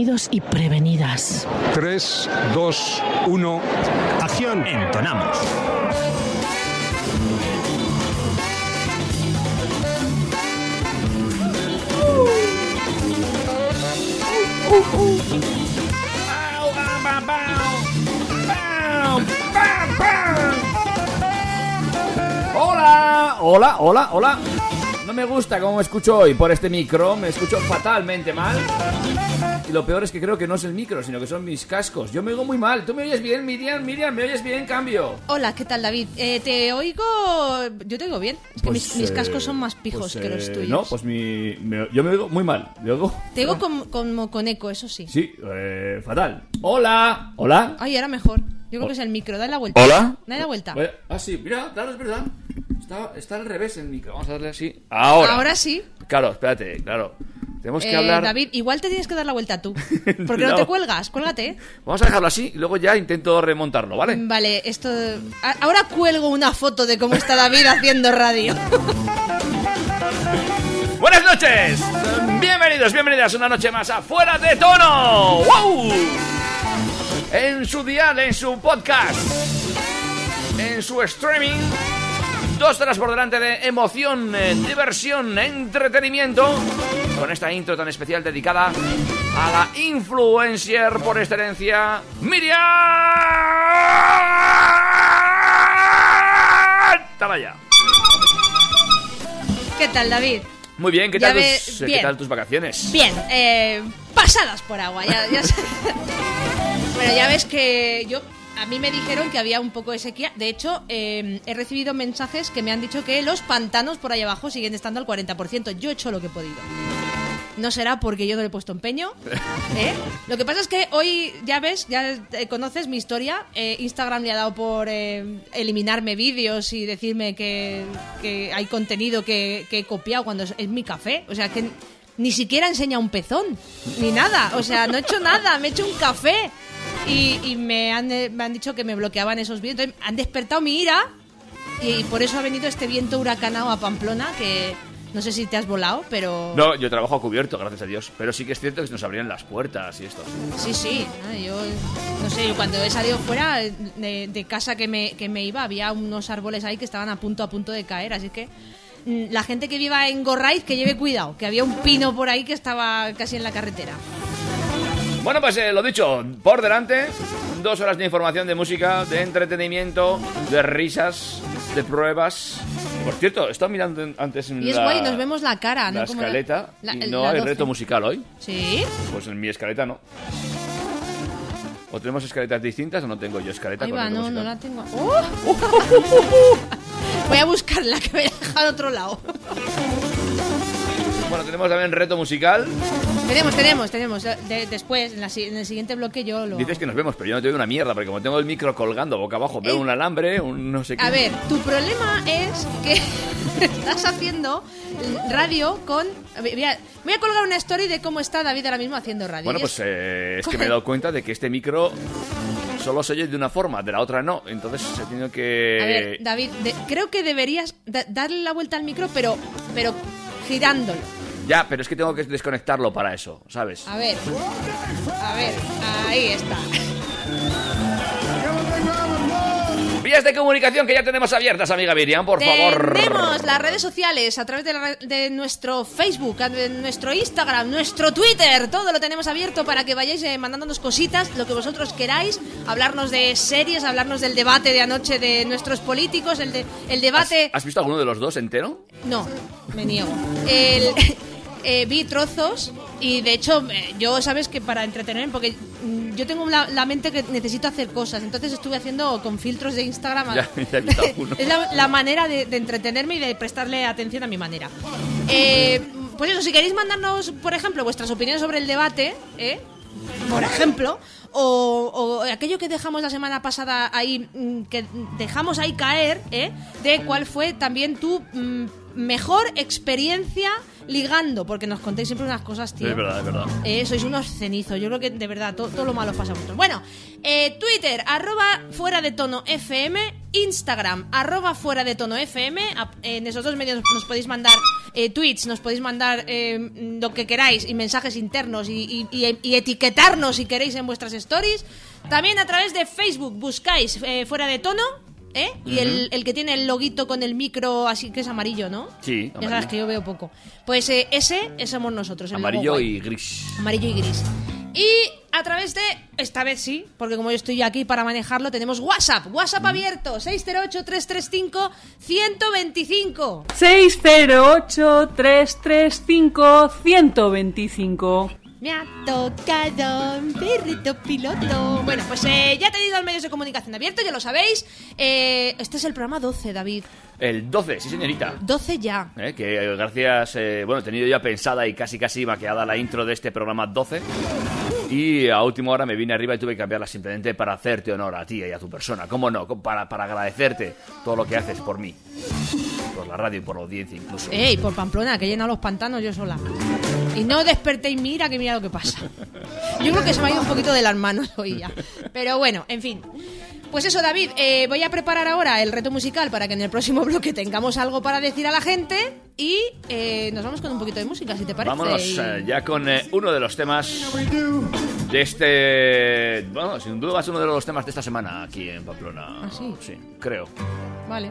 Prevenidos y prevenidas. 3, 2, 1. Acción. Entonamos. Hola, hola, hola, hola. Me gusta cómo me escucho hoy por este micro, me escucho fatalmente mal. Y lo peor es que creo que no es el micro, sino que son mis cascos. Yo me oigo muy mal. ¿Tú me oyes bien, Miriam? Miriam, ¿me oyes bien? Cambio. Hola, ¿qué tal, David? Eh, te oigo. Yo te oigo bien. Es que Pues, mis, mis eh, cascos son más pijos pues, que los eh, tuyos. No, pues mi, me- yo me oigo muy mal. Me oigo. Te oigo como, como con eco, eso sí. Sí, eh, fatal. Hola, hola. Ay, ahora mejor. Yo creo que es el micro. Dale la vuelta. Hola. Dale la vuelta. Ah, sí, mira, claro, es verdad. Está, está al revés el micro. Vamos a darle así. Ahora. Ahora sí. Claro, espérate, claro. Tenemos que Eh, hablar. David, igual te tienes que dar la vuelta tú. Porque no, No. te cuelgas. Cuélgate. Vamos a dejarlo así y luego ya intento remontarlo, ¿vale? Vale, esto. a- Ahora cuelgo una foto de cómo está David haciendo radio. Buenas noches. Bienvenidos, bienvenidas una noche más a Fuera de Tono. ¡Wow! En su dial, en su podcast, en su streaming. Dos horas por delante de emoción, eh, diversión, entretenimiento. Con esta intro tan especial dedicada a la influencer por excelencia, Miriam Talaya. ¿Qué tal, David? Muy bien, ¿qué tal, ve- tus, eh, bien. ¿qué tal tus vacaciones? Bien, eh, pasadas por agua. Ya, ya sé. bueno, ya ves que yo. A mí me dijeron que había un poco de sequía. De hecho, eh, he recibido mensajes que me han dicho que los pantanos por ahí abajo siguen estando al 40%. Yo he hecho lo que he podido. No será porque yo no le he puesto empeño. ¿eh? Lo que pasa es que hoy, ya ves, ya conoces mi historia. Eh, Instagram le ha dado por eh, eliminarme vídeos y decirme que, que hay contenido que, que he copiado cuando es, es mi café. O sea, que ni siquiera enseña un pezón, ni nada. O sea, no he hecho nada, me he hecho un café. Y, y me, han, eh, me han dicho que me bloqueaban esos. Entonces, han despertado mi ira y por eso ha venido este viento huracanado a Pamplona que no sé si te has volado, pero... No, yo trabajo a cubierto, gracias a Dios. Pero sí que es cierto que nos abrían las puertas y esto. Sí, sí, yo no sé, yo cuando he salido fuera de, de casa que me, que me iba, había unos árboles ahí que estaban a punto a punto de caer, así que mm, la gente que viva en Gorraiz que lleve cuidado, que había un pino por ahí que estaba casi en la carretera. Bueno, pues eh, lo dicho, por delante, dos horas de información, de música, de entretenimiento, de risas, de pruebas. Por cierto, he estado mirando antes en Y es la, guay, nos vemos la cara, la ¿no? La- escaleta la- y el- no la hay 12. reto musical hoy. ¿Sí? Pues en mi escaleta no. ¿O tenemos escaletas distintas o no tengo yo escaleta Ahí con va, reto no, no musical? la tengo. ¡Oh! Voy a buscarla, que me he dejado a otro lado. Bueno, tenemos también reto musical. Tenemos, tenemos, tenemos. De- después, en, la si- en el siguiente bloque yo lo... Dices que nos vemos, pero yo no te veo una mierda, porque como tengo el micro colgando boca abajo, veo Eh. un alambre, un no sé qué. A ver, tu problema es que estás haciendo radio con... a ver, Voy a, voy a colgar una story de cómo está David ahora mismo haciendo radio. Bueno, Y pues es- eh, es que me he dado cuenta de que este micro solo se oye de una forma, de la otra no. Entonces tenido que... A ver, David, de- creo que deberías da- darle la vuelta al micro, pero, pero girándolo. Ya, pero es que tengo que desconectarlo para eso, ¿sabes? A ver, a ver, ahí está. Vías de comunicación que ya tenemos abiertas, amiga Miriam, por favor. Tenemos las redes sociales a través de, la de nuestro Facebook, de nuestro Instagram, nuestro Twitter. Todo lo tenemos abierto para que vayáis eh, mandándonos cositas, lo que vosotros queráis. Hablarnos de series, hablarnos del debate de anoche de nuestros políticos, el, de, el ¿Has, debate. has visto alguno de los dos entero? No, me niego. El, eh, vi trozos y de hecho eh, yo sabes que para entretenerme, porque mm, yo tengo la, la mente que necesito hacer cosas, entonces estuve haciendo con filtros de Instagram. Ya- ya es la, la manera de, de entretenerme y de prestarle atención a mi manera. Eh, pues eso, si queréis mandarnos, por ejemplo, vuestras opiniones sobre el debate, ¿eh? por ejemplo, o, o aquello que dejamos la semana pasada ahí, mm, que dejamos ahí caer, ¿eh? de cuál fue también tu mm, mejor experiencia ligando, porque nos contéis siempre unas cosas, tío. Es verdad, es verdad. Eh, sois unos cenizos. Yo creo que de verdad to- todo, lo malo os pasa a vosotros. Bueno, eh, Twitter, arroba fuera de tono FM. Instagram, arroba fuera de tono FM. En esos dos medios nos podéis mandar eh, tweets, nos podéis mandar eh, lo que queráis y mensajes internos y, y- y- y etiquetarnos si queréis en vuestras stories. También a través de Facebook buscáis eh, fuera de tono. ¿Eh? Y el, el que tiene el loguito con el micro así que es amarillo, ¿no? Sí, Ya sabes que yo veo poco. Pues eh, ese, ese somos nosotros. el logo Amarillo guay. y gris. Amarillo y gris. Y a través de, esta vez sí, porque como yo estoy aquí para manejarlo, tenemos WhatsApp. WhatsApp abierto, 608-335-125. 608-335-125. Me ha tocado un perrito piloto. Bueno, pues eh, ya tenéis los medios de comunicación abiertos, ya lo sabéis. Eh, este es el programa 12, David. El 12, sí señorita. 12 ya. Eh, que eh, gracias, eh, bueno, he tenido ya pensada y casi casi maqueada la intro de este programa 12 y a última hora me vine arriba y tuve que cambiarla simplemente para hacerte honor a ti y a tu persona, ¿cómo no? Para, para agradecerte todo lo que haces por mí, por la radio y por la audiencia incluso. Ey, por Pamplona, que he llenado los pantanos yo sola. Y no despertéis, mira que mira lo que pasa. Yo creo que se me ha ido un poquito de las manos hoy ya. Pero bueno, en fin. Pues eso, David, eh, voy a preparar ahora el reto musical para que en el próximo bloque tengamos algo para decir a la gente y eh, nos vamos con un poquito de música, si te parece. Vámonos Y- eh, ya con eh, uno de los temas de este... Bueno, sin duda va a ser uno de los temas de esta semana aquí en Pamplona. ¿Ah, sí? Sí, creo. Vale.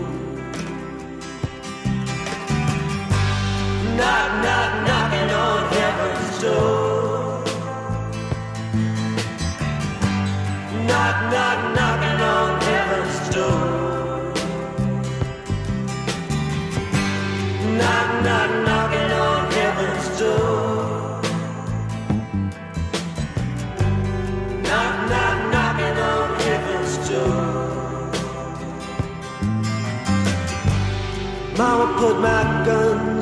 Knock, knock, knocking on heaven's door. Knock, knock, knocking on heaven's door. Knock, knock, knocking on heaven's door. Knock, knock, knocking on heaven's door. Mama put my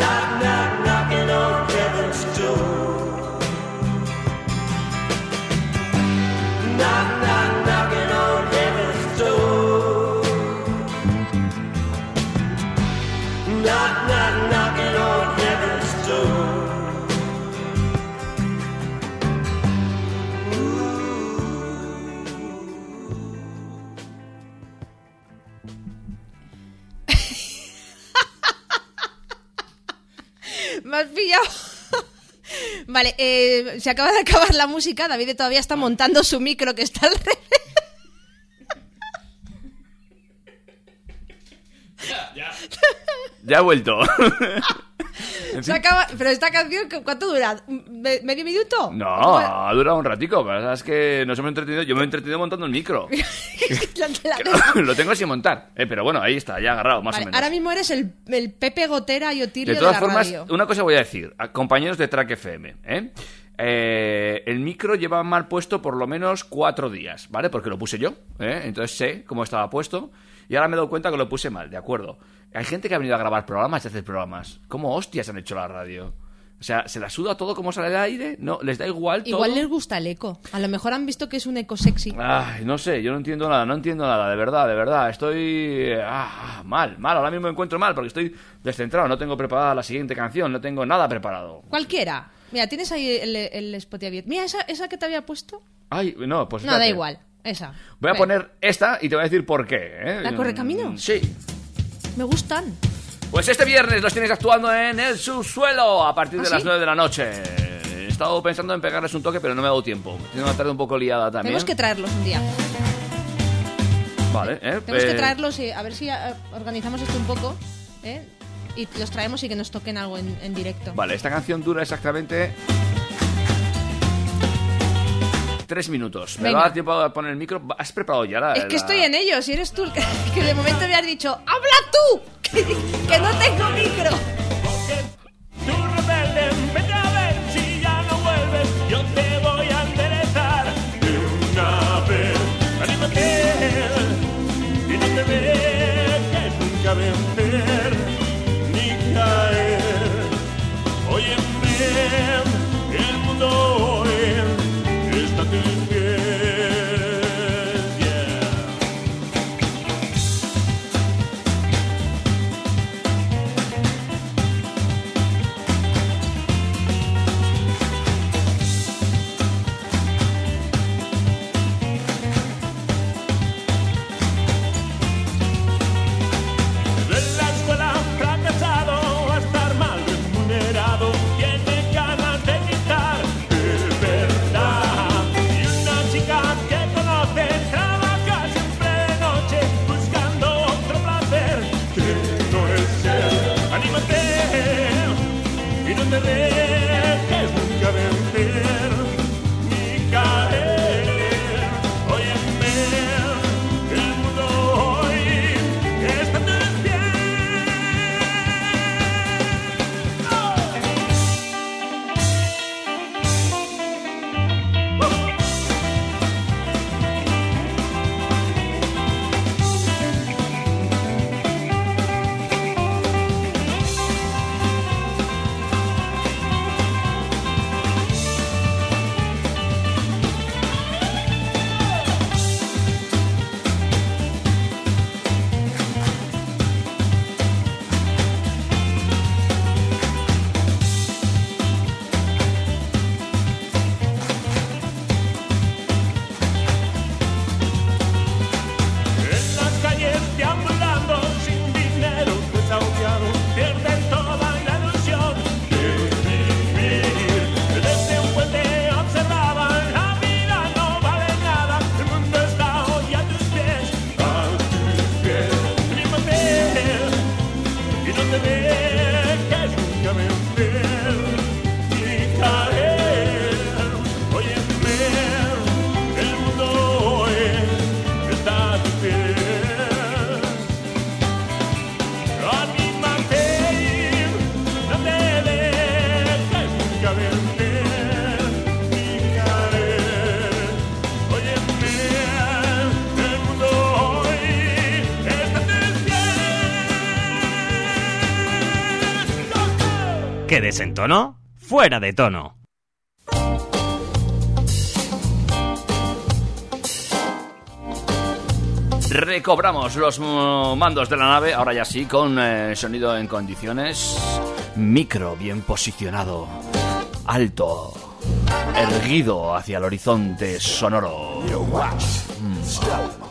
not Vale, eh, se acaba de acabar la música. David todavía está montando su micro que está al revés. Ya he vuelto. Se acaba- Pero esta canción, ¿cu- ¿cuánto dura? ¿Me- ¿Medio minuto? No, ha durado un ratico, pero es que nos hemos entretenido. Yo me he entretenido montando el micro. Lo, tengo sin montar. Eh, pero bueno, ahí está, ya agarrado, más Vale, o menos. ahora mismo eres el, el Pepe Gotera y Otilio De de, todas la formas, radio. una cosa voy a decir, a compañeros de Track FM, ¿eh? Eh, el micro lleva mal puesto por lo menos cuatro días, ¿vale? Porque lo puse yo, ¿eh? Entonces sé cómo estaba puesto y ahora me he dado cuenta que lo puse mal, ¿de acuerdo? Hay gente que ha venido a grabar programas y hacer programas. ¿Cómo hostias han hecho la radio? O sea, ¿se la suda todo como sale el aire? ¿No? ¿Les da igual todo? Igual les gusta el eco. A lo mejor han visto que es un eco sexy. Ay, no sé, yo no entiendo nada, no entiendo nada, de verdad, de verdad. Estoy ah, mal, mal, ahora mismo me encuentro mal porque estoy descentrado, no tengo preparada la siguiente canción, no tengo nada preparado. Cualquiera. Mira, tienes ahí el, el Spotify abierto. Mira, esa, esa que te había puesto. Ay, no, pues No, da espérate. igual. Esa. Voy a poner esta y te voy a decir por qué. ¿eh? ¿La Correcaminos? Sí. Me gustan. Pues este viernes los tienes actuando en el subsuelo a partir ¿Ah, de las sí? 9 de la noche. He estado pensando en pegarles un toque, pero no me ha dado tiempo. Tiene una tarde un poco liada también. Tenemos que traerlos un día. Vale, ¿eh? Tenemos que Eh, traerlos y a ver si eh, organizamos esto un poco. ¿eh? Y los traemos y que nos toquen algo en, en directo. Vale, esta canción dura exactamente... Tres minutos. Me Venga. va a dar tiempo a poner el micro. ¿Has preparado ya la...? Es que la- estoy en ello, si eres tú el que, de momento me has dicho, ¡habla tú! Que no tengo micro. Pies. ¿Que desentono? Fuera de tono. Recobramos los mandos de la nave, ahora ya sí, con eh, sonido en condiciones. Micro bien posicionado. Alto. Erguido hacia el horizonte sonoro. Mm.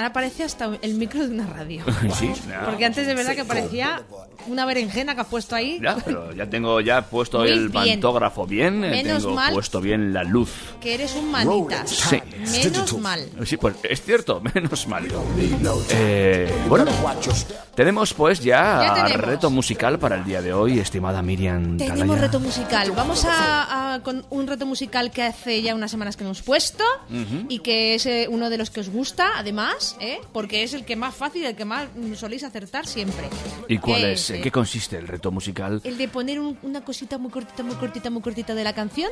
Ahora parece hasta el micro de una radio. Sí. Porque antes de verdad que parecía una berenjena que has puesto ahí. Ya, pero ya tengo ya puesto Muy el bien. pantógrafo bien, eh, Menos tengo mal. puesto bien la luz. Que eres un manitas. Sí. Menos mal. Sí, pues es cierto, menos mal. Eh, bueno, tenemos pues ya, Ya tenemos. reto musical para el día de hoy, estimada Miriam Tenemos Talaya. reto musical. Vamos a, a- con un reto musical que hace ya unas semanas que hemos puesto y que es eh, uno de los que os gusta, además, ¿eh? porque es el que más fácil, el que más soléis acertar siempre. ¿Y cuál Que es? ¿En eh, qué consiste el reto musical? El de poner un- una cosita muy cortita, muy cortita, muy cortita de la canción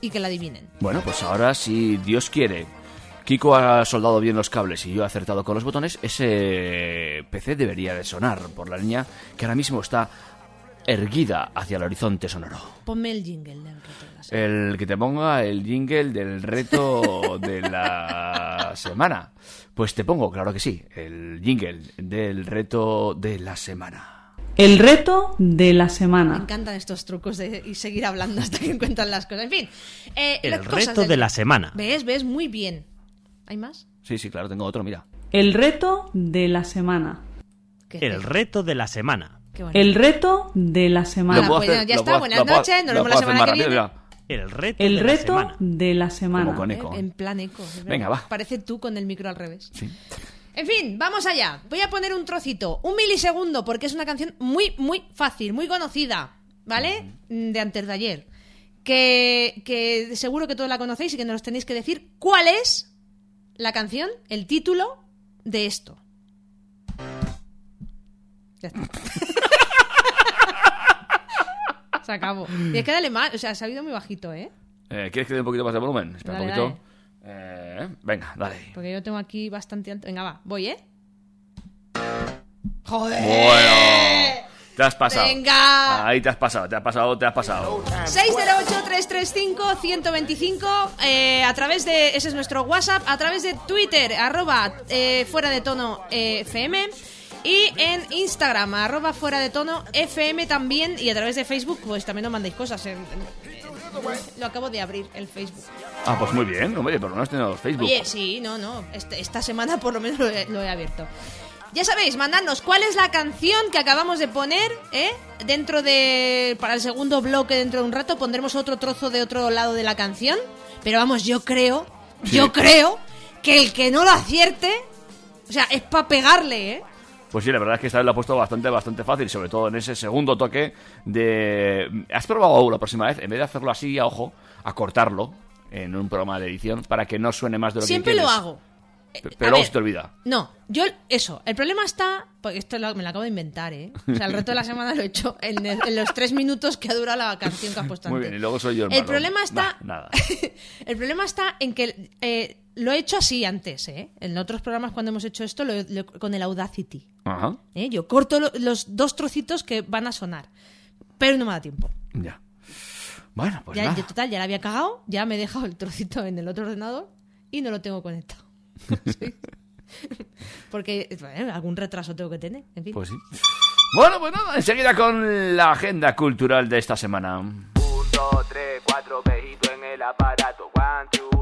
y que la adivinen. Bueno, pues ahora, si Dios quiere, Kiko ha soldado bien los cables y yo he acertado con los botones, ese PC debería de sonar por la línea que ahora mismo está erguida hacia el horizonte sonoro. Ponme el jingle del reto de la semana. El que te ponga el jingle del reto de la semana. Pues te pongo, claro que sí, el jingle del reto de la semana. El reto de la Me semana. encantan estos trucos de y seguir hablando hasta que encuentran las cosas. En fin, eh, El las cosas reto del- de la semana. ¿Ves? ¿Ves? Muy bien. ¿Hay más? Sí, sí, claro, tengo otro, mira. El reto de la semana. ¿Qué? El reto de la semana. El reto de la semana. pues hacer- ya está, buenas noches, nos lo vemos la semana que viene. El reto El de la reto semana. de la semana. Como con ¿eh? eco. En plan eco. Venga, va. Parece tú con el micro al revés. Sí. En fin, vamos allá. Voy a poner un trocito, un milisegundo, porque es una canción muy, muy fácil, muy conocida, ¿vale? De antes de ayer. Que, que seguro que todos la conocéis y que nos tenéis que decir cuál es la canción, el título de esto. Ya está. Se acabó. Y es que dale más, o sea, se ha oído muy bajito, ¿eh? Eh, ¿Quieres que dé un poquito más de volumen? Espera Dale, un poquito. Eh, venga, dale. Porque yo tengo aquí bastante alto. Venga, va, voy, ¿eh? ¡Joder! Bueno, te has pasado. Venga. Ahí te has pasado, te has pasado, te has pasado. 608-335-125 eh, a través de, ese es nuestro WhatsApp, a través de Twitter, arroba eh, fuera de tono eh, FM y en Instagram, arroba fuera de tono FM también y a través de Facebook pues también nos mandáis cosas. en- en- lo acabo de abrir, el Facebook. Ah, pues muy bien, hombre, por lo menos tenemos Facebook. Oye, sí, no, no, este- esta semana por lo menos lo he, lo he abierto. Ya sabéis, mandadnos cuál es la canción que acabamos de poner, ¿eh? Dentro de... Para el segundo bloque, dentro de un rato, pondremos otro trozo de otro lado de la canción. Pero vamos, yo creo, yo creo que el que no lo acierte, o sea, es para pegarle, ¿eh? Pues sí, la verdad es que esta vez lo ha puesto bastante, bastante fácil, sobre todo en ese segundo toque de... ¿Has probado la próxima vez, en vez de hacerlo así a ojo, a cortarlo en un programa de edición para que no suene más de lo Siempre que lo quieres? hago. A Pero luego ver, se te olvida. No, yo eso. El problema está. Porque esto lo- me lo acabo de inventar, ¿eh? O sea, el resto de la semana lo he hecho en, el- en los tres minutos que ha durado la canción que has puesto Muy antes. bien, y luego soy yo el El malo. problema está. Nah, nada. el problema está en que eh, lo he hecho así antes, ¿eh? En otros programas cuando hemos hecho esto, lo, lo- con el Audacity. Ajá, ¿eh? Yo corto lo- los dos trocitos que van a sonar. Pero no me da tiempo. ya. Bueno, pues ya, nada. yo, total, ya la había cagado, ya me he dejado el trocito en el otro ordenador y no lo tengo conectado. Sí. Porque bueno, algún retraso tengo que tener. En fin. Pues sí. Bueno, pues nada, enseguida con la agenda cultural de esta semana. Un, dos, tres, cuatro, Bejito en el aparato. One, two,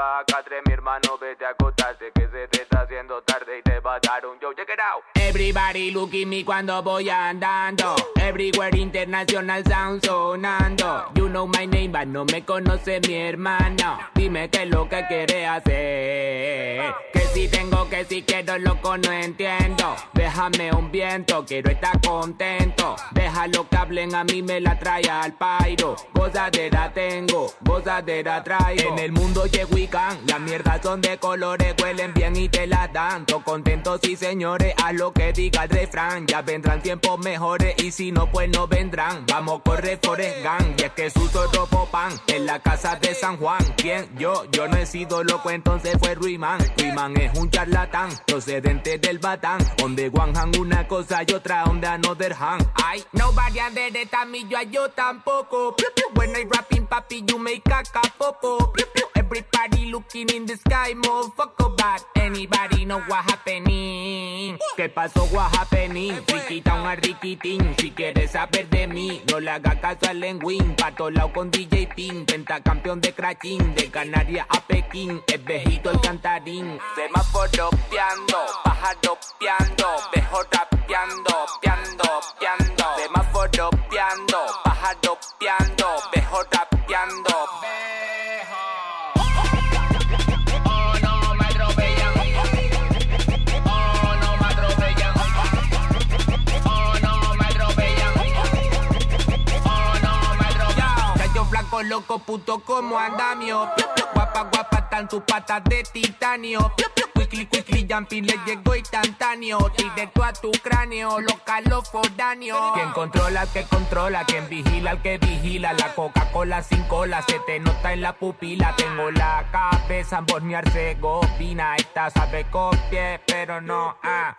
Acá tres, mi hermano, Everybody look at me cuando voy andando. Everywhere international sound sonando. You know my name, but no me conoce mi hermano. Dime qué es lo que quiere hacer. Que si tengo, que si quiero, loco, no entiendo. Déjame un viento, quiero estar contento. Déjalo que hablen, a mí me la trae al pairo. Gozadera tengo, gozadera traigo. En el mundo llego y can, las mierdas son de colores, huelen bien y te las dan. To contentos sí señores, a lo que diga el refrán. Ya vendrán tiempos mejores y si no, pues no vendrán. Vamos, corre Forest Gang, y es que suso robo pan en la casa de San Juan. ¿Quién? Yo, yo no he sido loco, entonces fue Ruiman. Ruiman es un charlatán, procedente del batán. Donde one hand una cosa y otra donde another hand. Ay, nobody understand me, yo, yo tampoco. When I rapping, papi, you make caca popo. Everybody looking in the sky, motherfucker bad. Anybody know what happening? ¿Qué pasó, what happening? Riquita un riquitín. Si quieres saber de mí, no le hagas caso al lenguín. Pato lao con DJ Pin, pentacampeón de cracking. De Canarias a Pekín, es viejito el cantarín. Semáforo piando, pájaro piando, vejo rapeando, piando, piando. Semáforo piando, pájaro piando, vejo rapeando. Loco, puto como andamio. Guapa, guapa, están sus patas de titanio. Quickly, quickly, jumping, le llegó instantáneo. Directo a tu cráneo, local o foráneo. Quien controla al que controla, quien vigila al que vigila. La Coca-Cola sin cola se te nota en la pupila. Tengo la cabeza en Bosnia-Herzegovina. Esta sabe con pie, pero no, ah.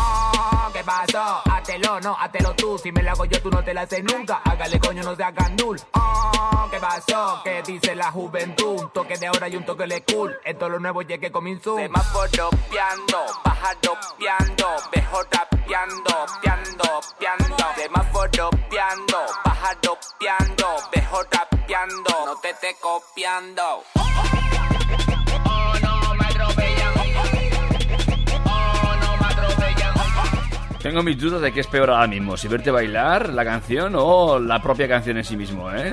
Oh, ¿qué pasó? Hátelo, no, hátelo tú. Si me la hago yo, tú no te la haces nunca. Hágale coño, no se haga nul. Oh, ¿qué pasó? ¿Qué dice la juventud? Un toque de ahora y un toque de cool. Esto es lo nuevo, llegue comenzó. Semáforo piando, pájaro piando, vejo rapeando, piando, piando. Semáforo piando, pájaro piando, vejo rapeando. No te esté copiando. Oh, no me atropellan. Tengo mis dudas de qué es peor ahora mismo, si verte bailar la canción o la propia canción en sí mismo, ¿eh?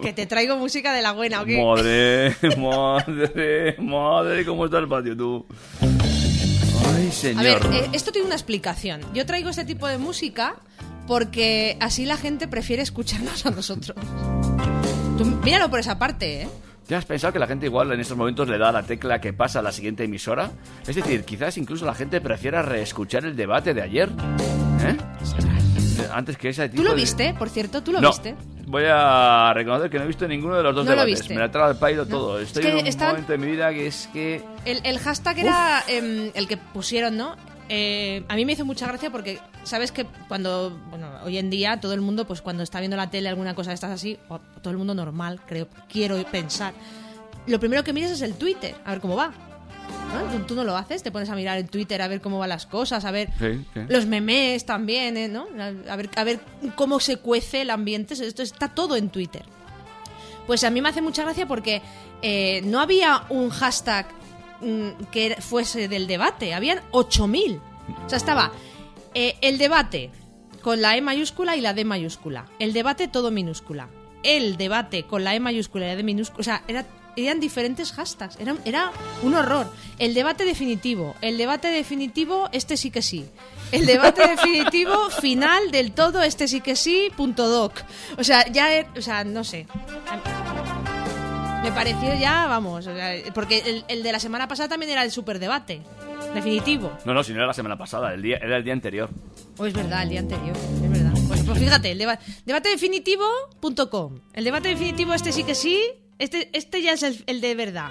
Que te traigo música de la buena, ¿o qué? Madre, madre, madre, ¿cómo está el patio tú? Ay, A señor. ver, eh, esto tiene una explicación. Yo traigo este tipo de música porque así la gente prefiere escucharnos a nosotros. Tú míralo por esa parte, ¿eh? ¿Te has pensado que la gente igual en estos momentos le da la tecla que pasa a la siguiente emisora? Es decir, quizás incluso la gente prefiera reescuchar el debate de ayer. ¿Eh? Antes que ese tipo ¿Tú lo de- viste, por cierto? ¿Tú lo no, viste? voy a reconocer que no he visto ninguno de los dos No lo debates. viste. Me la trae al pairo No. todo. Es Estoy que en un momento de mi vida que es que... El, el hashtag era em, el que pusieron, ¿no? Eh, a mí me hizo mucha gracia porque, ¿sabes que cuando, bueno, hoy en día todo el mundo, pues cuando está viendo la tele alguna cosa de estas así, o todo el mundo normal, creo, quiero pensar, lo primero que miras es el Twitter, a ver cómo va. ¿no? Tú, no lo haces, te pones a mirar en Twitter a ver cómo van las cosas, a ver Sí, sí. los memes también, ¿eh? ¿no? A ver, a ver cómo se cuece el ambiente, esto está todo en Twitter. Pues a mí me hace mucha gracia porque eh, no había un hashtag que era- fuese del debate, habían 8000. O sea, estaba eh, el debate con la E mayúscula y la D mayúscula. El debate todo minúscula. El debate con la E mayúscula y la D minúscula. O sea, era- eran diferentes hashtags. Era, era un horror. El debate definitivo. El debate definitivo, este sí que sí. El debate definitivo final del todo, este sí que sí, punto doc. O sea, ya, er- o sea, no sé. Me pareció ya, vamos, o sea, porque el, el de la semana pasada también era el superdebate. Definitivo. No, no, si no era la semana pasada, el día, era el día anterior. O es verdad, el día anterior. Es verdad. Pues, pues fíjate, el deba debatedefinitivo.com. El debate definitivo, este sí que sí. Este, este ya es el, el de verdad.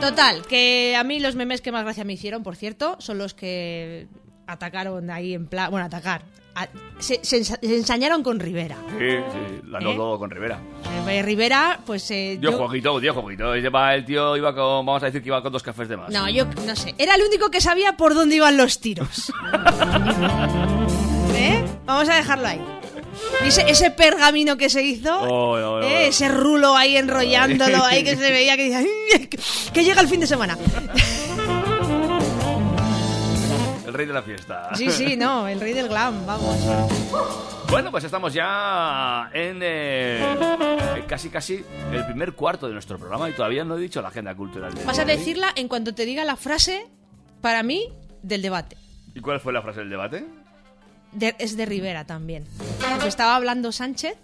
Total, que a mí los memes que más gracia me hicieron, por cierto, son los que atacaron ahí en plan. Bueno, atacar. A- se, se ensa- se ensañaron con Rivera. Sí, sí, la ¿Eh? no con Rivera. Eh, Rivera, pues. eh, Dio yo- jueguito, dio jueguito. El tío iba con, vamos a decir que iba con dos cafés de más. No, yo no sé. Era el único que sabía por dónde iban los tiros. ¿Eh? Vamos a dejarlo ahí. Ese, ese pergamino que se hizo, Oh, no, no, ¿eh? no. ese rulo ahí enrollándolo, ahí que se veía que, decía, "Ay, que, que llega el fin de semana. El rey de la fiesta. Sí, sí, no, el rey del glam, vamos. Bueno, pues estamos ya en eh, casi casi el primer cuarto de nuestro programa y todavía no he dicho la agenda cultural. Vas a decirla en cuanto te diga la frase, para mí, del debate. ¿Y cuál fue la frase del debate? De- es de Rivera también. Porque estaba hablando Sánchez.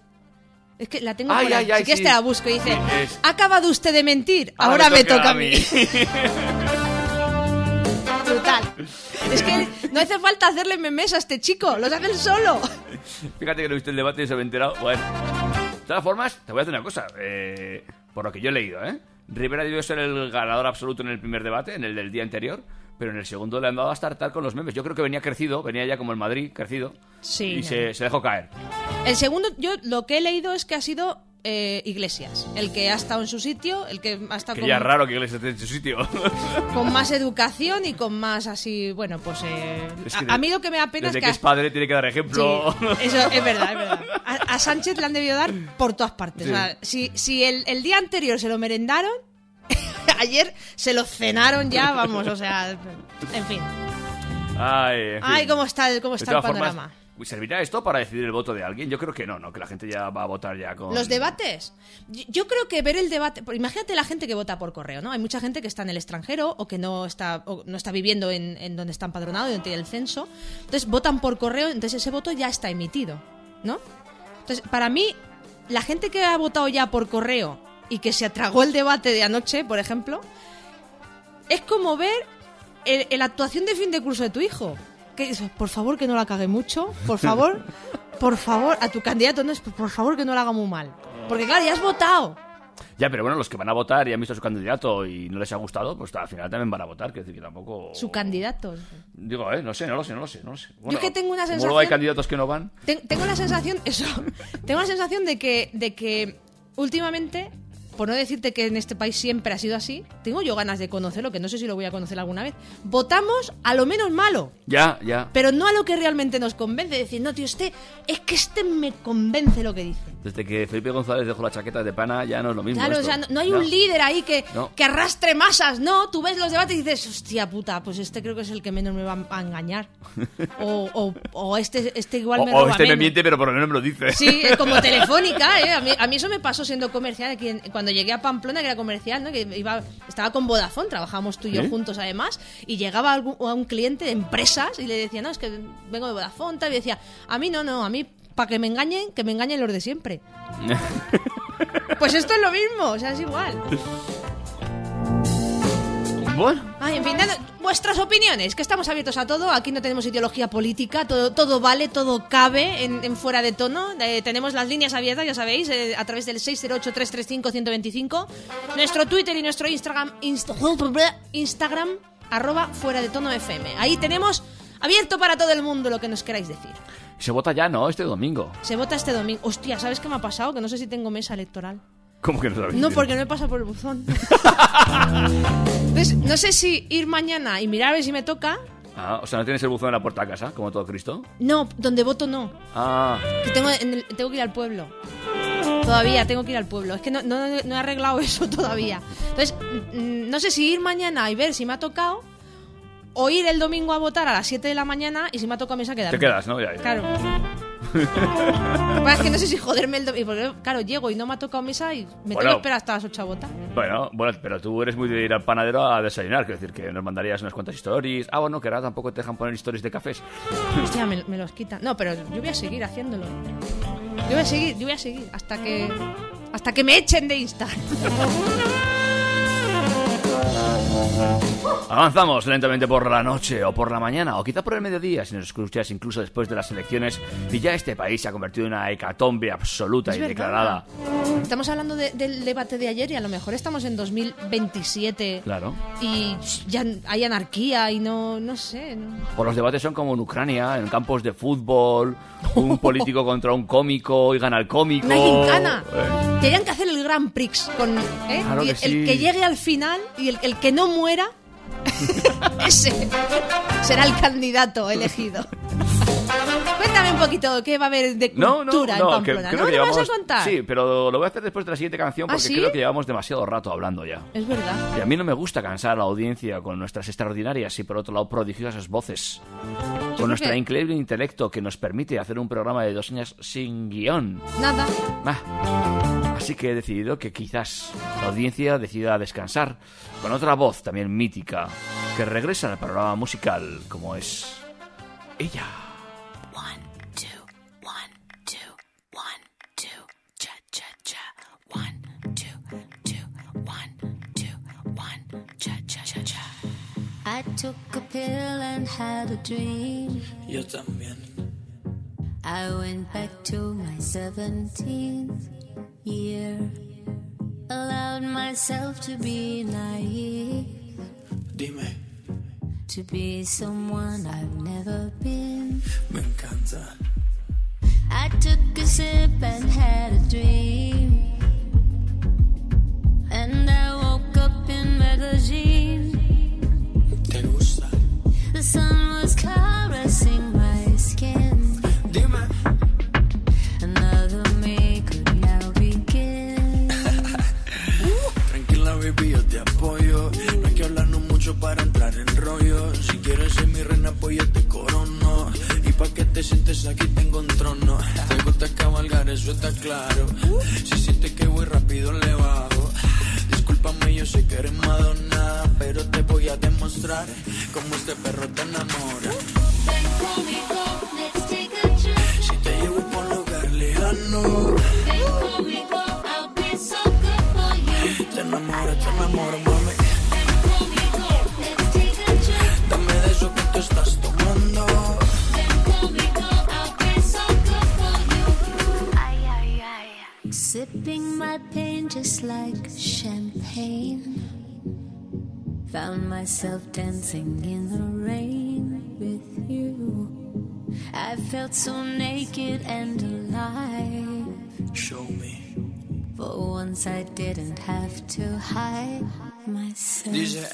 Es que la tengo Ay, por ay, ay, si sí. te la busco y dice, es- ¿ha acabado usted de mentir? Ahora, me, toca, a mí. Brutal. Es que no hace falta hacerle memes a este chico, los hace él solo. Fíjate que no viste el debate y se me he enterado. Bueno, de todas formas, te voy a decir una cosa. eh, por lo que yo he leído, ¿eh? Rivera debió ser el ganador absoluto en el primer debate, en el del día anterior. Pero en el segundo le han dado a startar con los memes. Yo creo que venía crecido, venía ya como el Madrid, crecido. Sí, Y no. se, se dejó caer. El segundo, yo lo que he leído es que ha sido eh, Iglesias. El que ha estado en su sitio, el que ha estado Que con, ya es raro que Iglesias esté en su sitio. con más educación y con más así, bueno, pues... eh, Es a, que de- a mí lo que me da pena Desde es que que... es padre tiene que dar ejemplo. Sí, eso es verdad, es verdad. A, a Sánchez le han debido dar por todas partes. Sí. O sea, si si el, el día anterior se lo merendaron, ayer se lo cenaron ya, vamos, o sea, en fin. Ay, en fin. Ay, cómo está el, cómo está el todas formas, panorama. ¿Servirá esto para decidir el voto de alguien? Yo creo que no, ¿no? Que la gente ya va a votar ya con... Los debates. Yo- creo que ver el debate. Imagínate la gente que vota por correo, ¿no? Hay mucha gente que está en el extranjero o que no está, o no está viviendo en, donde está empadronado, donde tiene el censo. Entonces votan por correo, entonces ese voto ya está emitido, ¿no? Entonces, para mí, la gente que ha votado ya por correo y que se atragó el debate de anoche, por ejemplo, es como ver la actuación de fin de curso de tu hijo. Que por favor que no la cague mucho, por favor, por favor, a tu candidato no es, por favor que no la haga muy mal. Porque claro, ya has votado. Ya, pero bueno, los que van a votar y han visto a su candidato y no les ha gustado, pues al final también van a votar. Que decir que tampoco... Su candidato. Digo, eh, no sé, no lo sé, no lo sé, no lo sé. Bueno, que tengo una como luego hay sensación- candidatos que no van. Ten- tengo la sensación, eso, tengo la sensación de que, de que últimamente, por no decirte que en este país siempre ha sido así, tengo yo ganas de conocerlo, que no sé si lo voy a conocer alguna vez. Votamos a lo menos malo. Ya, ya. Pero no a lo que realmente nos convence. Decir, no, tío, este, es que este me convence lo que dice. Desde que Felipe González dejó la chaqueta de pana ya no es lo mismo. Claro, o esto. sea, no, no hay Ya. un líder ahí que, No. que arrastre masas, no. Tú ves los debates y dices, hostia puta, pues este creo que es el que menos me va a engañar. O, o, o este, este igual O, me o roba este me menos. miente, pero por lo menos me lo dice. Sí, como telefónica, ¿eh? A mí, a mí eso me pasó siendo comercial. aquí en- cuando llegué a Pamplona, que era comercial, ¿no? Que iba, estaba con Vodafone, trabajábamos tú y yo juntos además, y llegaba algún- a un cliente de empresas y le decía, no, es que vengo de Vodafone, tal, y decía, a mí no, no, a mí para que me engañen, que me engañen los de siempre. Pues esto es lo mismo, o sea, es igual. Bueno, Ay, en fin, dad vuestras opiniones, que estamos abiertos a todo. Aquí no tenemos ideología política, todo, todo vale, todo cabe en, en fuera de tono. Eh, tenemos las líneas abiertas, ya sabéis, eh, a través del 608-335-125. Nuestro Twitter y nuestro Instagram, insta- Instagram, arroba fuera de tono FM. Ahí tenemos abierto para todo el mundo lo que nos queráis decir. se vota ya, ¿no? Este domingo. Se vota este domingo. Hostia, ¿sabes qué me ha pasado? Que no sé si tengo mesa electoral. ¿Cómo que no sabéis? No, porque no he pasado por el buzón. Entonces, no sé si ir mañana y mirar a ver si me toca. Ah, o sea, ¿no tienes el buzón en la puerta de casa, como todo Cristo? No, donde voto no. Ah, Que tengo, en el- tengo que ir al pueblo. Todavía tengo que ir al pueblo. Es que no, no- no he arreglado eso todavía. Entonces, mm, no sé si ir mañana y ver si me ha tocado. O ir el domingo a votar a las 7 de la mañana y si me ha tocado mesa quedarme. te quedas, ¿no? Ya, ya. Claro. Lo que pasa es que no sé si joderme el domingo. Porque, claro, llego y no me ha tocado mesa y me tengo Bueno. que esperar hasta las 8 a votar. Bueno, bueno, pero tú eres muy de ir al panadero a desayunar, quiero decir que nos mandarías unas cuantas stories. Ah, bueno, que ahora tampoco te dejan poner stories de cafés. Hostia, me, me los quitan. No, pero yo voy a seguir haciéndolo. Yo voy a seguir, yo voy a seguir hasta que hasta que me echen de Instagram. Avanzamos lentamente por la noche o por la mañana o quizá por el mediodía si nos escuchas incluso después de las elecciones y ya este país se ha convertido en una hecatombe absoluta Es y verdad. declarada. Estamos hablando de- del debate de ayer y a lo mejor estamos en 2027 Claro. y ya hay anarquía y no no sé. no- O los debates son como en Ucrania, en campos de fútbol, un político contra un cómico y gana el cómico. Una gincana. Eh, Tendrían que hacer el Grand Prix con ¿eh? Claro que el, sí. que llegue al final y el, el que no muera ese será el candidato elegido. Cuéntame un poquito qué va a haber de No, no, cultura no, en que, Pamplona. creo ¿No que me vas a llevamos- contar? Sí, pero lo voy a hacer después de la siguiente canción ¿Ah, porque sí? creo que llevamos demasiado rato hablando ya. Es verdad. Y a mí no me gusta cansar a la audiencia con nuestras extraordinarias y por otro lado prodigiosas voces. Con nuestro que- increíble intelecto que nos permite hacer un programa de dos años sin guion. Nada. Ah, Así que he decidido que quizás la audiencia decida descansar con otra voz también mítica que regresa al programa musical como es ella. One, two, one, two, one, two, cha cha cha. One, two, two, one, two, one, cha cha cha cha. I took a pill and had a dream. Yo también. I went back to my 17th year. Allowed myself to be naive, Dime, to be someone I've never been. me encanta. I took a sip and had a dream. Myself dancing in the rain with you. I felt so naked and alive. Show me. For once I didn't have to hide myself. Dice,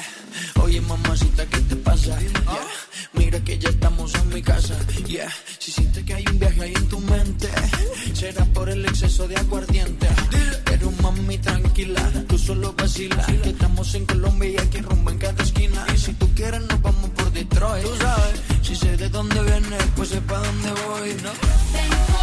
oye mamacita, ¿qué te pasa? Yeah. Mira que ya estamos en mi casa. Yeah. Si sientes que hay un viaje ahí en tu mente, será por el exceso de aguardiente. Pero mami, tranquila, tú solo vacila. Que estamos en Colombia y aquí rumbo en vienes, pues sé pa' dónde voy, ¿no?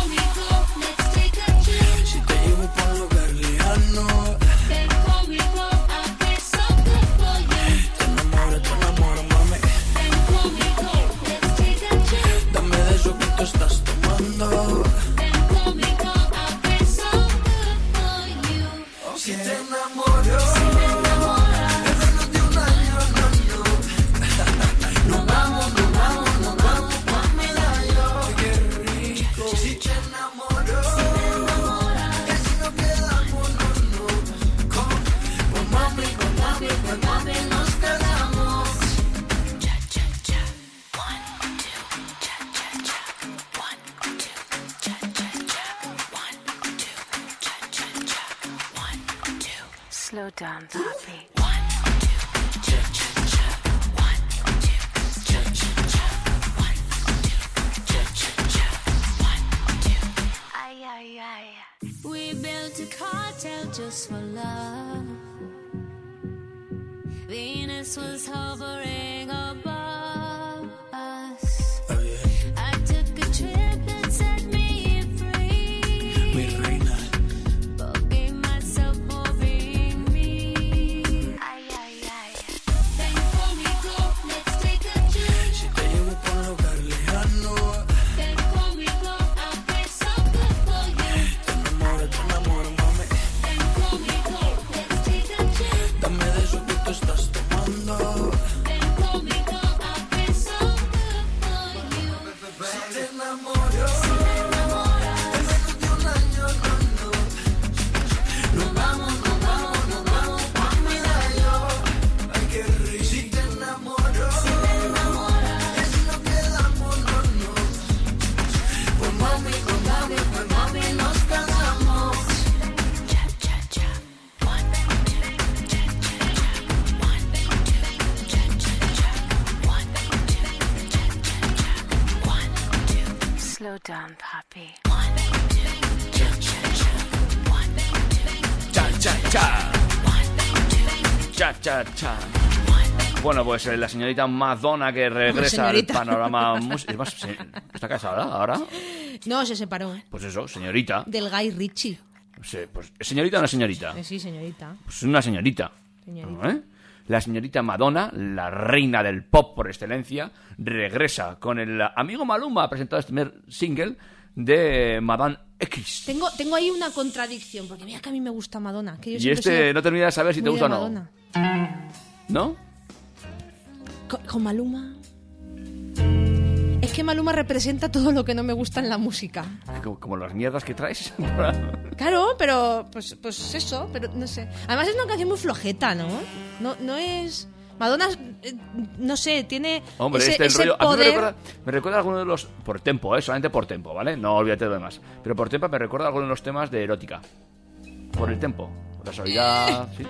Cha. Bueno, pues eh, la señorita Madonna que regresa al señorita. panorama se- ¿está casada ahora? No, se separó ¿eh? Pues eso, señorita. del Guy Ritchie. Sí, pues, ¿es ¿Señorita o no señorita? Eh, sí, señorita. Pues una señorita. Señorita. ¿Eh? La señorita Madonna, la reina del pop por excelencia, regresa con el amigo Maluma ha presentado este primer single de Madame X. Tengo, tengo ahí una contradicción, porque mira que a mí me gusta Madonna. Que yo Y este no termina de saber si te gusta o no. Madonna. ¿No? Con, con Maluma. Es que Maluma representa todo lo que no me gusta en la música. Como, como las mierdas que traes. Claro, pero pues, pues eso, pero no sé. Además es una canción muy flojeta, ¿no? No, no es... Madonna, eh, no sé, tiene Hombre, ese, este ese rollo. A mí me poder... recuerda, me recuerda alguno de los. Por tempo, ¿eh? Solamente por tempo, ¿vale? No olvídate de lo demás. Pero por tempo me recuerda alguno de los temas de erótica. Por el tempo. Por la soledad. ¿sí?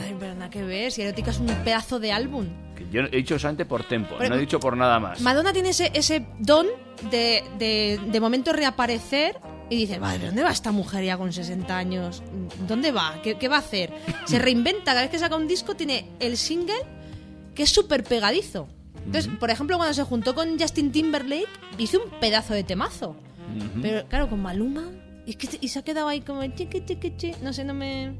Ay, pero nada que ver. Si Erótica es un pedazo de álbum. Que yo he dicho solamente por tempo, Pero- no he dicho por nada más. Madonna tiene ese, ese don de, de, de momento reaparecer y dices, madre, ¿dónde va esta mujer ya con 60 años? ¿Dónde va? ¿Qué, qué va a hacer? Se reinventa, cada vez que saca un disco tiene el single que es súper pegadizo. Entonces, por ejemplo, cuando se juntó con Justin Timberlake, hizo un pedazo de temazo. Pero claro, con Maluma, y, es que, y se ha quedado ahí como chiqui, chiqui, chi. No sé, no me...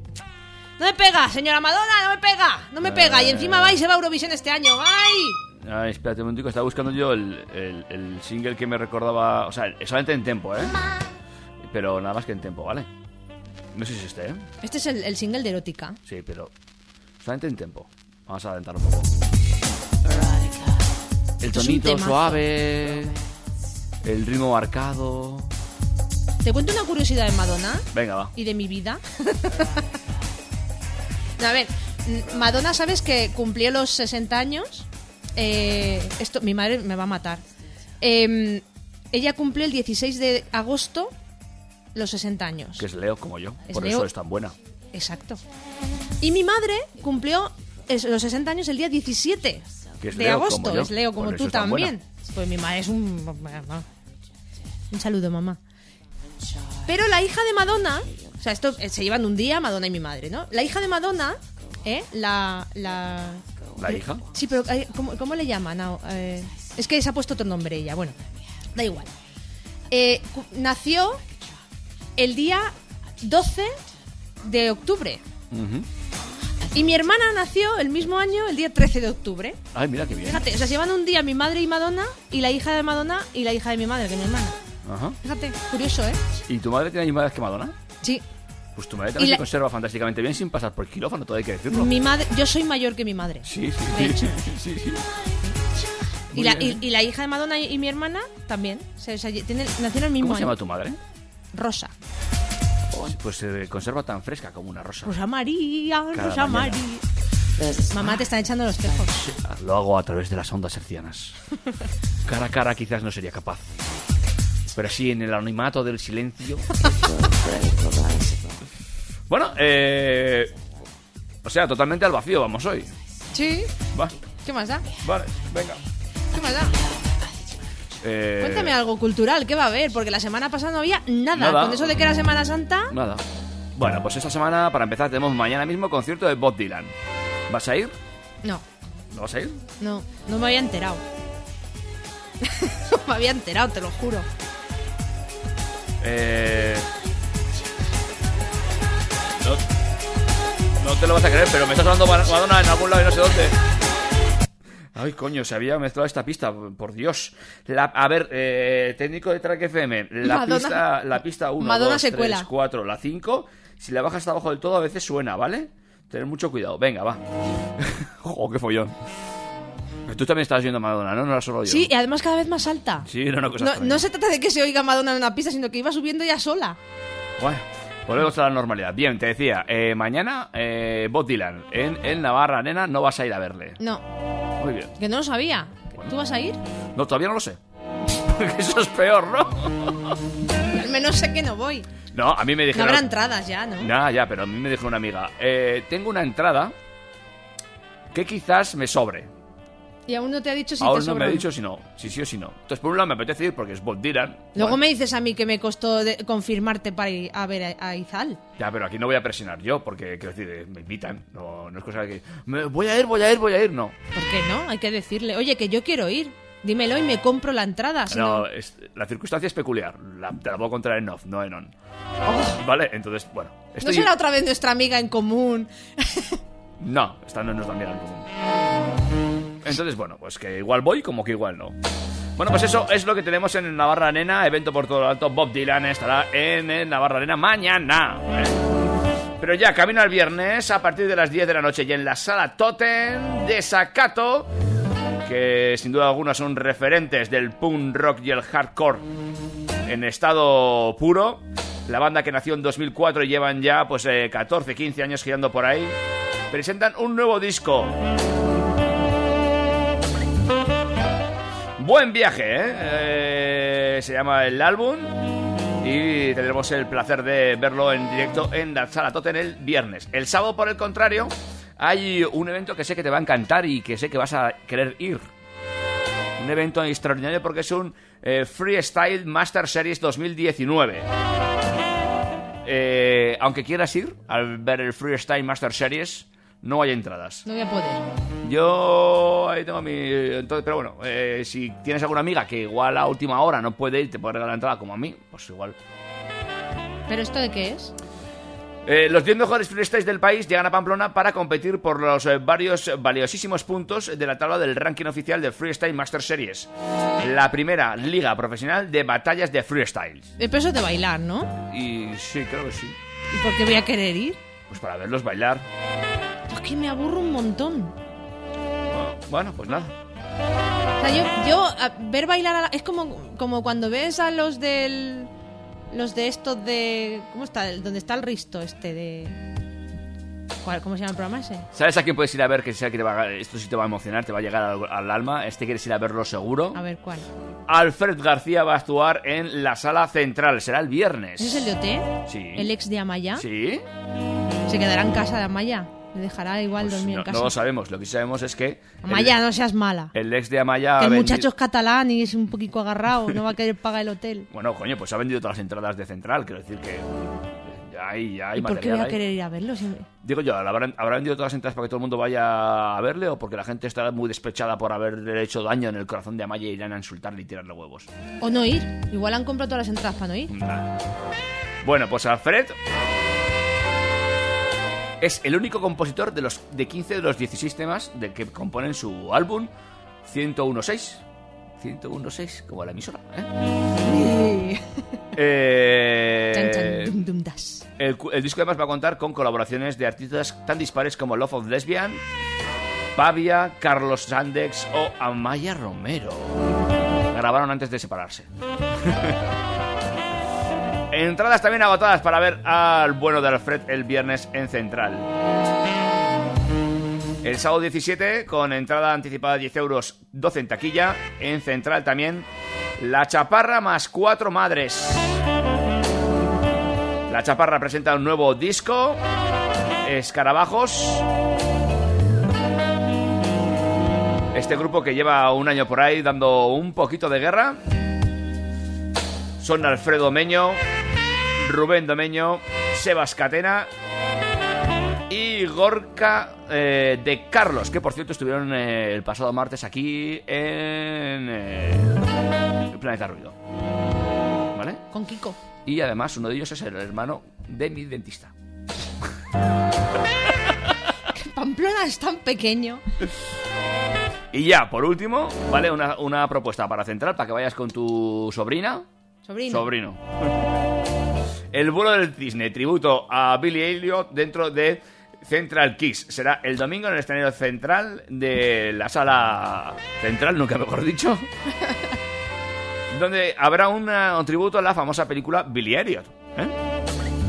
No me pega, señora Madonna, no me pega, no me pega. Y encima va y se va a Eurovisión este año. ¡Ay! Ay, espérate un momentico, estaba buscando yo el, el- el single que me recordaba. O sea, solamente en tempo, ¿eh? Pero nada más que en tempo, ¿vale? No sé si es este, ¿eh? Este es el, el single de Erótica. Sí, pero solamente en tempo. Vamos a adelantar un poco. El Esto es un tonito temazo. suave, el ritmo marcado. ¿Te cuento una curiosidad de Madonna Venga, va. y de mi vida? a ver, Madonna, ¿sabes que cumplió los 60 años? Eh, esto, mi madre me va a matar. Eh, ella cumplió el 16 de agosto los 60 años. Que es Leo como yo. Es Por Leo. eso es tan buena. Exacto. Y mi madre cumplió los 60 años el día 17 Que es de Leo agosto. como yo. Es Leo como tú también. Pues mi madre es un... Un saludo, mamá. Pero la hija de Madonna... O sea, esto eh, se llevan un día Madonna y mi madre, ¿no? La hija de Madonna, ¿eh? La... la... ¿La hija? Sí, pero ¿cómo, cómo le llaman? Ah, eh, es que se ha puesto otro nombre ella. Bueno, da igual. Eh, nació el día 12 de octubre. Y mi hermana nació el mismo año, el día 13 de octubre. Ay, mira qué bien. Fíjate, o sea, se llevan un día mi madre y Madonna, y la hija de Madonna y la hija de mi madre, que es mi hermana. Ajá. Fíjate, curioso, ¿eh? ¿Y tu madre tiene misma edad que Madonna? Sí. Pues tu madre también la- se conserva fantásticamente bien sin pasar por quirófano, todo hay que decirlo. Mi madre, yo soy mayor que mi madre. Sí, sí, sí, sí. Y la, bien. y, y la hija de Madonna y, y mi hermana también. O sea, o sea, tienen- nacieron el mismo ¿Cómo se llama tu madre? Rosa. Pues se conserva tan fresca como una rosa. Rosa María, Cada Rosa mañana. María. Mamá te está echando los tejos. Lo hago a través de las ondas hercianas. Cara a cara quizás no sería capaz. Pero así en el anonimato del silencio. bueno, eh... O sea, totalmente al vacío vamos hoy. Sí. Va, ¿Qué más da? vale, venga. ¿Qué más da? Eh, Cuéntame algo cultural, ¿qué va a haber? Porque la semana pasada no había nada. Nada. Con eso de que era Semana Santa, Nada. Bueno, pues esta semana, para empezar, tenemos mañana mismo concierto de Bob Dylan. ¿Vas a ir? no, ¿No vas a ir? no, no me había enterado. no me había enterado, te lo juro. Eh... No, no te lo vas a creer, pero me estás hablando Madonna en algún lado y no sé dónde. Ay, coño, se había mezclado esta pista, por Dios. La- a ver, eh, técnico de Track FM, la Madonna- pista la pista 1, Madonna 2, se 3, cuela. 4, la 5, si la bajas hasta abajo del todo a veces suena, ¿vale? Tener mucho cuidado. Venga, va. ¡Jo, qué follón! Tú también estabas viendo a Madonna, ¿no? No era solo yo. Sí, y además cada vez más alta. Sí, era una cosa No, no se trata de que se oiga Madonna en una pista, sino que iba subiendo ya sola. Bueno, volvemos a la normalidad. Bien, te decía, eh, mañana eh, Bob Dylan en, en Navarra, nena, no vas a ir a verle. No, Muy bien. que no lo sabía. ¿Tú vas a ir? No, todavía no lo sé. Porque eso es peor, ¿no? Al menos sé que no voy. No, a mí me No dijeron... habrá entradas ya, ¿no? Nah, ya, pero a mí me dijo una amiga, eh, tengo una entrada que quizás me sobre. Y aún no te ha dicho si Aún te no me ha dicho si no, si sí o si no. Entonces, por un lado me apetece ir porque es Bob Dylan. Luego Bueno, me dices a mí que me costó de- confirmarte para ir a ver a, a Izal. Ya, pero aquí no voy a presionar yo porque, quiero decir, eh, me invitan. No, no es cosa que... "Me- voy a ir, voy a ir, voy a ir, no. ¿Por qué no? Hay que decirle, oye, que yo quiero ir. Dímelo y me compro la entrada. si No, no- es- la circunstancia es peculiar. La- te la puedo contar en off, no en on. Oh. Vale, entonces, bueno. ¿No Estoy... será otra vez nuestra amiga en común? No, esta no nos da miedo en común. Entonces, bueno, pues que igual voy como que igual no. Bueno, pues eso es lo que tenemos en Navarra Arena, evento por todo lo alto. Bob Dylan estará en el Navarra Arena mañana. ¿eh? Pero ya, camino al viernes a partir de las 10 de la noche y en la sala Totem de Sacato, que sin duda alguna son referentes del punk rock y el hardcore en estado puro. La banda que nació en 2004 y llevan ya pues eh, 14, 15 años girando por ahí. Presentan un nuevo disco. Buen viaje, ¿eh? Eh, Se llama el álbum. Y tendremos el placer de verlo en directo en la sala Totem el viernes. El sábado, por el contrario, hay un evento que sé que te va a encantar y que sé que vas a querer ir. Un evento extraordinario porque es un eh, Freestyle Master Series 2019. Eh, aunque quieras ir al ver el Freestyle Master Series, no hay entradas. No voy a poder. Yo ahí tengo mi... Entonces, pero bueno, eh, si tienes alguna amiga que igual a última hora no puede ir, te puede regalar la entrada como a mí, pues igual. ¿Pero esto de qué es? Eh, los 10 mejores freestyles del país llegan a Pamplona para competir por los eh, varios valiosísimos puntos de la tabla del ranking oficial de Freestyle Master Series. La primera liga profesional de batallas de freestyles. El peso de bailar, ¿no? Y sí, creo que sí. ¿Y por qué voy a querer ir? Pues para verlos bailar. Es que me aburro un montón. Bueno, pues nada. O sea, yo, yo a- ver bailar a la- es como, como cuando ves a los del. Los de estos de. ¿Cómo está? ¿Dónde está el Risto este de. ¿Cuál- ¿Cómo se llama el programa ese? ¿Sabes a quién puedes ir a ver que sea que te va a- esto sí te va a emocionar, te va a llegar al, al alma? Este quieres ir a verlo seguro. A ver, ¿cuál? Alfred García va a actuar en la sala central, será el viernes. ¿Ese es el de OT? Sí. ¿El ex de Amaya? Sí. ¿Se quedará en casa de Amaya? ¿Le dejará igual Pues dormir no, en casa? no lo sabemos, lo que sí sabemos es que Amaya, el, no seas mala. el ex de Amaya que el muchacho es catalán y es un poquito agarrado, no va a querer pagar el hotel. Bueno, coño, pues ha vendido todas las entradas de central, quiero decir que eh, ya hay, ya hay ¿Y por qué voy a ahí. querer ir a verlo? Si- Digo yo, ¿habrá, ¿habrá vendido todas las entradas para que todo el mundo vaya a verle o porque la gente está muy despechada por haberle hecho daño en el corazón de Amaya y irán a insultarle y tirarle huevos? O no ir. Igual han comprado todas las entradas para no ir. Nah. Bueno, pues Alfred es el único compositor de los de 15 de los 16 temas de que componen su álbum 1016. 1016, como la emisora, ¿eh? Eh, el disco además va a contar con colaboraciones de artistas tan dispares como Love of Lesbian, Pavia, Carlos Sandex o Amaya Romero. Grabaron antes de separarse. Entradas también agotadas para ver al bueno de Alfred el viernes en Central. El sábado 17, con entrada anticipada 10 euros, 12 en taquilla. En Central también, La Chaparra más cuatro madres. La Chaparra presenta un nuevo disco, Escarabajos. Este grupo que lleva un año por ahí dando un poquito de guerra. Son Alfredo Meño, Rubén Domeño, Sebas Catena y Gorka eh, de Carlos, que por cierto estuvieron eh, el pasado martes aquí en eh, el Planeta Ruido. ¿Vale? Con Kiko. Y además uno de ellos es el hermano de mi dentista. Pamplona es tan pequeño. Y ya, por último, ¿vale? Una, una propuesta para Central, para que vayas con tu sobrina. Sobrino. Sobrino. El vuelo del cisne, tributo a Billy Elliot dentro de Central Kiss. Será el domingo en el escenario central de la sala central, nunca mejor dicho. donde habrá una- un tributo a la famosa película Billy Elliot. ¿eh?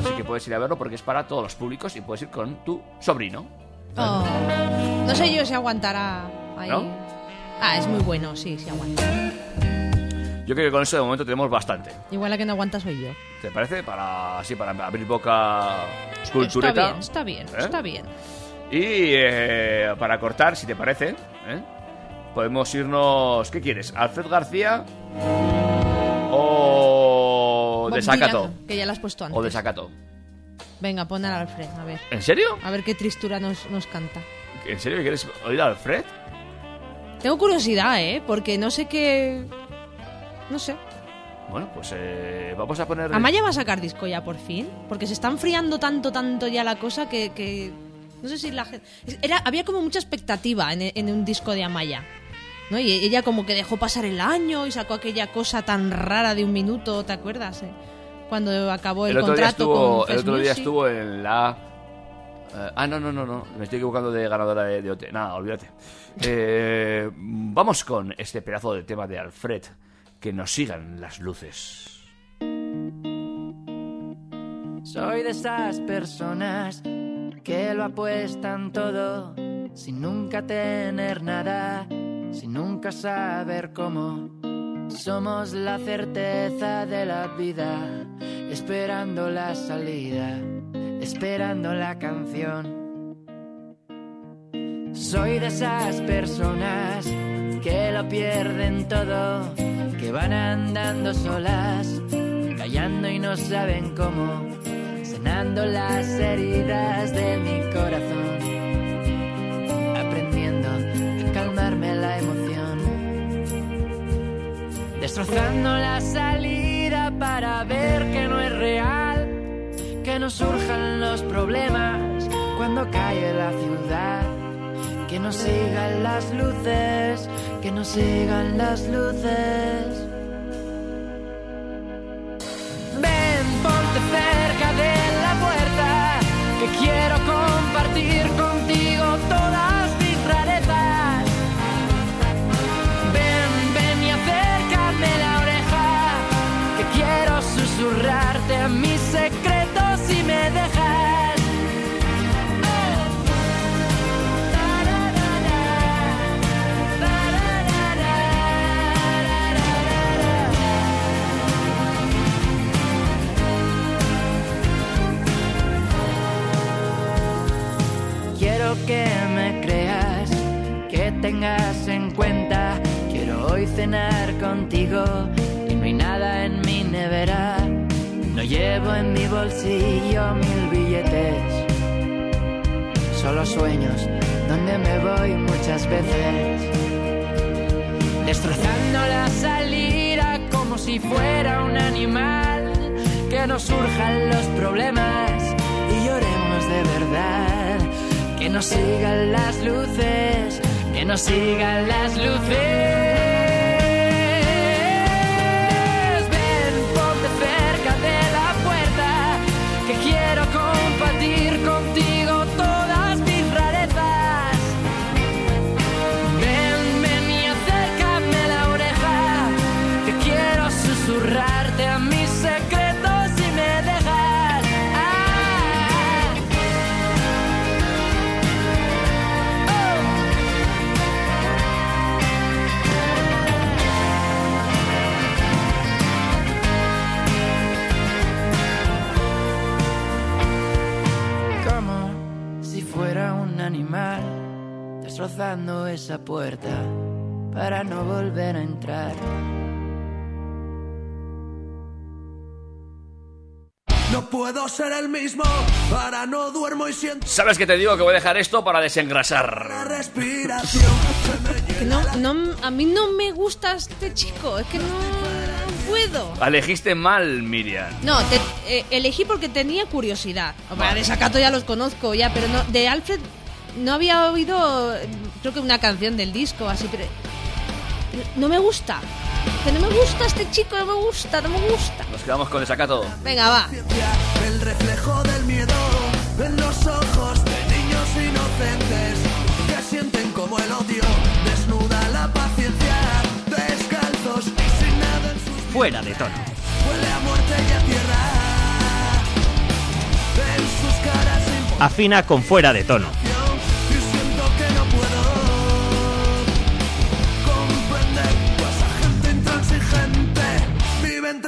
Así que puedes ir a verlo porque es para todos los públicos y puedes ir con tu sobrino. Oh. No sé yo si aguantará ahí. ¿No? Ah, es muy bueno, sí, sí aguanta. Yo creo que con eso de momento tenemos bastante. Igual la que no aguanta soy yo. ¿Te parece? Para así, para abrir boca cultureta. Está bien, está bien, ¿Eh? está bien. Y eh, para cortar, si te parece, ¿eh? podemos irnos. ¿Qué quieres? ¿Alfred García? ¿O Desacato? Que ya la has puesto antes. ¿O Desacato? Venga, pon al Alfred, a ver. ¿En serio? A ver qué tristura nos, nos canta. ¿En serio quieres oír a Alfred? Tengo curiosidad, ¿eh? Porque no sé qué... No sé. Bueno, pues eh, vamos a poner. Amaya va a sacar disco ya por fin. Porque se está enfriando tanto, tanto ya la cosa que... que- No sé si la gente... Era, había como mucha expectativa en, en un disco de Amaya. ¿no? Y ella como que dejó pasar el año y sacó aquella cosa tan rara de un minuto, ¿te acuerdas? eh? Cuando acabó el, contrato estuvo, con el otro día Music. estuvo en la. eh, ah, no, no, no, no. Me estoy equivocando de ganadora de, de OT. Nada, olvídate. Eh, vamos con este pedazo de tema de Alfred. Que nos sigan las luces. Soy de esas personas que lo apuestan todo sin nunca tener nada, sin nunca saber cómo. Somos la certeza de la vida, esperando la salida, esperando la canción. Soy de esas personas que lo pierden todo, que van andando solas, callando y no saben cómo, sanando las heridas de mi corazón, aprendiendo a calmarme la emoción, destrozando la salida para ver que no es real, que no surjan los problemas cuando cae la ciudad. Que no sigan las luces, que no sigan las luces. Ven, ponte cerca de la puerta, que quiero cenar contigo y no hay nada en mi nevera. No llevo en mi bolsillo mil billetes, solo sueños donde me voy muchas veces. Destrozando la salida como si fuera un animal. Que no surjan los problemas y lloremos de verdad. Que no sigan las luces, que no sigan las luces. Destrozando esa puerta para no volver a entrar. No puedo ser el mismo, ahora no duermo y siento ¿Sabes que te digo que voy a dejar esto para desengrasar? la respiración. Que no, no, a mí no me gusta este chico, es que no, puedo. Elegiste mal, Miriam. No, te- eh, elegí porque tenía curiosidad. Hombre, de Sacato ya los conozco, ya, pero no, de Alfred no había oído, eh, creo que una canción del disco, así, pero no me gusta. Que no me gusta este chico, no me gusta, no me gusta. Nos quedamos con desacato. Venga, va. El reflejo del miedo en los ojos de niños inocentes que sienten como el odio desnuda la paciencia. Descalzos, sin nada en sus Fuera de tono. huele a muerte y a tierra. En sus caras Afina con fuera de tono.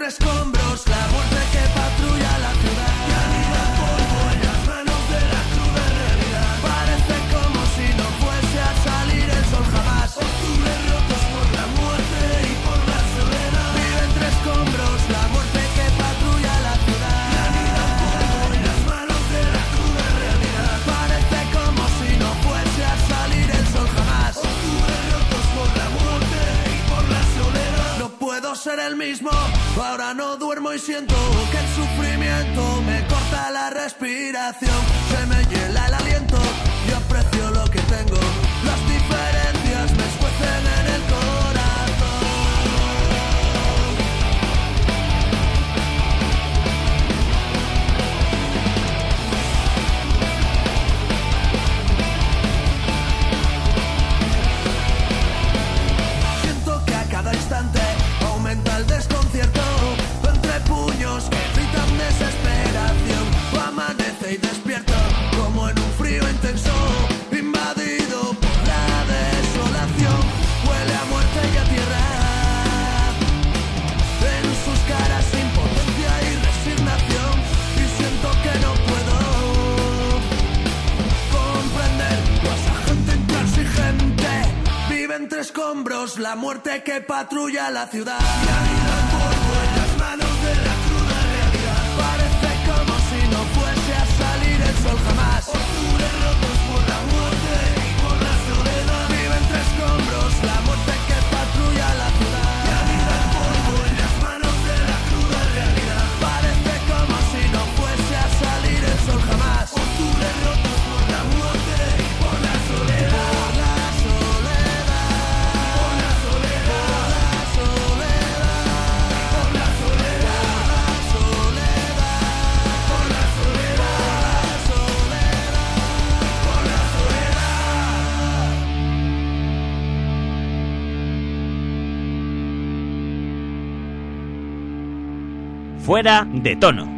Escombros la muerte que patrulla la ciudad. Y anida polvo en las manos de la cruda realidad. Parece como si no fuese a salir el sol jamás. Octubre rotos por la muerte y por la soledad. Vive entre escombros la muerte que patrulla la ciudad. Y anida polvo en las manos de la cruda realidad. Parece como si no fuese a salir el sol jamás. Octubre rotos por la muerte y por la soledad. No puedo ser el mismo ahora no duermo y siento que el sufrimiento me corta la respiración. Se me hiela el aliento yo aprecio lo que tengo. Las diferencias me escuecen en el corazón escombros la muerte que patrulla la ciudad. Fuera de tono.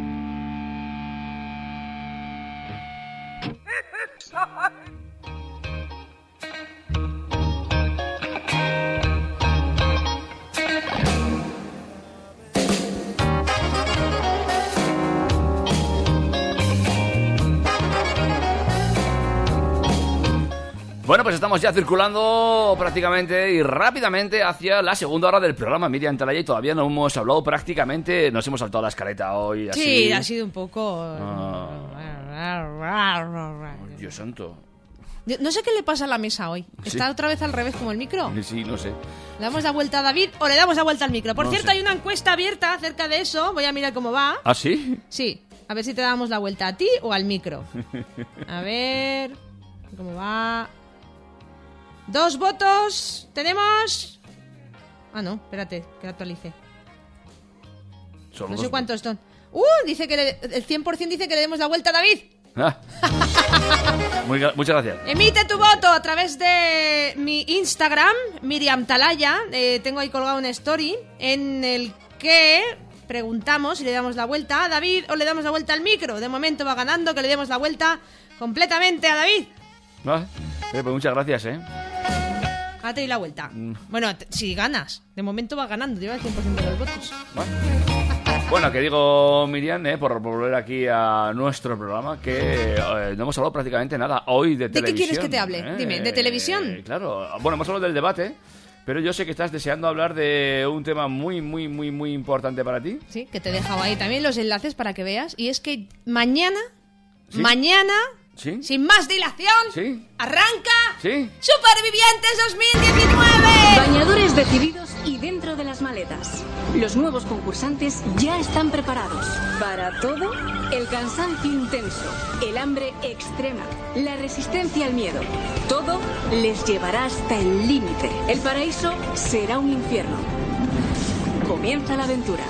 Estamos ya circulando prácticamente y rápidamente hacia la segunda hora del programa Miriam Talaya y todavía no hemos hablado prácticamente, nos hemos saltado la escaleta hoy. Así. Sí, ha sido un poco... Ah, Dios santo. No sé qué le pasa a la mesa hoy. ¿Está Sí. otra vez al revés como el micro? Sí, no sé. ¿Le damos la vuelta a David o le damos la vuelta al micro? Por No cierto, sé. hay una encuesta abierta acerca de eso. Voy a mirar cómo va. ¿Ah, sí? Sí, a ver si te damos la vuelta a ti o al micro. A ver cómo va. Dos votos. Tenemos. Ah, no, espérate, que lo actualice. Solo No sé cuántos son. ¡Uh! Dice que le- el 100% dice que le demos la vuelta a David. Ah. Muy muchas gracias. Emite tu voto a través de mi Instagram, Miriam Talaya. Eh, tengo ahí colgado una story en el que preguntamos si le damos la vuelta a David o le damos la vuelta al micro. De momento va ganando que le demos la vuelta completamente a David. Ah, eh, pues muchas gracias, ¿eh? A y la vuelta. Mm. Bueno, si ganas. De momento va ganando, lleva el 100% de los votos. Bueno, que digo, Miriam, eh, por volver aquí a nuestro programa, que eh, no hemos hablado prácticamente nada hoy de, ¿De qué televisión. quieres que te hable? ¿eh? Dime, ¿de televisión? Eh, claro, bueno, hemos hablado del debate, pero yo sé que estás deseando hablar de un tema muy, muy, muy, muy importante para ti. Sí, que te he dejado ahí también los enlaces para que veas. Y es que mañana, ¿Sí? mañana, ¿Sí? sin más dilación, ¿Sí? arranca ¿Sí? Supervivientes 2019. Bañadores decididos y dentro de las maletas. Los nuevos concursantes ya están preparados. Para todo, el cansancio intenso, el hambre extrema, la resistencia al miedo. Todo les llevará hasta el límite. El paraíso será un infierno. Comienza la aventura.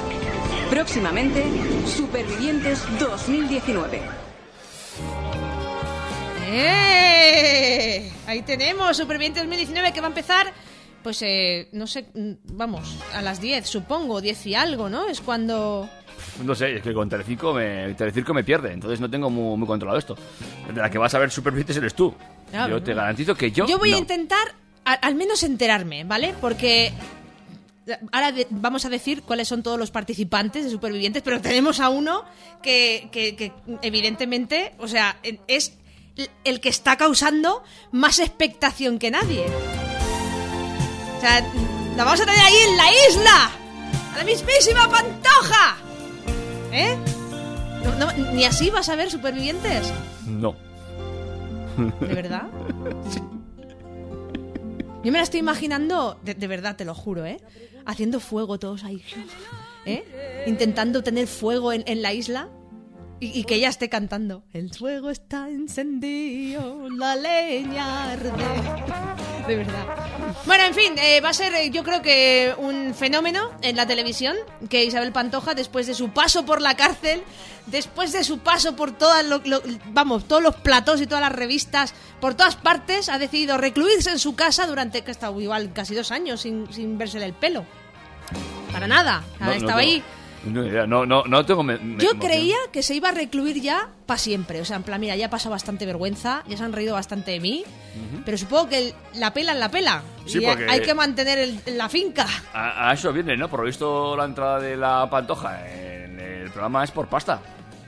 Próximamente, Supervivientes 2019. ¡Eh! Ahí tenemos Supervivientes 2019 que va a empezar, pues, eh, no sé, mm, vamos, a las 10, supongo, 10 y algo, ¿no? Es cuando... No sé, es que con Telecinco me, Telecinco me pierde, entonces no tengo muy, muy controlado esto. De la que vas a ver Supervivientes eres tú. Ah, yo te garantizo que yo. Yo voy a intentar al menos enterarme, ¿vale? Porque ahora de- vamos a decir cuáles son todos los participantes de Supervivientes, pero tenemos a uno que, que- que evidentemente, o sea, es el que está causando más expectación que nadie. O sea, la vamos a tener ahí en la isla, a la mismísima Pantoja. ¿Eh? No- no, ¿Ni así vas a ver Supervivientes? No. ¿De verdad? Yo me la estoy imaginando, de, de verdad, te lo juro, ¿eh? Haciendo fuego todos ahí. ¿Eh? Intentando tener fuego en, en la isla y, y que ella esté cantando. El fuego está encendido, la leña arde. De verdad. Bueno, en fin, eh, va a ser eh, yo creo que un fenómeno en la televisión que Isabel Pantoja, después de su paso por la cárcel, después de su paso por todas lo- lo- vamos, todos los platos y todas las revistas, por todas partes, ha decidido recluirse en su casa durante que ha estado igual casi dos años sin, sin versele el pelo. Para nada. No, no estaba ahí. No, no, no, no tengo. me- me- Yo emoción. creía que se iba a recluir ya para siempre. O sea, en plan, mira, ya ha pasado bastante vergüenza, ya se han reído bastante de mí. Pero supongo que el- la pela en la pela. Sí, y porque- hay que mantener el- la finca. A, a eso viene, ¿no? Por lo visto, la entrada de la pantoja en el programa es por pasta.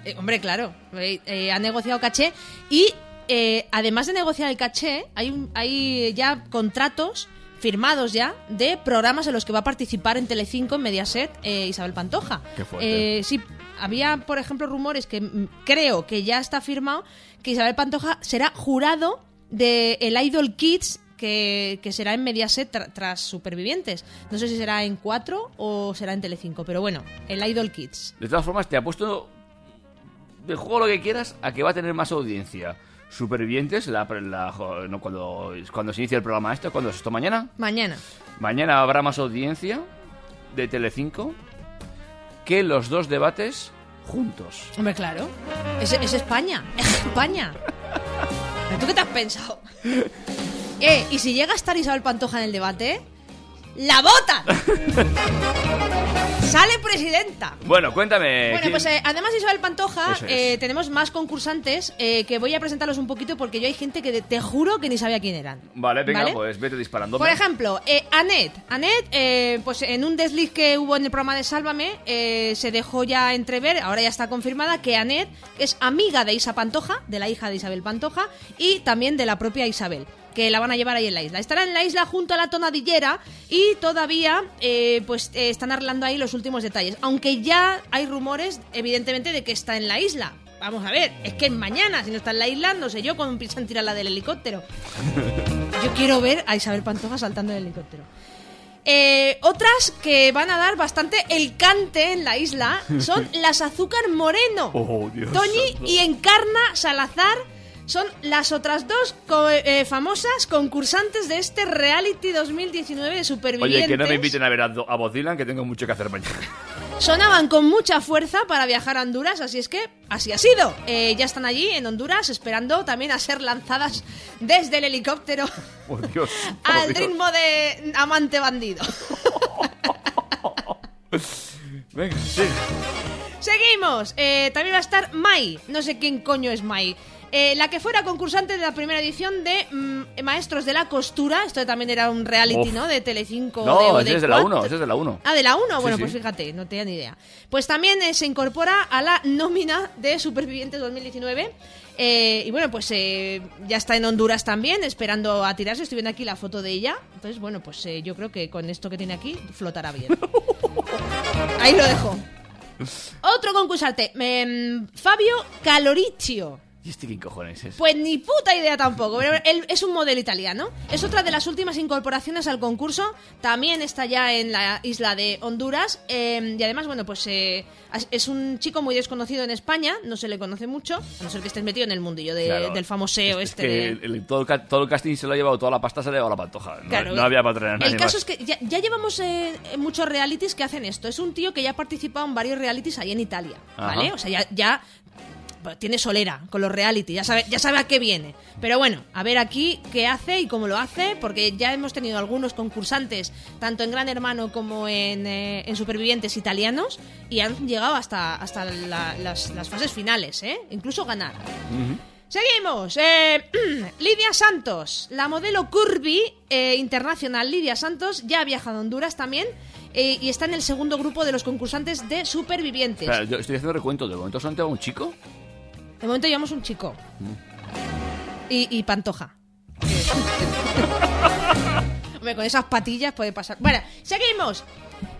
Eh, hombre, claro. eh, eh, ha negociado caché. Y eh, además de negociar el caché, hay, hay ya contratos firmados ya de programas en los que va a participar en Telecinco, en Mediaset, eh, Isabel Pantoja. Qué fuerte. Eh, sí, había, por ejemplo, rumores que creo que ya está firmado que Isabel Pantoja será jurado de el Idol Kids que, que será en Mediaset tra- tras Supervivientes. No sé si será en 4 o será en Telecinco, pero bueno, el Idol Kids. De todas formas, te apuesto de juego lo que quieras a que va a tener más audiencia. Supervivientes, la, la- no, cuando, cuando se inicia el programa esto, cuando es esto mañana. Mañana. Mañana habrá más audiencia de Telecinco que los dos debates juntos. Hombre, claro. Es, es España. Es España. ¿Pero ¿Tú qué te has pensado? Eh, y si llega a estar Isabel Pantoja en el debate, ¡la votan! Sale presidenta. Bueno, cuéntame. Bueno, ¿quién- pues eh, además de Isabel Pantoja, es. eh, tenemos más concursantes eh, que voy a presentarlos un poquito porque yo hay gente que de- te juro que ni sabía quién eran. Vale, venga, ¿vale? pues vete disparando. Por ejemplo, eh, Anet. Anet, pues en un desliz que hubo en el programa de Sálvame, se dejó ya entrever, ahora ya está confirmada, que Anet es amiga de Isa Pantoja, de la hija de Isabel Pantoja, y también de la propia Isabel que la van a llevar ahí en la isla. Estará en la isla junto a la tonadillera y todavía eh, pues eh, están arreglando ahí los últimos detalles. Aunque ya hay rumores, evidentemente, de que está en la isla. Vamos a ver, es que mañana, si no está en la isla, no sé yo cómo empiezan a tirarla del helicóptero. Yo quiero ver a Isabel Pantoja saltando del helicóptero. Eh, otras que van a dar bastante el cante en la isla son las Azúcar Moreno. Oh, Dios Toñi y Encarna Salazar son las otras dos co- eh, famosas concursantes de este reality 2019 de supervivientes. Oye, que no me inviten a ver a, a Bob Dylan, que tengo mucho que hacer mañana. Sonaban con mucha fuerza para viajar a Honduras, así es que así ha sido. Eh, ya están allí en Honduras esperando también a ser lanzadas desde el helicóptero Dios. por al Dios. ritmo de amante bandido. Venga, sí. Seguimos. Eh, también va a estar Mai. No sé quién coño es Mai. Eh, la que fuera concursante de la primera edición de mm, Maestros de la Costura. Esto también era un reality, Uf. ¿no? De Telecinco. No, ese es de la cuatro. 1, ese es de la 1. Ah, de la 1. Sí, Bueno, sí. pues fíjate, no tenía ni idea. Pues también eh, se incorpora a la nómina de Supervivientes 2019. Eh, y bueno, pues eh, ya está en Honduras también, esperando a tirarse. Estoy viendo aquí la foto de ella. Entonces, bueno, pues eh, yo creo que con esto que tiene aquí flotará bien. Ahí lo dejo. Otro concursante, em, Fabio Caloriccio. ¿Y este qué cojones es? Pues ni puta idea tampoco. Pero él es un modelo italiano. Es otra de las últimas incorporaciones al concurso. También está ya en la isla de Honduras. eh, y además, bueno, pues eh, es un chico muy desconocido en España. No se le conoce mucho. A no ser que estés metido en el mundillo de- Claro. del famoseo Es este. que de- el- el- todo, el, todo el casting se lo ha llevado, toda la pasta se le ha llevado a la pantoja. No, Claro, no había para traer El caso más. es que ya, ya llevamos eh, en muchos realities que hacen esto. Es un tío que ya ha participado en varios realities ahí en Italia, ¿vale? Ajá. O sea, ya, tiene solera con los reality, ya sabe, ya sabe a qué viene. Pero bueno, a ver aquí qué hace y cómo lo hace, porque ya hemos tenido algunos concursantes, tanto en Gran Hermano como en, eh, en Supervivientes italianos, y han llegado hasta, hasta la- las, fases finales, ¿eh? Incluso ganar. Seguimos. eh, Lidia Santos, la modelo Curvy eh, internacional Lidia Santos, ya ha viajado a Honduras también y está en el segundo grupo de los concursantes de Supervivientes. Yo estoy haciendo recuento. De momento solamente va un chico. De momento llevamos un chico. Y, y Pantoja. Hombre, con esas patillas puede pasar. Bueno, seguimos.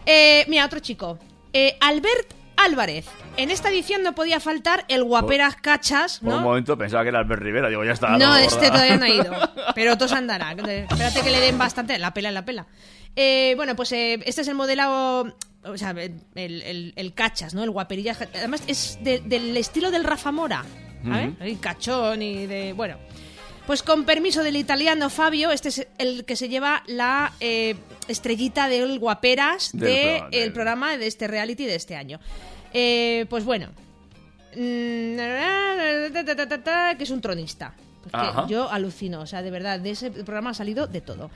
Eh, mira, otro chico. Eh, Albert Álvarez. En esta edición no podía faltar el guaperas cachas, Por un ¿no? momento pensaba que era Albert Rivera. Digo, ya está. No, este todavía no ha ido. Pero todos andará. Espérate que le den bastante. La pela, la pela. Eh, bueno, pues eh, este es el modelo. O sea, el, el- el cachas, ¿no? El guaperilla. Además, es de- del estilo del Rafa Mora. ¿Sabes? Ahí, cachón y de. Bueno. Pues con permiso del italiano Fabio, este es el que se lleva la eh, estrellita del guaperas Del del programa, el programa de este reality de este año. Eh, pues bueno. Mm, que es un tronista. Que Ajá. yo alucino, o sea, de verdad, de ese programa ha salido de todo.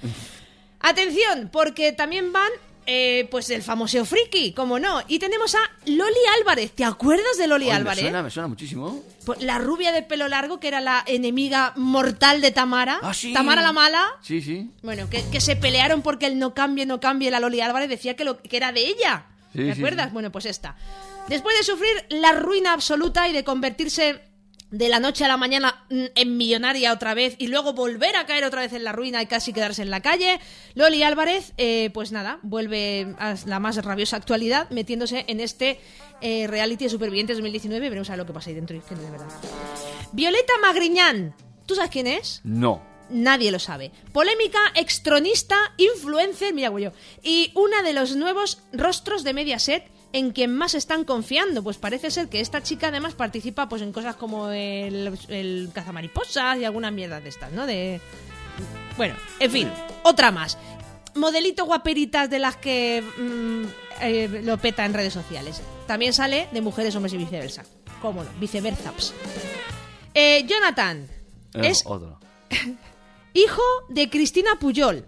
Atención, porque también van, eh, pues, el famoso friki, como no. Y tenemos a Loli Álvarez. ¿Te acuerdas de Loli Álvarez? Me suena, me suena muchísimo. Pues la rubia de pelo largo, que era la enemiga mortal de Tamara. Tamara la mala. Sí, sí. Bueno, que, que se pelearon porque el no cambie, no cambie. La Loli Álvarez decía que, lo, que era de ella. Sí, ¿Te sí, acuerdas? sí. Bueno, pues esta. Después de sufrir la ruina absoluta y de convertirse de la noche a la mañana mm, en millonaria otra vez y luego volver a caer otra vez en la ruina y casi quedarse en la calle. Loli Álvarez, eh, pues nada, vuelve a la más rabiosa actualidad metiéndose en este eh, reality de Supervivientes 2019. Veremos a ver lo que pasa ahí dentro. y de verdad. Violeta Magriñán, ¿tú sabes quién es? No. Nadie lo sabe. Polémica, extronista, influencer, mira yo, y una de los nuevos rostros de Mediaset en quien más están confiando. Pues parece ser que esta chica además participa pues en cosas como el, el cazamariposas y alguna mierda de estas, ¿no? De... Bueno, en fin, otra más. Modelito guaperitas de las que mm, eh, lo peta en redes sociales. También sale de mujeres, hombres y viceversa. ¿Cómo no? Viceversa. Eh, Jonathan Eh, es Otro. hijo de Cristina Puyol.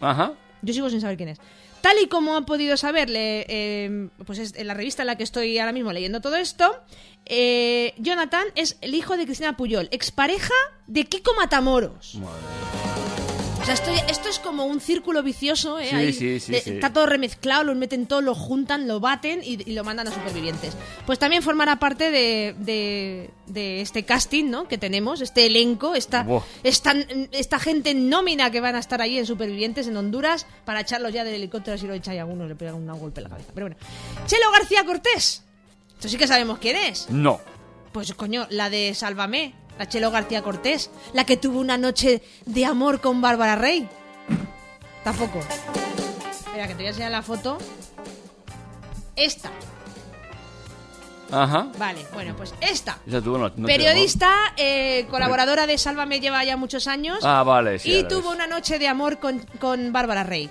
Ajá. Yo sigo sin saber quién es. Tal y como han podido saberle, eh, pues es en la revista en la que estoy ahora mismo leyendo todo esto, eh, Jonathan es el hijo de Cristina Puyol, expareja de Kiko Matamoros. Sea, esto, esto es como un círculo vicioso, ¿eh? Sí, Ahí sí, sí, de-. Está todo remezclado, lo meten todo, lo juntan, lo baten y, y lo mandan a supervivientes. Pues también formará parte de, de- de este casting, ¿no? Que tenemos, este elenco, esta, esta, esta gente en nómina que van a estar ahí en supervivientes en Honduras para echarlos ya del helicóptero si lo echáis a alguno, le pegan un golpe en la cabeza. Pero bueno. Chelo García Cortés. Esto sí que sabemos quién es. No. Pues coño, la de Sálvame, la Chelo García Cortés, la que tuvo una noche de amor con Bárbara Rey. Tampoco. Espera, que te voy a enseñar la foto. Esta. Ajá. Vale, bueno, pues esta. Esa tuvo te Periodista, eh, colaboradora de Sálvame lleva ya muchos años. Ah, vale, sí, Y tuvo ves. una noche de amor con, con Bárbara Rey.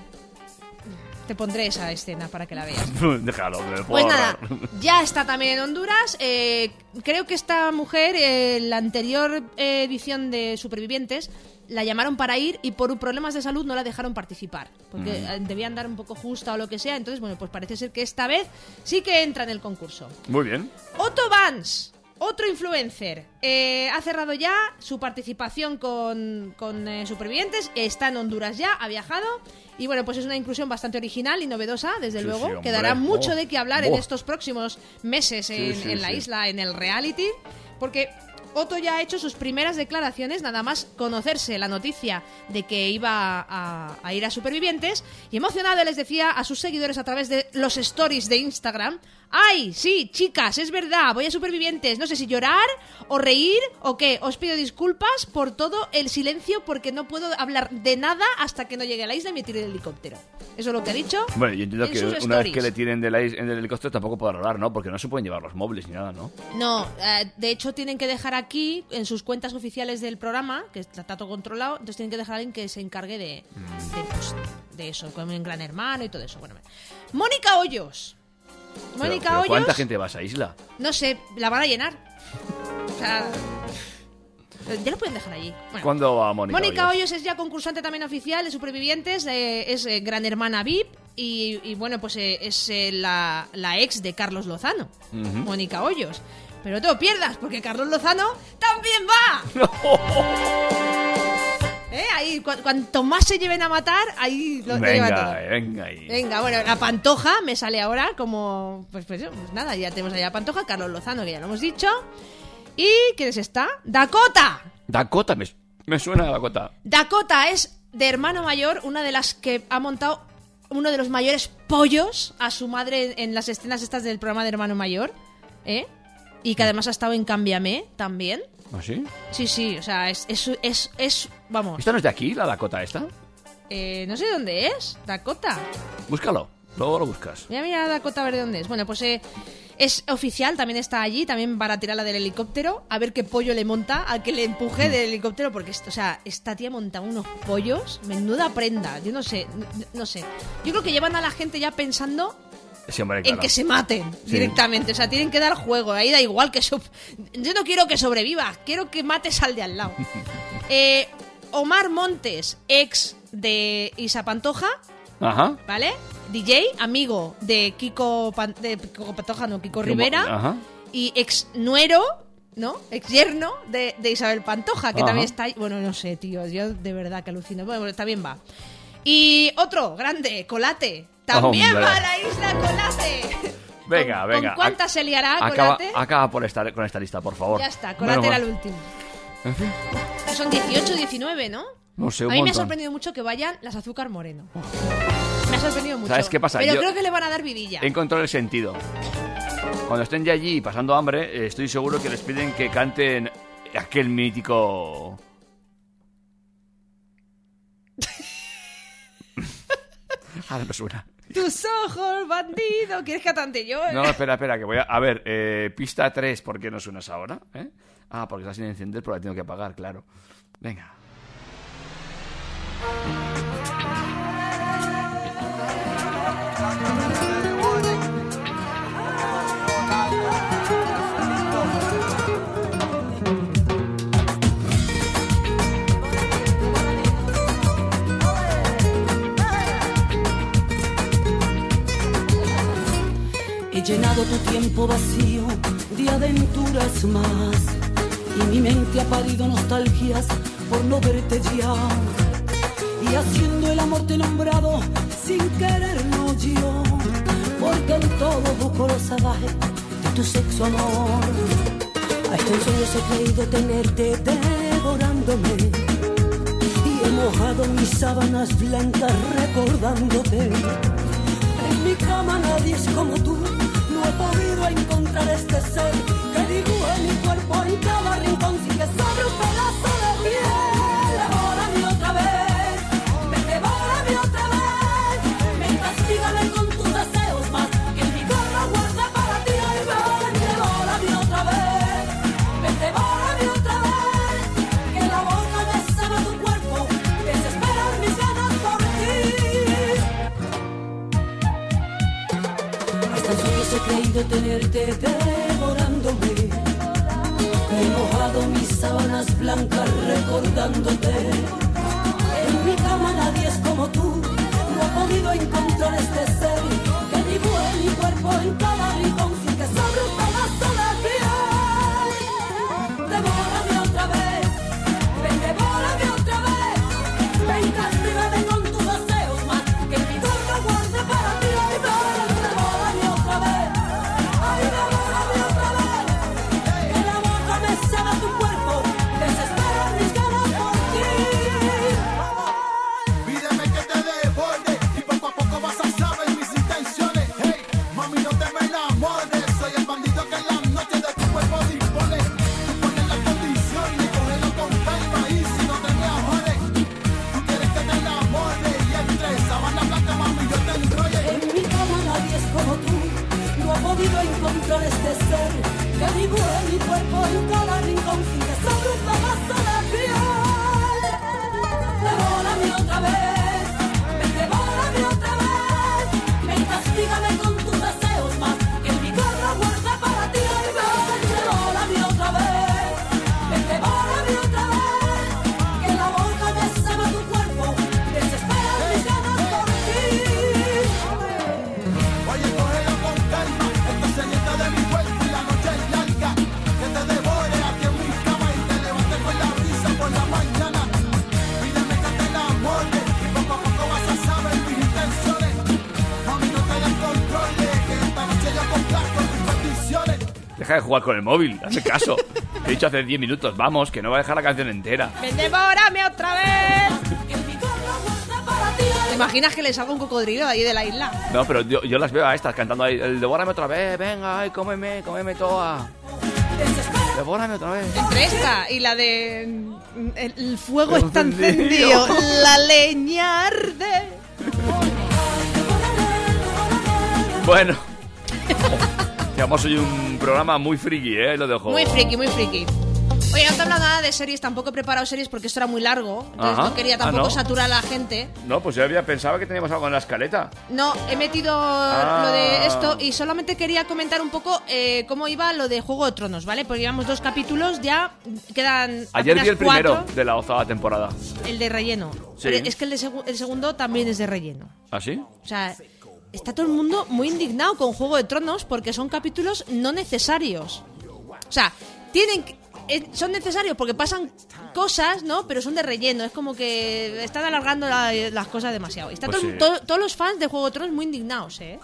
Te pondré esa escena para que la veas. Déjalo, me puedo Pues nada, ahorrar. ya está también en Honduras. Eh, creo que esta mujer, eh, la anterior eh, edición de Supervivientes, la llamaron para ir y por problemas de salud no la dejaron participar. Porque Mm. eh, debía andar un poco justa o lo que sea. Entonces, bueno, pues parece ser que esta vez sí que entra en el concurso. Muy bien. Otto Vance, otro influencer, eh, ha cerrado ya su participación con, con, eh, Supervivientes, está en Honduras ya, ha viajado y bueno, pues es una inclusión bastante original y novedosa, desde Sí, luego, sí, que dará mucho Oh. de qué hablar en Oh. estos próximos meses en, Sí, sí, en la isla, en el reality, porque... Otto ya ha hecho sus primeras declaraciones, nada más conocerse la noticia de que iba a, a ir a Supervivientes, y emocionado les decía a sus seguidores a través de los stories de Instagram, ¡ay, sí, chicas, es verdad, voy a Supervivientes, no sé si llorar o reír o qué, os pido disculpas por todo el silencio porque no puedo hablar de nada hasta que no llegue a la isla y me tire el helicóptero. Eso es lo que ha dicho. Bueno, yo entiendo en que una vez que le tiren del, ais- en el helicóptero tampoco podrá hablar, ¿no? Porque no se pueden llevar los móviles ni nada, ¿no? No, eh, de hecho tienen que dejar aquí, en sus cuentas oficiales del programa, que está todo controlado, entonces tienen que dejar a alguien que se encargue de, de, pues, de eso, con un gran hermano y todo eso. Bueno, Mónica Hoyos. Mónica Hoyos, ¿Cuánta gente va a esa isla? no sé, la van a llenar. O sea, ya lo pueden dejar allí. Bueno. ¿Cuándo va Mónica? Mónica Hoyos? Hoyos es ya concursante también oficial de Supervivientes, eh, es eh, gran hermana VIP y, y, bueno, pues eh, es eh, la, la ex de Carlos Lozano, Ujú. Mónica Hoyos. Pero no te lo pierdas, porque Carlos Lozano también va. ¿Eh? Ahí, cu- cuanto más se lleven a matar, ahí lo, llevan todo. Venga, venga ahí. Venga, bueno, la Pantoja me sale ahora como... Pues, pues, pues nada, ya tenemos ahí a Pantoja, Carlos Lozano, que ya lo hemos dicho. ¿Y quién es esta? Dakota. Dakota, me, me suena a Dakota. Dakota es de hermano mayor, una de las que ha montado uno de los mayores pollos a su madre en, en las escenas estas del programa de hermano mayor, ¿eh? Y que además ha estado en Cámbiame también. ¿Ah, sí? Sí, sí, o sea, es, es, es, es- vamos, ¿Esta no es de aquí, la Dakota esta? eh, no sé dónde es, Dakota. Búscalo, luego lo buscas. Voy a mirar a Dakota a ver de dónde es. Bueno, pues eh, es oficial, también está allí, también para tirarla del helicóptero, a ver qué pollo le monta, al que le empuje del helicóptero, porque, esto, o sea, esta tía monta unos pollos, menuda prenda, yo no sé, no, no sé. Yo creo que llevan a la gente ya pensando Sí, hombre, en que se maten Sí. directamente, o sea, tienen que dar juego, ahí da igual que... so- Yo no quiero que sobreviva, quiero que mates al de al lado. Eh, Omar Montes, ex de Isa Pantoja, Ajá. ¿vale? DJ, amigo de Kiko, Pan- de Kiko Pantoja, no, Kiko Rivera, Ajá. y ex nuero, ¿no? Ex yerno de, de Isabel Pantoja, que Ajá. también está. Bueno, no sé, tío, yo de verdad que alucino. Bueno, bueno, también va. Y otro, grande, Colate. También Hombre. va a la isla Colate. Venga, ¿Con- venga. ¿Con cuántas se liará, Acaba, Colate? acaba por esta, con esta lista, por favor. Ya está, Menos Colate era mal. el último. En fin, Son 18, 19, ¿no? no sé, A mí me ha montón. sorprendido mucho que vayan las azúcar moreno. Me ha sorprendido mucho. ¿Sabes qué pasa? Pero Yo- creo que le van a dar vidilla. He encontrado el sentido. Cuando estén ya allí pasando hambre, eh, estoy seguro que les piden que canten aquel mítico... Ahora no suena. Tus ojos, bandido. ¿Quieres que cante yo? No, espera, espera, que voy a... A ver, eh, pista 3, ¿por qué no suenas ahora? ¿Eh? Ah, porque está sin encender, pero la tengo que apagar, claro. Venga. Llenado tu tiempo vacío de aventuras más y mi mente ha parido nostalgias por no verte ya. Y haciendo el amor te nombrado sin quererlo yo, porque en todo busco los salvaje de tu sexo amor. A este sueños he creído tenerte devorándome y he mojado mis sábanas blancas recordándote. En mi cama nadie es como tú, he podido encontrar este ser que dibuje mi cuerpo en cada rincón sin que sobre un pedazo creído tenerte devorándome. He mojado mis sábanas blancas recordándote. En mi cama nadie es como tú. No he podido encontrar este jugar con el móvil, hazme caso. He dicho hace 10 minutos, vamos, que no va a dejar la canción entera. ¡Ven, devórame otra vez! ¿Te imaginas que le salga un cocodrilo de ahí de la isla? No, pero yo, yo las veo a estas cantando ahí. El devórame otra vez, venga, ay, cómeme, cómeme toda. Devórame otra vez. Entre esta y la de. mm, El, el fuego El está encendido. encendido, la leña arde. Bueno. Llevamos hoy un programa muy friki, ¿eh? Lo dejo. Muy friki, muy friki. Oye, no te he hablado nada de series, tampoco he preparado series porque esto era muy largo. Entonces Ajá. no quería Ah, tampoco ¿no? saturar a la gente. No, pues yo había pensado que teníamos algo en la escaleta. No, he metido Ah. lo de esto y solamente quería comentar un poco eh, cómo iba lo de Juego de Tronos, ¿vale? Porque llevamos dos capítulos, ya quedan. Ayer vi el primero de la octava temporada. El de relleno. Sí. Pero Es que el, de el segundo también es de relleno. ¿Ah, sí? O sea, está todo el mundo muy indignado con Juego de Tronos porque son capítulos no necesarios. O sea, tienen que- eh, son necesarios porque pasan cosas, ¿no? Pero son de relleno. Es como que están alargando la- las cosas demasiado. Y están Pues todo- sí. todo- todos los fans de Juego de Tronos muy indignados, ¿eh?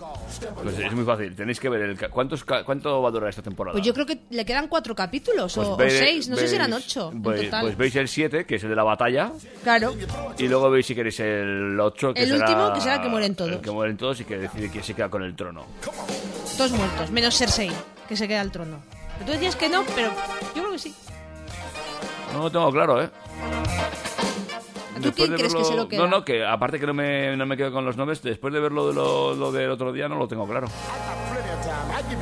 Pues es muy fácil. Tenéis que ver el. ca- ¿Cuántos, ca- ¿Cuánto va a durar esta temporada? Pues yo creo que le quedan cuatro capítulos Pues o, o ve- seis. No sé si eran veis- ocho en veis- total. Pues veis el 7, que es el de la batalla. Claro. Y luego veis si queréis el 8, que El será último, que será el que mueren todos. El que mueren todos y que decide quién se queda con el trono. Todos muertos, menos Cersei, que se queda al trono. Pero Tú decías que no, pero yo creo que sí. No lo tengo claro, ¿eh? ¿Tú quién de crees que se lo queda? No, no, que aparte que no me, no me quedo con los nombres, después de verlo de lo, lo del otro día no lo tengo claro.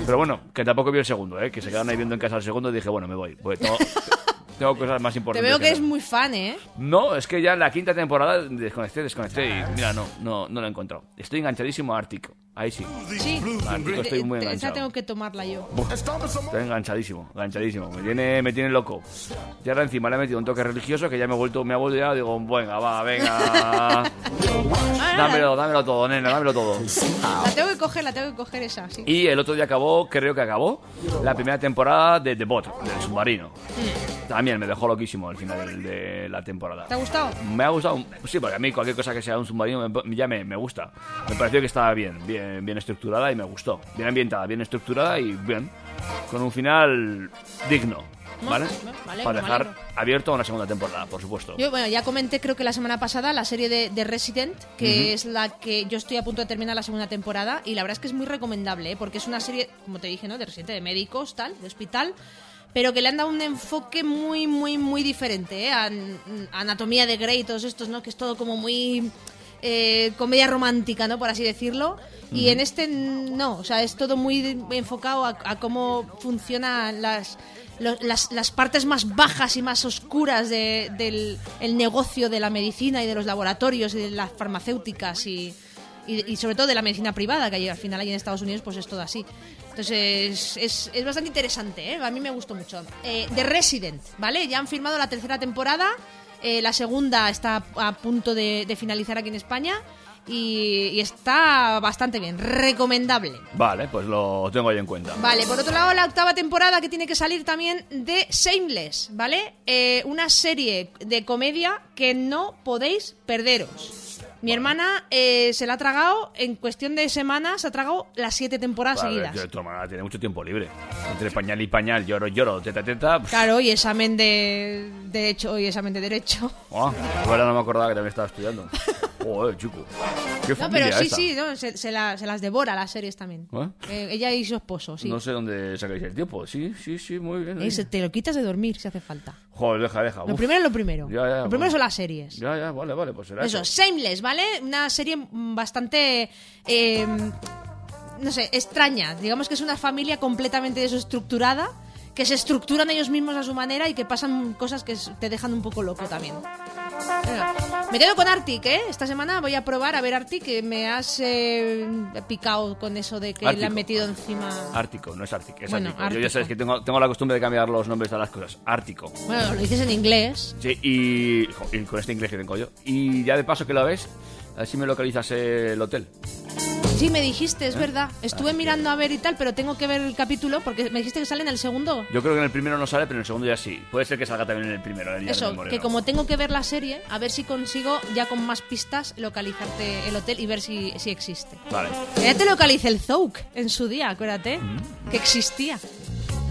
Pero bueno, que tampoco vi el segundo, ¿eh? Que se quedaron ahí viendo en casa el segundo y dije, bueno, me voy. Pues tengo, tengo cosas más Te importantes. veo que hacer. es muy fan, ¿eh? No, es que ya en la quinta temporada desconecté, desconecté y mira, no, no, no lo he encontrado. Estoy enganchadísimo a Ártico. Ahí sí. Sí. Ártico estoy muy Te- Esa enganchado. tengo que tomarla yo. Estoy enganchadísimo, enganchadísimo. Me tiene, me tiene loco. Y ahora encima le he metido un toque religioso que ya me he vuelto, me ha vuelto ya, digo, venga, va, venga. dámelo, dámelo todo, nena, dámelo todo. La tengo que coger, la tengo que coger esa, sí. Y el otro día acabó, creo que acabó, la primera temporada de The Bot, del submarino. También me dejó loquísimo el final de la temporada. ¿Te ha gustado? Me ha gustado, sí, porque a mí cualquier cosa que sea un submarino me- ya me, me gusta. Me pareció que estaba bien, bien, bien estructurada y me gustó. Bien ambientada, bien estructurada y bien. Con un final digno, ¿vale? vale, Para dejar abierto a una segunda temporada, por supuesto. Yo, bueno, ya comenté creo que la semana pasada la serie de, de Resident, que Ujú. es la que yo estoy a punto de terminar la segunda temporada y la verdad es que es muy recomendable, ¿eh? porque es una serie, como te dije, ¿no? De Resident, de médicos, tal, de hospital, pero que le han dado un enfoque muy, muy, muy diferente, ¿eh? A, Anatomía de Grey y todos estos, ¿no? Que es todo como muy... eh, comedia romántica, ¿no? Por así decirlo. Y en este no, o sea, es todo muy enfocado a, a cómo funcionan las, las, las partes más bajas y más oscuras de- del el negocio de la medicina y de los laboratorios y de las farmacéuticas y, y, y sobre todo de la medicina privada, que al final ahí en Estados Unidos pues es todo así. Entonces es, es bastante interesante, ¿eh? a mí me gustó mucho. Eh, The Resident, ¿vale? Ya han firmado la tercera temporada, eh, la segunda está a punto de, de finalizar aquí en España y, y está bastante bien, recomendable. Vale, pues lo tengo ahí en cuenta. Vale, por otro lado, la octava temporada que tiene que salir también de Shameless, ¿vale? Eh, una serie de comedia que no podéis perderos. Mi hermana eh, se la ha tragado, en cuestión de semanas, se ha tragado las siete temporadas Vale, seguidas. yo, tiene mucho tiempo libre. Entre pañal y pañal, lloro, lloro, teta, teta. pff, Claro, y examen de derecho y examen de derecho. ah, ahora no me acordaba que también estaba estudiando. Joder, chico. Qué No, familia pero sí, sí, no, se, se la- se las devora las series también. ¿Eh? Eh, ella y su esposo, sí. No sé dónde sacáis el tiempo. Sí, sí, sí, muy bien. Eh, se- te lo quitas de dormir si hace falta. Joder, deja, deja. Lo uf. primero es lo primero. Ya, ya, lo primero bueno. son las series. Ya, ya, vale, vale, pues será Eso, eso. Shameless, ¿vale? Una serie mm, bastante. eh, no sé, extraña. Digamos que es una familia completamente desestructurada. Que se estructuran ellos mismos a su manera y que pasan cosas que te dejan un poco loco también. Me quedo con Arctic, ¿eh? Esta semana voy a probar a ver Arctic, que me has eh, picado con eso de que le Ártico. han metido encima. Ártico, no es es Bueno, Ártico. Yo ya Ártico. sabes que tengo, tengo la costumbre de cambiar los nombres de las cosas. Ártico. Bueno, lo dices en inglés. Sí, y, jo, y con este inglés que tengo yo. Y ya de paso que lo ves, a ver si me localizas el hotel. Sí, me dijiste, es ¿Eh? verdad. Estuve mirando a ver y tal, pero tengo que ver el capítulo porque me dijiste que sale en el segundo. Yo creo que en el primero no sale, pero en el segundo ya sí. Puede ser que salga también en el primero. El Eso, que como tengo que ver la serie, a ver si consigo ya con más pistas localizarte el hotel y ver si, si existe. Vale. Ya te localicé el Zouk en su día, acuérdate, Mm. que existía.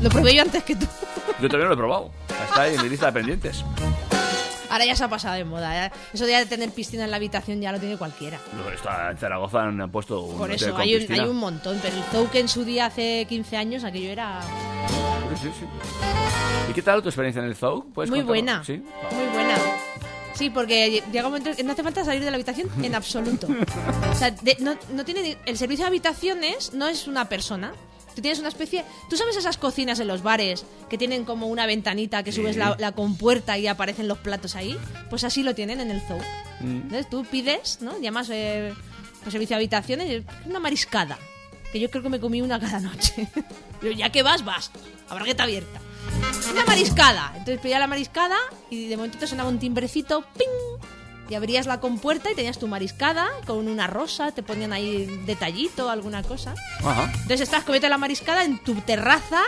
Lo probé yo antes que tú. Yo no lo he probado. Está ahí en mi lista de pendientes. Ahora ya se ha pasado de moda. ya. Eso de tener piscina en la habitación ya lo tiene cualquiera. Lo- Está, en Zaragoza han puesto un Por eso, hay un, piscina. hay un montón. Pero el Zouk en su día, hace 15 años, aquello era Sí, sí. ¿Y qué tal tu experiencia en el? ¿Puedes muy contarlo? buena. Sí. Muy buena. Sí, porque llega un momento que no hace falta salir de la habitación en absoluto. O sea, de- no, no tiene el servicio de habitaciones no es una persona. Tú tienes una especie. ¿Tú sabes esas cocinas en los bares que tienen como una ventanita que Sí. subes la, la compuerta y aparecen los platos ahí? Pues así lo tienen en el zoo. Mm. Entonces tú pides, ¿no? Llamas eh, por servicio de habitaciones y es una mariscada. Que yo creo que me comí una cada noche. Pero ya que vas, vas. A bragueta abierta. Una mariscada. Entonces pedía la mariscada y de momento te sonaba un timbrecito, ¡ping! Y abrías la compuerta y tenías tu mariscada con una rosa, te ponían ahí detallito, alguna cosa. Ajá. Entonces estás comiendo la mariscada en tu terraza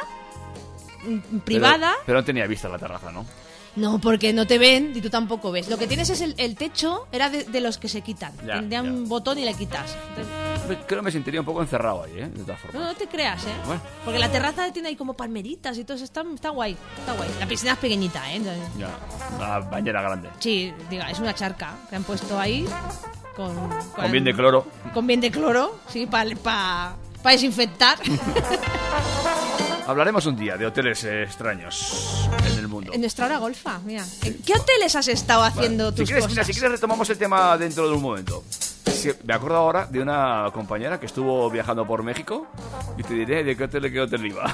mm, privada. Pero, pero no tenía vista la terraza, ¿no? No, porque no te ven y tú tampoco ves. Lo que tienes es el, el techo, era de, de los que se quitan. Ya, Tendría un botón y le quitas. Entonces, Creo que me sentiría un poco encerrado ahí, ¿eh? De todas formas. no, no te creas, ¿eh? Bueno. Porque la terraza tiene ahí como palmeritas y todo eso. Está, está guay, está guay. La piscina es pequeñita, ¿eh? Entonces, Ya, una bañera grande. sí, diga, es una charca que han puesto ahí con... Con bien de cloro. Con bien de cloro, sí, para pa, pa desinfectar. Hablaremos un día de hoteles eh, extraños en el mundo. en nuestra hora golfa, mira. ¿En qué hoteles has estado haciendo Si tus quieres, cosas? mira, si quieres retomamos el tema dentro de un momento. Sí, me acuerdo ahora de una compañera que estuvo viajando por México y te diré de qué hotel, de qué hotel iba.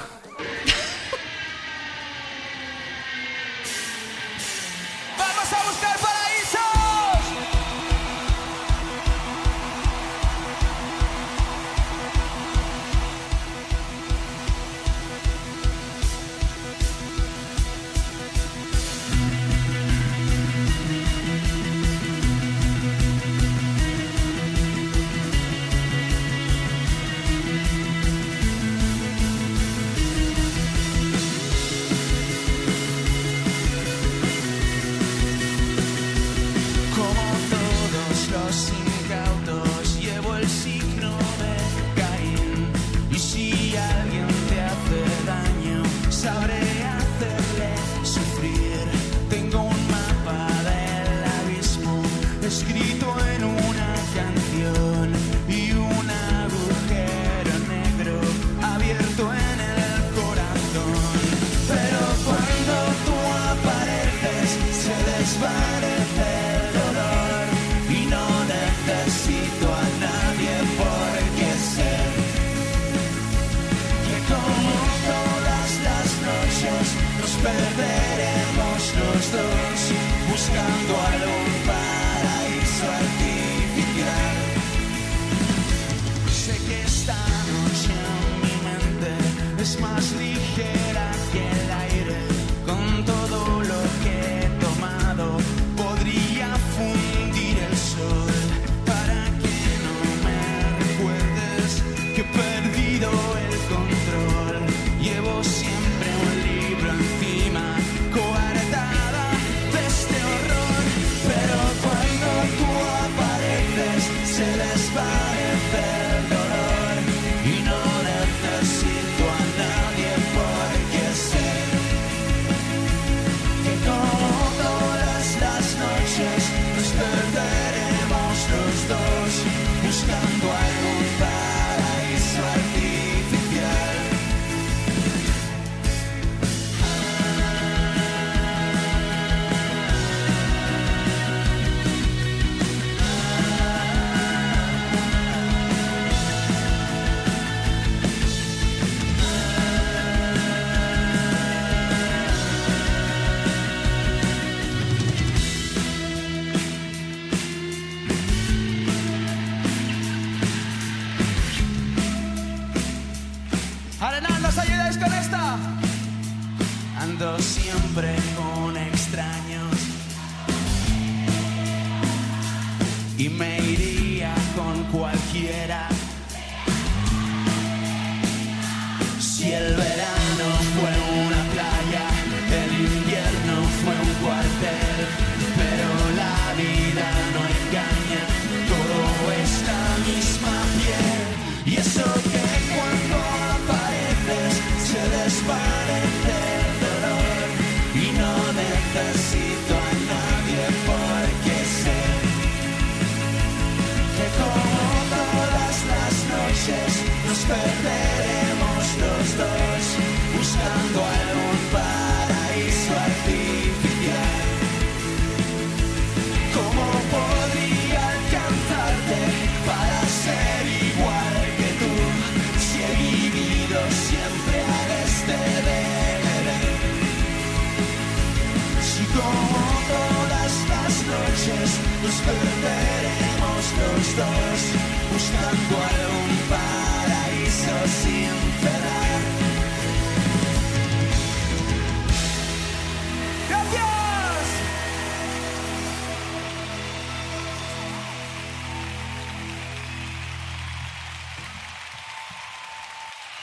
Piel. Y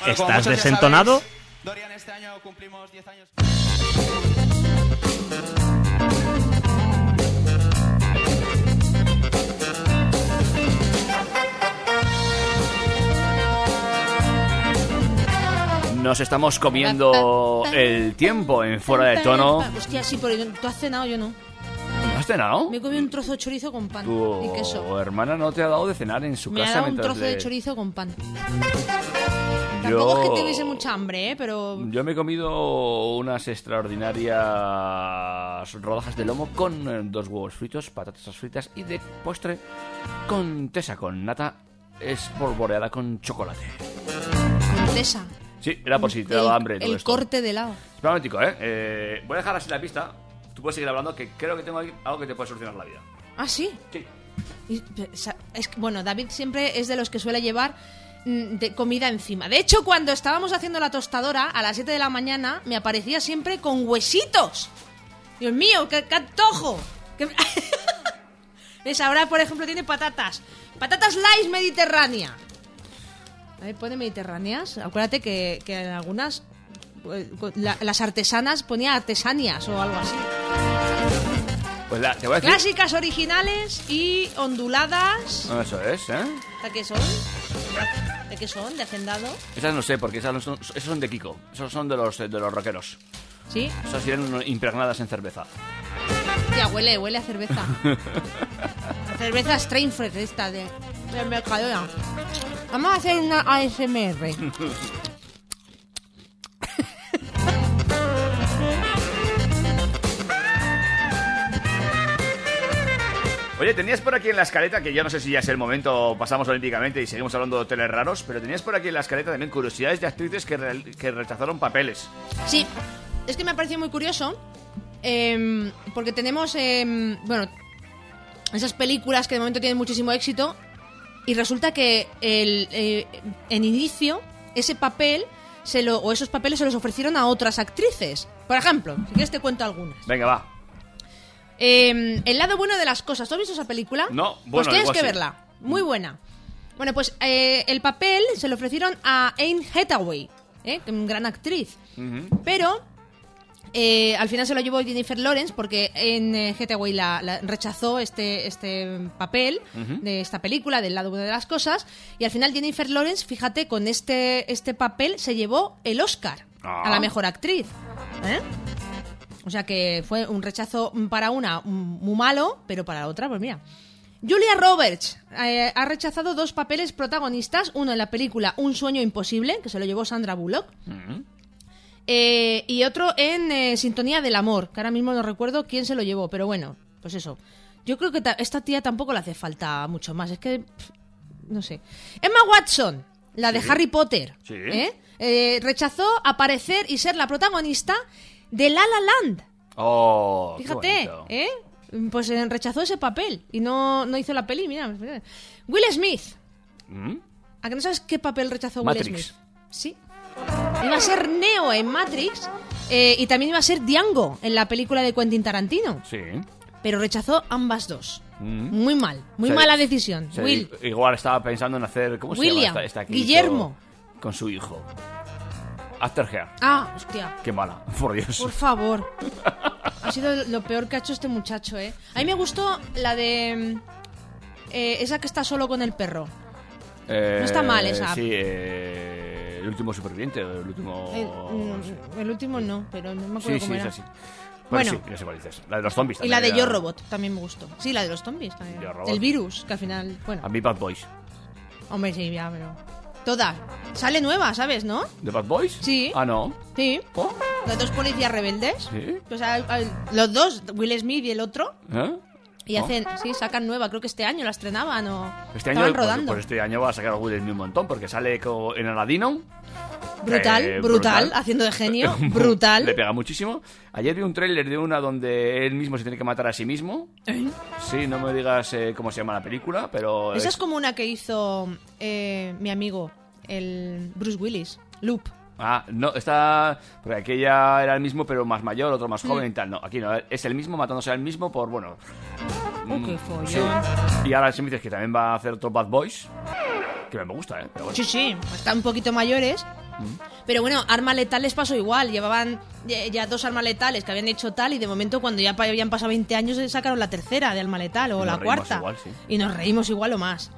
¿Estás desentonado? Dorian, este año cumplimos 10 años. Nos estamos comiendo el tiempo en fuera de tono. Hostia, sí, pero tú has cenado, yo no. ¿No has cenado? Me he comido un trozo de chorizo con pan y queso. Tu hermana no te ha dado de cenar en su Me ha casa dado un trozo de chorizo con pan. Yo... Tampoco es que tuviese mucha hambre, ¿eh? Pero... Yo me he comido unas extraordinarias rodajas de lomo con eh, dos huevos fritos, patatas fritas y de postre con tesa con nata espolvoreada con chocolate. Con tesa. Sí, era por si te daba hambre todo El esto. corte de helado. Espera un momentico, ¿eh? Eh, Voy a dejar así la pista. Tú puedes seguir hablando que creo que tengo ahí algo que te puede solucionar la vida. Ah, sí. Sí. Y, es bueno, David siempre es de los que suele llevar de comida encima. De hecho, cuando estábamos haciendo la tostadora a las 7 de la mañana, me aparecía siempre con huesitos. Dios mío, qué, qué antojo. Qué- ¿Ves? Ahora, por ejemplo, tiene patatas. Patatas Slice Mediterránea. A ver, pone mediterráneas. Acuérdate que, que en algunas... eh, la- las artesanas ponía artesanias o algo así. Pues la, te voy a decir... Clásicas originales y onduladas. Eso es, ¿eh? ¿De qué son? ¿De qué son? ¿De hacendado? Esas no sé, porque esas no son, de Kiko. Esos son de los, de los rockeros. ¿Sí? Esas vienen impregnadas en cerveza. Ya, huele, huele a cerveza. A cerveza Strainfred esta de, de Mercadona. Vamos a hacer una ASMR. Oye, tenías por aquí en la escaleta, que yo no sé si ya es el momento, pasamos olímpicamente y seguimos hablando de hoteles raros, pero tenías por aquí en la escaleta también curiosidades de actrices que, re- que rechazaron papeles. Sí, es que me ha parecido muy curioso. em, porque tenemos, em, bueno, esas películas que de momento tienen muchísimo éxito. Y resulta que el, eh, en inicio, ese papel se lo, o esos papeles se los ofrecieron a otras actrices. Por ejemplo, si quieres te cuento algunas. Venga, va. Eh, el lado bueno de las cosas. ¿Tú has visto esa película? No, Pues bueno, tienes igual que verla. Muy buena. Bueno, pues eh, el papel se lo ofrecieron a Anne Hathaway, ¿eh? una gran actriz. Pero eh, al final se lo llevó Jennifer Lawrence porque Anne Hathaway la, la rechazó este, este papel de esta película, del lado bueno de las cosas. Y al final Jennifer Lawrence, fíjate, con este, este papel se llevó el Oscar Ah. a la mejor actriz. ¿eh? O sea que fue un rechazo para una mm, muy malo, pero para la otra, pues mira. Julia Roberts eh, ha rechazado dos papeles protagonistas, uno en la película Un sueño imposible, que se lo llevó Sandra Bullock, eh, y otro en eh, Sintonía del Amor, que ahora mismo no recuerdo quién se lo llevó, pero bueno, pues eso. Yo creo que ta- esta tía tampoco le hace falta mucho más, es que... pff, no sé. Emma Watson, la de. Harry Potter, Sí. Eh, rechazó aparecer y ser la protagonista de La La Land. Oh, Fíjate. ¿eh? Pues eh, rechazó ese papel y no, no hizo la peli, mira. Will Smith. ¿Mm? ¿A que no sabes qué papel rechazó Matrix. Will Smith? Sí. Iba a ser Neo en Matrix eh, y también iba a ser Django en la película de Quentin Tarantino. Sí. Pero rechazó ambas dos. Mm. Muy mal, muy O sea, mala decisión. O sea, Will, Igual estaba pensando en hacer. ¿Cómo se William, llama esta, Guillermo. Con su hijo. After Hair. Ah, hostia. Qué mala, por Dios. Por favor. Ha sido lo peor que ha hecho este muchacho, ¿eh? A mí me gustó la de... mm, eh, esa que está solo con el perro. Eh, no está mal esa. Sí, eh, el último superviviente, el último. El, mm, el último no, pero no me acuerdo sí, cómo sí, era. es así. Bueno, Bueno. sí, sé cuál dices. La de los zombies Y la de también Yo era- Robot también me gustó. Sí, la de los zombies también. Yo. El virus, que al final, bueno, A mí Bad Boys. hombre, sí, ya, pero... Todas. Sale nueva, ¿sabes, no? ¿De Bad Boys? Sí. Ah, no. Sí. Los dos policías rebeldes. Sí. Al- al- los dos, Will Smith y el otro. ¿Eh? Y ¿No? hacen, sí, sacan nueva. Creo que este año la estrenaban o Este año, estaban pues, rodando. pues este año va a sacar Smith un montón porque sale en Aladino. brutal, Eh, brutal, haciendo de genio, brutal. Le pega muchísimo. Ayer vi un tráiler de una donde él mismo se tiene que matar a sí mismo. ¿Eh? Sí, no me digas eh, cómo se llama la película, pero... Esa es- es como una que hizo eh, mi amigo, el Bruce Willis, Loop. Ah, no, está... Porque aquella era el mismo, pero más mayor, otro más joven Mm. y tal. No, aquí no, es el mismo matándose al mismo por, bueno... Oh, mm, qué follón. sí. Y ahora si me dices que también va a hacer otro Bad Boys, que me gusta, ¿eh? Pero bueno. Sí, sí, están un poquito mayores. Pero bueno, arma letal les pasó igual. Llevaban ya, dos armas letales que habían hecho tal y de momento cuando ya habían pasado 20 años sacaron la tercera de arma letal o la cuarta. igual, sí. Y nos reímos igual o más.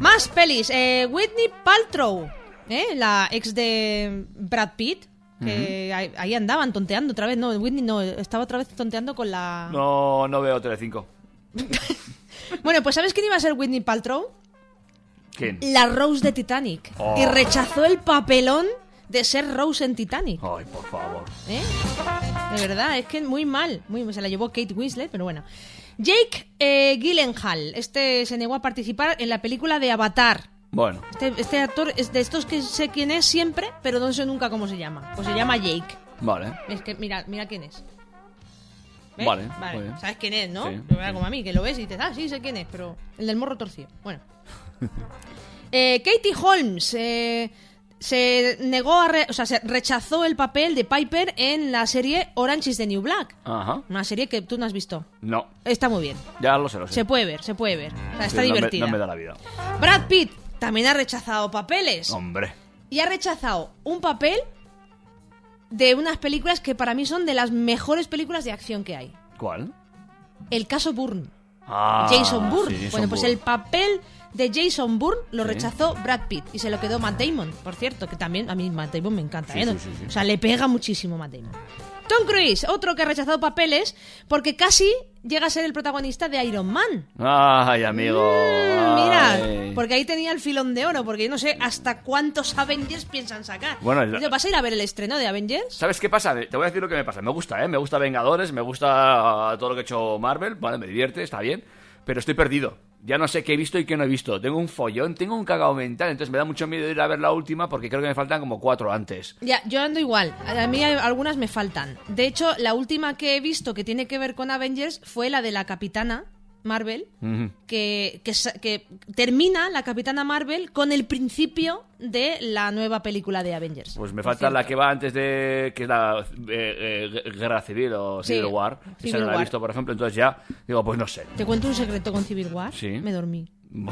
Más pelis. Eh, Whitney Paltrow, ¿eh? la ex de Brad Pitt. Que ahí, ahí andaban tonteando otra vez. No, Whitney no, estaba otra vez tonteando con la... No, no veo Telecinco. Bueno, pues ¿sabes quién iba a ser Whitney Paltrow? ¿Quién? La Rose de Titanic. Oh. Y rechazó el papelón de ser Rose en Titanic. Ay, por favor. ¿Eh? De verdad, es que muy mal. Muy, se la llevó Kate Winslet, pero bueno. Jake eh, Gyllenhaal. Este se negó a participar en la película de Avatar. Bueno, Este, este actor es de estos que sé quién es siempre, pero no sé nunca cómo se llama. Pues se llama Jake. vale. Es que mira, mira quién es. ¿Ves? Vale, bien. Sabes quién es, ¿no? Sí, como a mí, que lo ves y dices, ah, sí, sé quién es, pero el del morro torcido. Bueno. Eh, Katie Holmes eh, se negó a. re- o sea, se rechazó el papel de Piper en la serie Orange is the New Black. Ajá. Una serie que tú no has visto. No, Está muy bien. ya lo sé, lo sé. Se puede ver, se puede ver. O sea, está Sí, no me- divertida. No me, da la vida. Brad Pitt también ha rechazado papeles. Hombre. Y ha rechazado un papel de unas películas que para mí son de las mejores películas de acción que hay. ¿Cuál? El caso Bourne. Ah, Jason Bourne. sí, Jason bueno, pues Bourne. el papel de Jason Bourne lo rechazó Brad Pitt y se lo quedó Matt Damon, por cierto, que también a mí Matt Damon me encanta. Sí, ¿eh? sí, sí, sí. O sea, le pega muchísimo Matt Damon. Tom Cruise, otro que ha rechazado papeles porque casi llega a ser el protagonista de Iron Man. Ay, amigo. Mm, Mira, Ay. porque ahí tenía el filón de oro, porque yo no sé hasta cuántos Avengers piensan sacar. Bueno, ¿Te ¿Vas a ir a ver el estreno de Avengers? ¿Sabes qué pasa? Te voy a decir lo que me pasa. Me gusta, ¿eh? Me gusta Vengadores, me gusta todo lo que ha hecho Marvel, ¿vale? Me divierte, está bien. Pero estoy perdido. Ya no sé qué he visto y qué no he visto. Tengo un follón, tengo un cagao mental. Entonces me da mucho miedo ir a ver la última porque creo que me faltan como cuatro antes. Ya, yo ando igual. A mí algunas me faltan. De hecho, la última que he visto que tiene que ver con Avengers fue la de la Capitana Marvel, que, que, que termina la Capitana Marvel con el principio de la nueva película de Avengers. Pues me falta la que va antes de. que es la eh, eh, Guerra Civil o Sí, Civil War. Civil Esa no la he visto, por ejemplo. Entonces ya digo, pues no sé. ¿Te cuento un secreto con Civil War? Sí. Me dormí.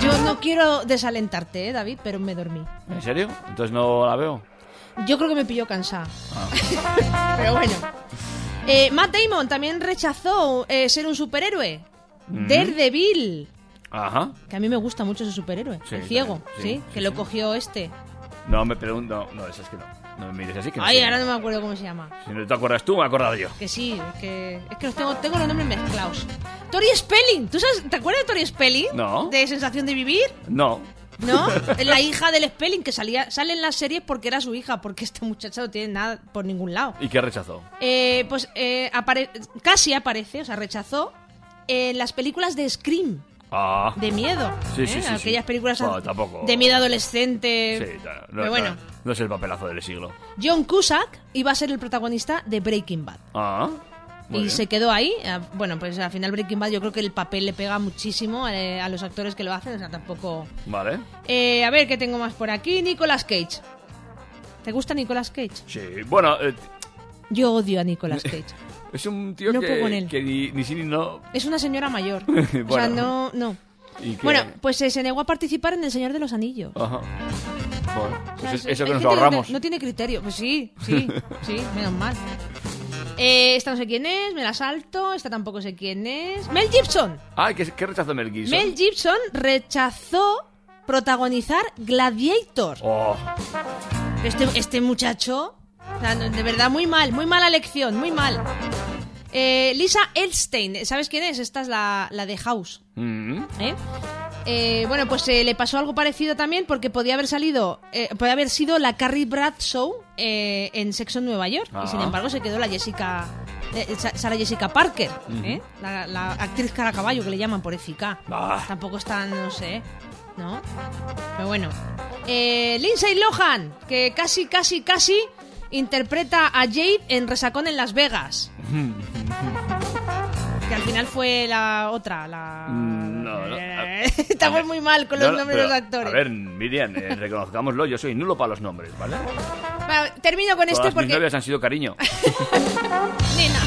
Yo no quiero desalentarte, ¿eh, David, pero me dormí. ¿En serio? Entonces no la veo. Yo creo que me pilló cansada. Ah. Pero bueno. Eh, Matt Damon también rechazó eh, ser un superhéroe. Mm. Daredevil. Ajá. Que a mí me gusta mucho ese superhéroe. Sí, el ciego, ¿sí? sí, Que lo cogió este. No, me pregunto. No, eso es que no. No me mires así que no Ay, sé. ahora no me acuerdo cómo se llama. Si no te acuerdas tú, me he acordado yo. Que sí, que, es que los tengo, tengo los nombres mezclados. Tori Spelling. ¿Tú sabes, ¿Te acuerdas de Tori Spelling? No. De Sensación de Vivir. No. ¿No? La hija del Spelling que salía, sale en las series porque era su hija, porque esta muchacha no tiene nada por ningún lado. ¿Y qué rechazó? Eh, pues eh, apare- casi aparece, o sea, rechazó en las películas de Scream. Ah. De miedo. Sí, ¿eh? sí, sí, sí. Aquellas películas Bueno, tampoco. de miedo adolescente. No, Pero no- bueno, no es el papelazo del siglo. John Cusack iba a ser el protagonista de Breaking Bad. Ah. Muy y bien. se quedó ahí. Ah, Bueno, pues al final Breaking Bad yo creo que el papel le pega muchísimo eh, a los actores que lo hacen. O sea, tampoco... Vale. Eh, a ver, ¿qué tengo más por aquí? Nicolas Cage. ¿Te gusta Nicolas Cage? Sí. Bueno, eh, Yo odio a Nicolas Cage. es un tío No que, puedo con él. que ni, ni ni no. Es una señora mayor. O sea, Bueno. no... no. Bueno, pues eh, se negó a participar en El Señor de los Anillos. Ajá. Bueno, O pues sea, es- es- eso que nos ahorramos. No, no tiene criterio. Pues sí, sí, sí, menos mal. Eh, esta no sé quién es, me la salto. Esta tampoco sé quién es. Mel Gibson. Ah, ¿qué, qué rechazó Mel Gibson? Mel Gibson rechazó protagonizar Gladiator. Oh, Este, este muchacho, o sea, no, de verdad, muy mal, muy mala elección, muy mal. Eh, Lisa Elstein, ¿sabes quién es? Esta es la, la de House. mm, ¿eh? Eh, bueno, pues eh, le pasó algo parecido también porque podía haber salido, eh, podía haber sido la Carrie Bradshaw eh, en Sexo en Nueva York y sin Ah. embargo se quedó la Jessica, eh, Sa- Sarah Jessica Parker. ¿eh? la, la actriz cara caballo que le llaman por FK. Ah. Tampoco es tan, no sé, ¿no? Pero bueno. Lindsay Lohan, que casi, casi, casi interpreta a Jade en Resacón en Las Vegas. Que al final fue la otra, la... Mm, no, no. Eh, Estamos muy mal con los no, nombres de pero, los actores. A ver, Miriam, eh, reconozcámoslo, yo soy nulo para los nombres, ¿vale? Bueno, termino con este Todas mis porque... novias han sido cariño. Nena.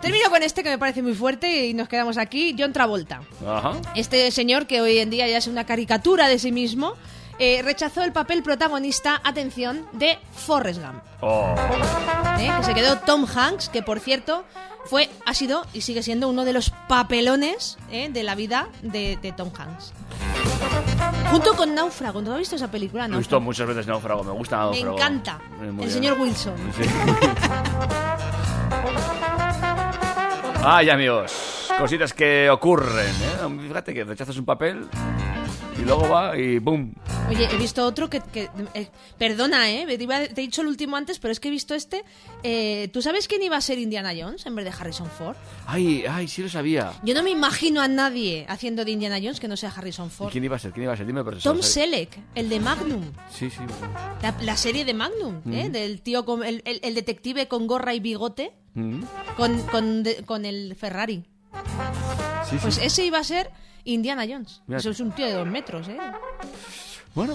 Termino con este que me parece muy fuerte y nos quedamos aquí. John Travolta. Ajá. Este señor que hoy en día ya es una caricatura de sí mismo. Eh, rechazó el papel protagonista, atención, de Forrest Gump. Oh. ¿eh? que se quedó Tom Hanks, que por cierto fue, ha sido y sigue siendo uno de los papelones ¿eh? de la vida de, de Tom Hanks. Junto con Náufrago, ¿no has visto esa película? Me he visto muchas veces Náufrago, me gusta Me Náufrago. encanta. Eh, muy El bien. señor Wilson. Sí. Ay, amigos, cositas que ocurren, ¿eh? Fíjate que rechazas un papel y luego va y ¡boom! Oye, he visto otro que... que- eh, perdona, ¿eh? Te, iba- te he dicho el último antes, pero es que he visto este. Eh, ¿Tú sabes quién iba a ser Indiana Jones en vez de Harrison Ford? Ay, ay, sí lo sabía. Yo no me imagino a nadie haciendo de Indiana Jones que no sea Harrison ¿Y Ford. quién iba a ser? ¿Quién iba a ser? Dime, pero Tom. Selleck, el de Magnum. Sí, sí. La, la serie de Magnum, ¿eh? Mm. Del tío, con, el, el- el detective con gorra y bigote Mm. con, con, de- con el Ferrari. Sí, Pues sí. ese iba a ser Indiana Jones. Mira. Eso es un tío de dos metros, ¿eh? Bueno,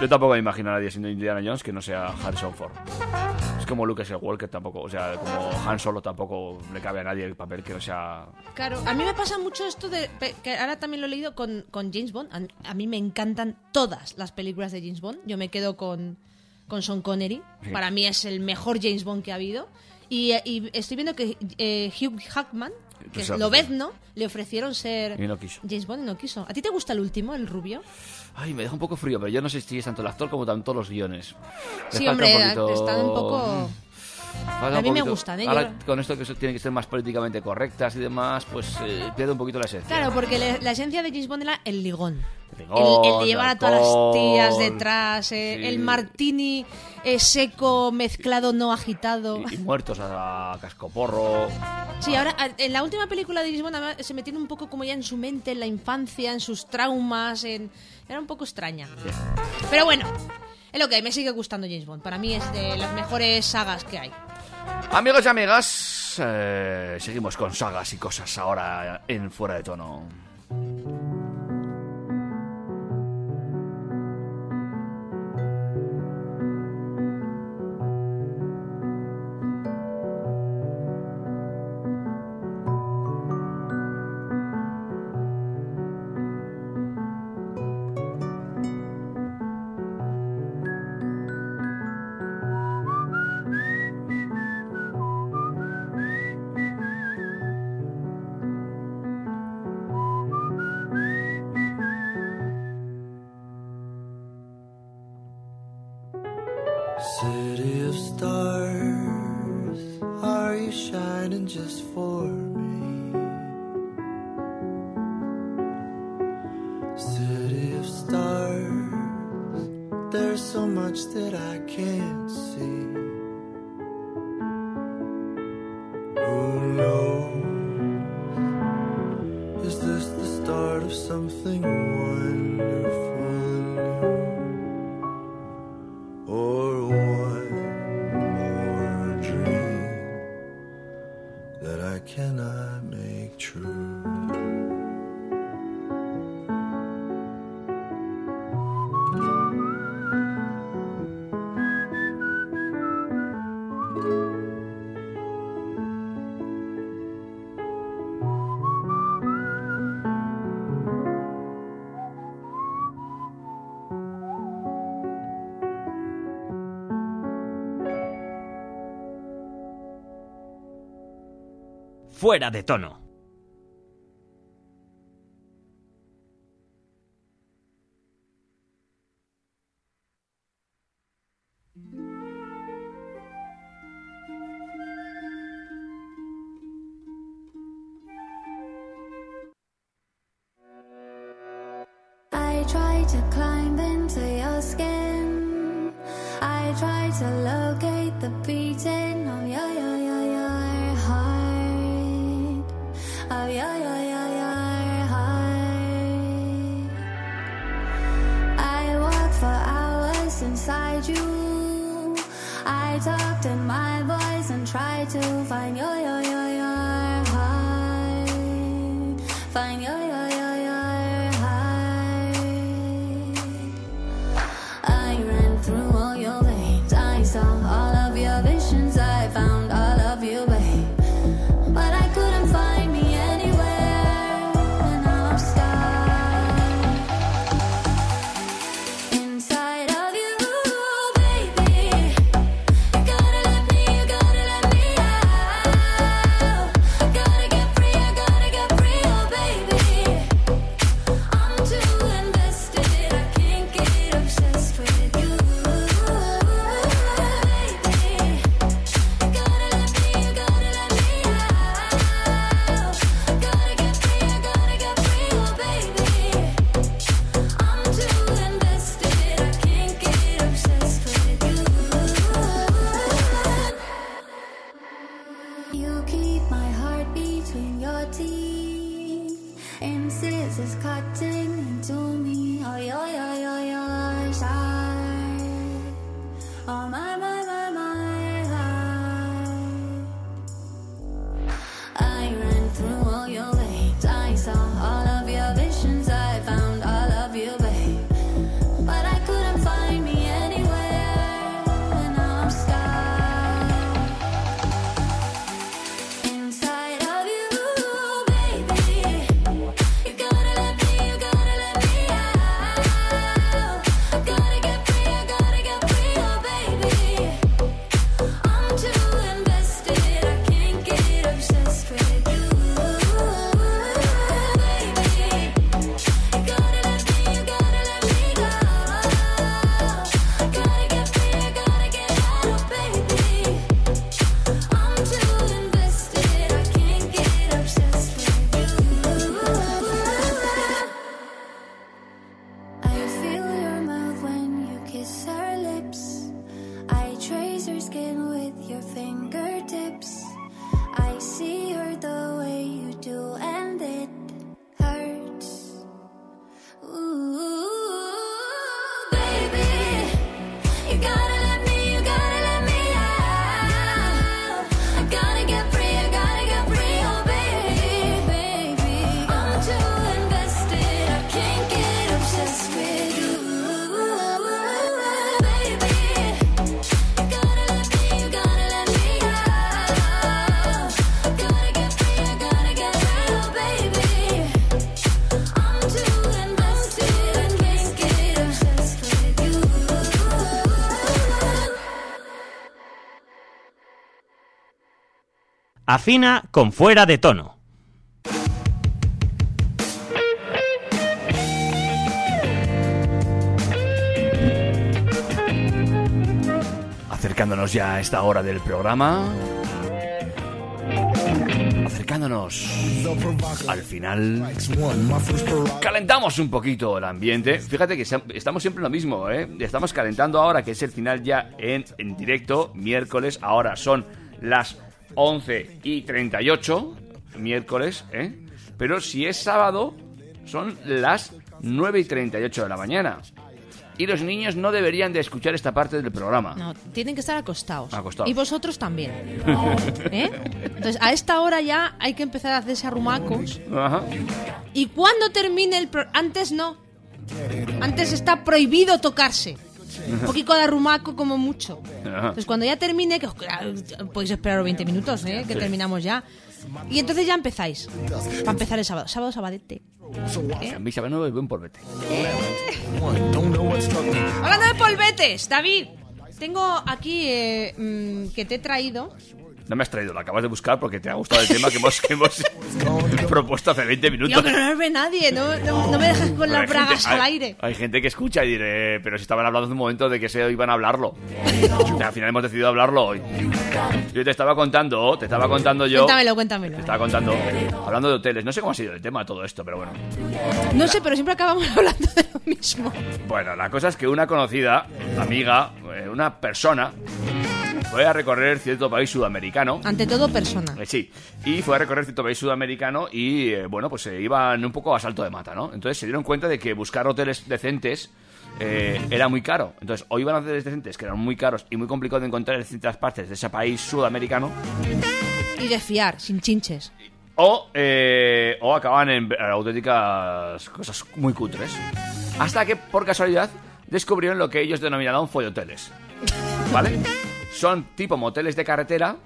yo tampoco me imagino a nadie siendo Indiana Jones que no sea Harrison Ford. Es como Luke Skywalker tampoco, o sea, como Han Solo tampoco le cabe a nadie el papel que no sea... Claro, a mí me pasa mucho esto de. que ahora también lo he leído con, con James Bond. A, a mí me encantan todas las películas de James Bond. Yo me quedo con, con Sean Connery. Sí. Para mí es el mejor James Bond que ha habido. Y, eh, y estoy viendo que eh, Hugh Hackman, que es Pues, Lobezno, le ofrecieron ser Y no quiso. James Bond y no quiso. ¿A ti te gusta el último, el rubio? Ay, me deja un poco frío, pero yo no sé si es tanto el actor como tanto los guiones. Sí, hombre, un poquito- están un poco. Falta a mí me gustan, ¿eh? Ahora, con esto que tienen que ser más políticamente correctas y demás, pues eh, pierde un poquito la esencia. Claro, porque le- la esencia de James Bond era el ligón. El, ligón, el de llevar a todas las tías detrás, eh, sí. el martini eh, seco, mezclado, no agitado. Y, y muertos a, a cascoporro. Sí, ahora en la última película de James Bond se metieron un poco como ya en su mente, en la infancia, en sus traumas, en... era un poco extraña. Pero bueno, es lo que me sigue gustando James Bond. Para mí es de las mejores sagas que hay. Amigos y amigas, eh, seguimos con sagas y cosas ahora en Fuera de Tono. Fuera de tono. I try to climb into your skin. I try to locate the beating In my voice and try to find your, Afina con fuera de tono. Acercándonos ya a esta hora del programa. Acercándonos al final. Calentamos un poquito el ambiente. Fíjate que estamos siempre en lo mismo, ¿eh? Estamos calentando ahora, que es el final ya en, en directo, miércoles. Ahora son las 11 y 38, miércoles, ¿eh? Pero si es sábado, son las 9 y 38 de la mañana. Y los niños no deberían de escuchar esta parte del programa. No, tienen que estar acostados. Acostados. Y vosotros también. ¿Eh? Entonces, a esta hora ya hay que empezar a hacerse arrumacos. Ajá. Y cuando termine el... pro- Antes no. Antes está prohibido tocarse. Un poquito de arrumaco como mucho. Entonces, cuando ya termine, que os- podéis esperar 20 minutos, ¿eh? que terminamos ya. Y entonces ya empezáis. Para empezar el sábado. Sábado, sabadete. A mí sabe no buen polvete. Hablando de polvetes, David. Tengo aquí eh, mm, que te he traído. No me has traído, lo acabas de buscar porque te ha gustado el tema que hemos, que hemos propuesto hace 20 minutos. Tío, que no nos ve nadie. No, no- no me dejas con Pero las bragas gente- al hay- aire. Hay gente que escucha y diré, pero si estaban hablando hace un momento de que se iban a hablarlo. Al final hemos decidido hablarlo hoy. Yo te estaba contando, te estaba contando yo. Cuéntamelo, cuéntamelo. Te estaba contando, hablando de hoteles. No sé cómo ha sido el tema todo esto, pero bueno. No sé, pero siempre acabamos hablando de lo mismo. Bueno, la cosa es que una conocida, amiga, eh, una persona, fue a recorrer cierto país sudamericano. Ante todo, persona. Eh, sí, y fue a recorrer cierto país sudamericano y, eh, bueno, pues se iban un poco a salto de mata, ¿no? Entonces se dieron cuenta de que buscar hoteles decentes eh, era muy caro. Entonces, o iban a hoteles decentes que eran muy caros y muy complicados de encontrar en distintas partes de ese país sudamericano, Y de fiar, sin chinches. o, eh, o acababan en auténticas cosas muy cutres. Hasta que, por casualidad, descubrieron lo que ellos denominaron folloteles. ¿Vale? Son tipo moteles de carretera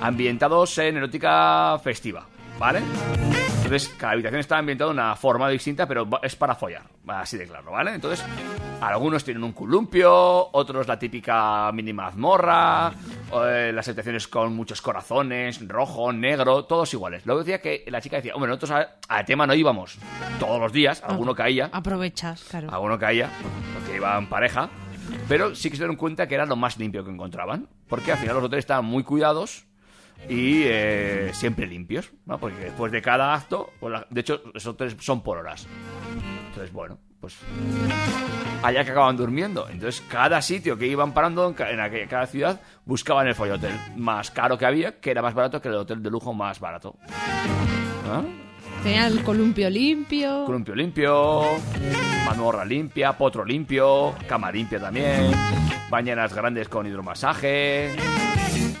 ambientados en erótica festiva. ¿Vale? Entonces, cada habitación está ambientada de una forma distinta, pero es para follar. Así de claro, ¿vale? Entonces, algunos tienen un columpio, otros la típica mini mazmorra, eh, las habitaciones con muchos corazones, rojo, negro, todos iguales. Luego decía que la chica decía, hombre, nosotros a- al tema no íbamos todos los días, alguno caía, Aprovechas, claro. alguno caía, porque iban pareja, pero sí que se dieron cuenta que era lo más limpio que encontraban, porque al final los hoteles estaban muy cuidados y eh, siempre limpios, ¿no? Porque después de cada acto, pues de hecho, los hoteles son por horas. Entonces, bueno, pues allá que acaban durmiendo. Entonces, cada sitio que iban parando en aquella- cada ciudad buscaban el follotel más caro que había, que era más barato que el hotel de lujo más barato. ¿Ah? Tenía el columpio limpio. Columpio limpio, mazmorra limpia, potro limpio, cama limpia también, bañeras grandes con hidromasaje.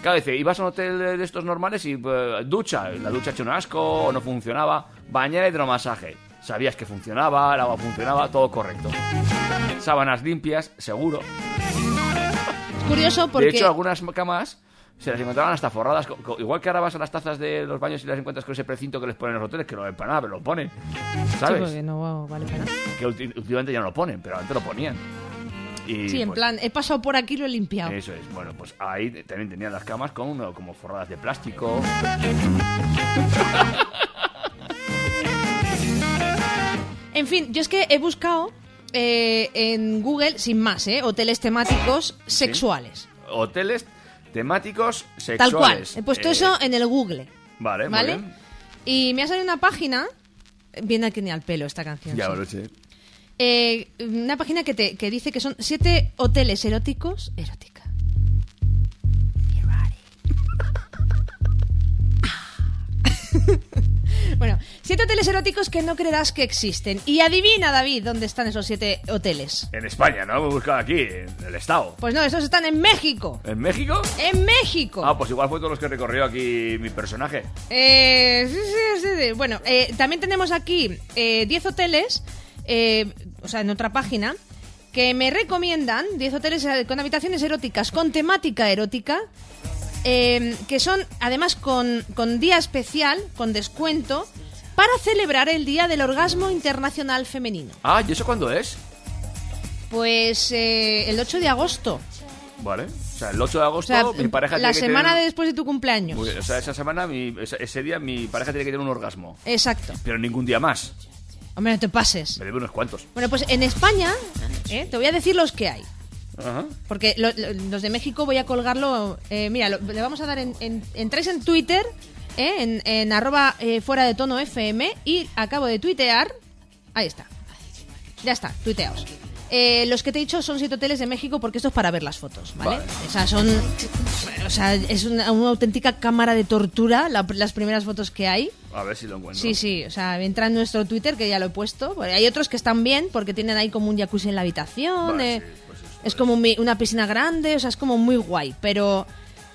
Claro, dice, ibas a un hotel de estos normales y eh, ducha, la ducha hecho un asco o no funcionaba, bañera hidromasaje. Sabías que funcionaba, el agua funcionaba, todo correcto. Sábanas limpias, seguro. Es curioso porque... De hecho, algunas camas se las encontraban hasta forradas. Igual que ahora vas a las tazas de los baños y las encuentras con ese precinto que les ponen en los hoteles, que no ven para nada, pero lo ponen. Sí, ¿Sabes? porque no vale para nada. Que últimamente ya no lo ponen, pero antes lo ponían. Y, Sí, en pues, plan, he pasado por aquí y lo he limpiado. Eso es. Bueno, pues ahí también tenían las camas con uno, como forradas de plástico. En fin, yo es que he buscado eh, en Google, sin más, ¿eh? Hoteles temáticos sexuales. Hoteles temáticos sexuales. Tal cual. He puesto Eh, eso en el Google. Vale, muy ¿Vale? bien. Y me ha salido una página. Viene aquí ni al pelo esta canción. Ya sí. lo sé. Eh, una página que, te, que dice que son siete hoteles eróticos. Erótica. Bueno, siete hoteles eróticos que no creerás que existen. Y adivina, David, dónde están esos siete hoteles. En España, ¿no? Me he buscado aquí, en el estado. Pues no, esos están en México. ¿En México? ¡En México! Ah, pues igual fue todos los que recorrió aquí mi personaje. Eh, sí, sí, sí, sí. Bueno, eh, también tenemos aquí eh, 10 hoteles, eh, o sea, en otra página, que me recomiendan 10 hoteles eh, con habitaciones eróticas, con temática erótica, eh, que son además con, con día especial, con descuento, para celebrar el Día del Orgasmo Internacional Femenino. Ah, ¿y eso cuándo es? Pues eh, el 8 de agosto. Vale. O sea, el 8 de O agosto sea, mi pareja la tiene que semana tener- después de tu cumpleaños. Muy bien, O sea, esa semana, mi- ese día, mi pareja tiene que tener un orgasmo. Exacto. Pero ningún día más. Hombre, no te pases. Me debe unos cuantos. Bueno, pues en España, eh, te voy a decir los que hay. Ajá. Porque lo- lo- los de México voy a colgarlo. eh, mira, lo- le vamos a dar en. en entráis en Twitter, eh, en, en arroba eh, fuera de tono FM, y acabo de tuitear. Ahí está. Ya está, tuiteaos. Eh, los que te he dicho son siete hoteles de México porque esto es para ver las fotos, ¿vale? Vale. O sea, son. O sea, es una, una auténtica cámara de tortura la- las primeras fotos que hay. A ver si lo encuentro. Sí, sí, o sea, entra en nuestro Twitter que ya lo he puesto. Hay otros que están bien porque tienen ahí como un jacuzzi en la habitación. Vale, eh, es como mi- una piscina grande, o sea, es como muy guay. Pero,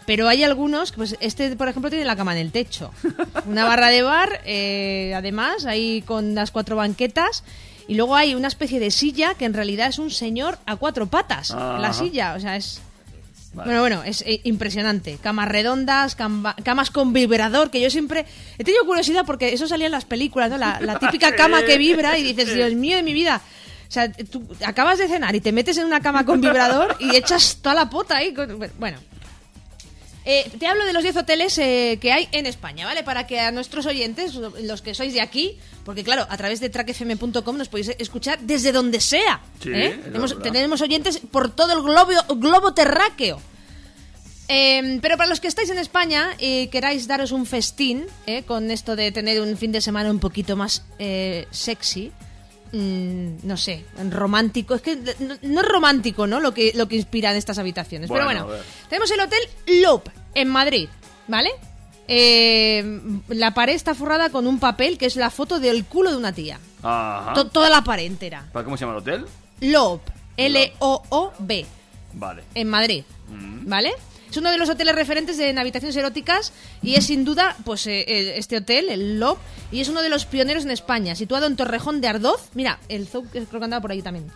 pero hay algunos, pues este, por ejemplo, tiene la cama en el techo. Una barra de bar, eh, además, ahí con las cuatro banquetas. Y luego hay una especie de silla que en realidad es un señor a cuatro patas. La Ajá. silla, o sea, es. Vale. Bueno, bueno, es eh, impresionante. Camas redondas, camba- camas con vibrador, que yo siempre he tenido curiosidad porque eso salía en las películas, ¿no? La, la típica cama que vibra y dices, Dios mío de mi vida. O sea, tú acabas de cenar y te metes en una cama con vibrador y echas toda la pota ahí. con- Bueno. Eh, te hablo de los 10 hoteles eh, que hay en España, ¿vale? Para que a nuestros oyentes, los que sois de aquí, porque claro, a través de trackfm.com nos podéis escuchar desde donde sea. Sí, ¿eh? tenemos, oyentes por todo el globo, globo terráqueo. Eh, pero para los que estáis en España y queráis daros un festín eh, con esto de tener un fin de semana un poquito más eh, sexy, mm, no sé, romántico, es que no, no es romántico, ¿no? Lo que, lo que inspiran estas habitaciones. Bueno, pero bueno, tenemos el hotel Loop en Madrid, ¿vale? Eh, la pared está forrada con un papel que es la foto del culo de una tía. Ajá. To- toda la pared entera. ¿Para cómo se llama el hotel? Loop, L-O-O-B Vale. en Madrid, Mm. ¿vale? Es uno de los hoteles referentes en habitaciones eróticas y es sin duda, pues, eh, este hotel, el Lob, y es uno de los pioneros en España, situado en Torrejón de Ardoz. Mira, el Zou creo que andaba por ahí también.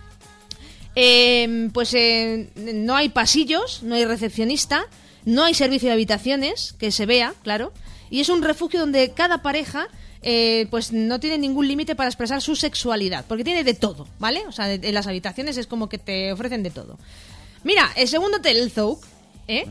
Eh, pues eh, no hay pasillos, no hay recepcionista, no hay servicio de habitaciones, que se vea, claro, y es un refugio donde cada pareja eh, pues no tiene ningún límite para expresar su sexualidad, porque tiene de todo, ¿vale? O sea, en las habitaciones es como que te ofrecen de todo. Mira, el segundo hotel, el Zouk, ¿eh?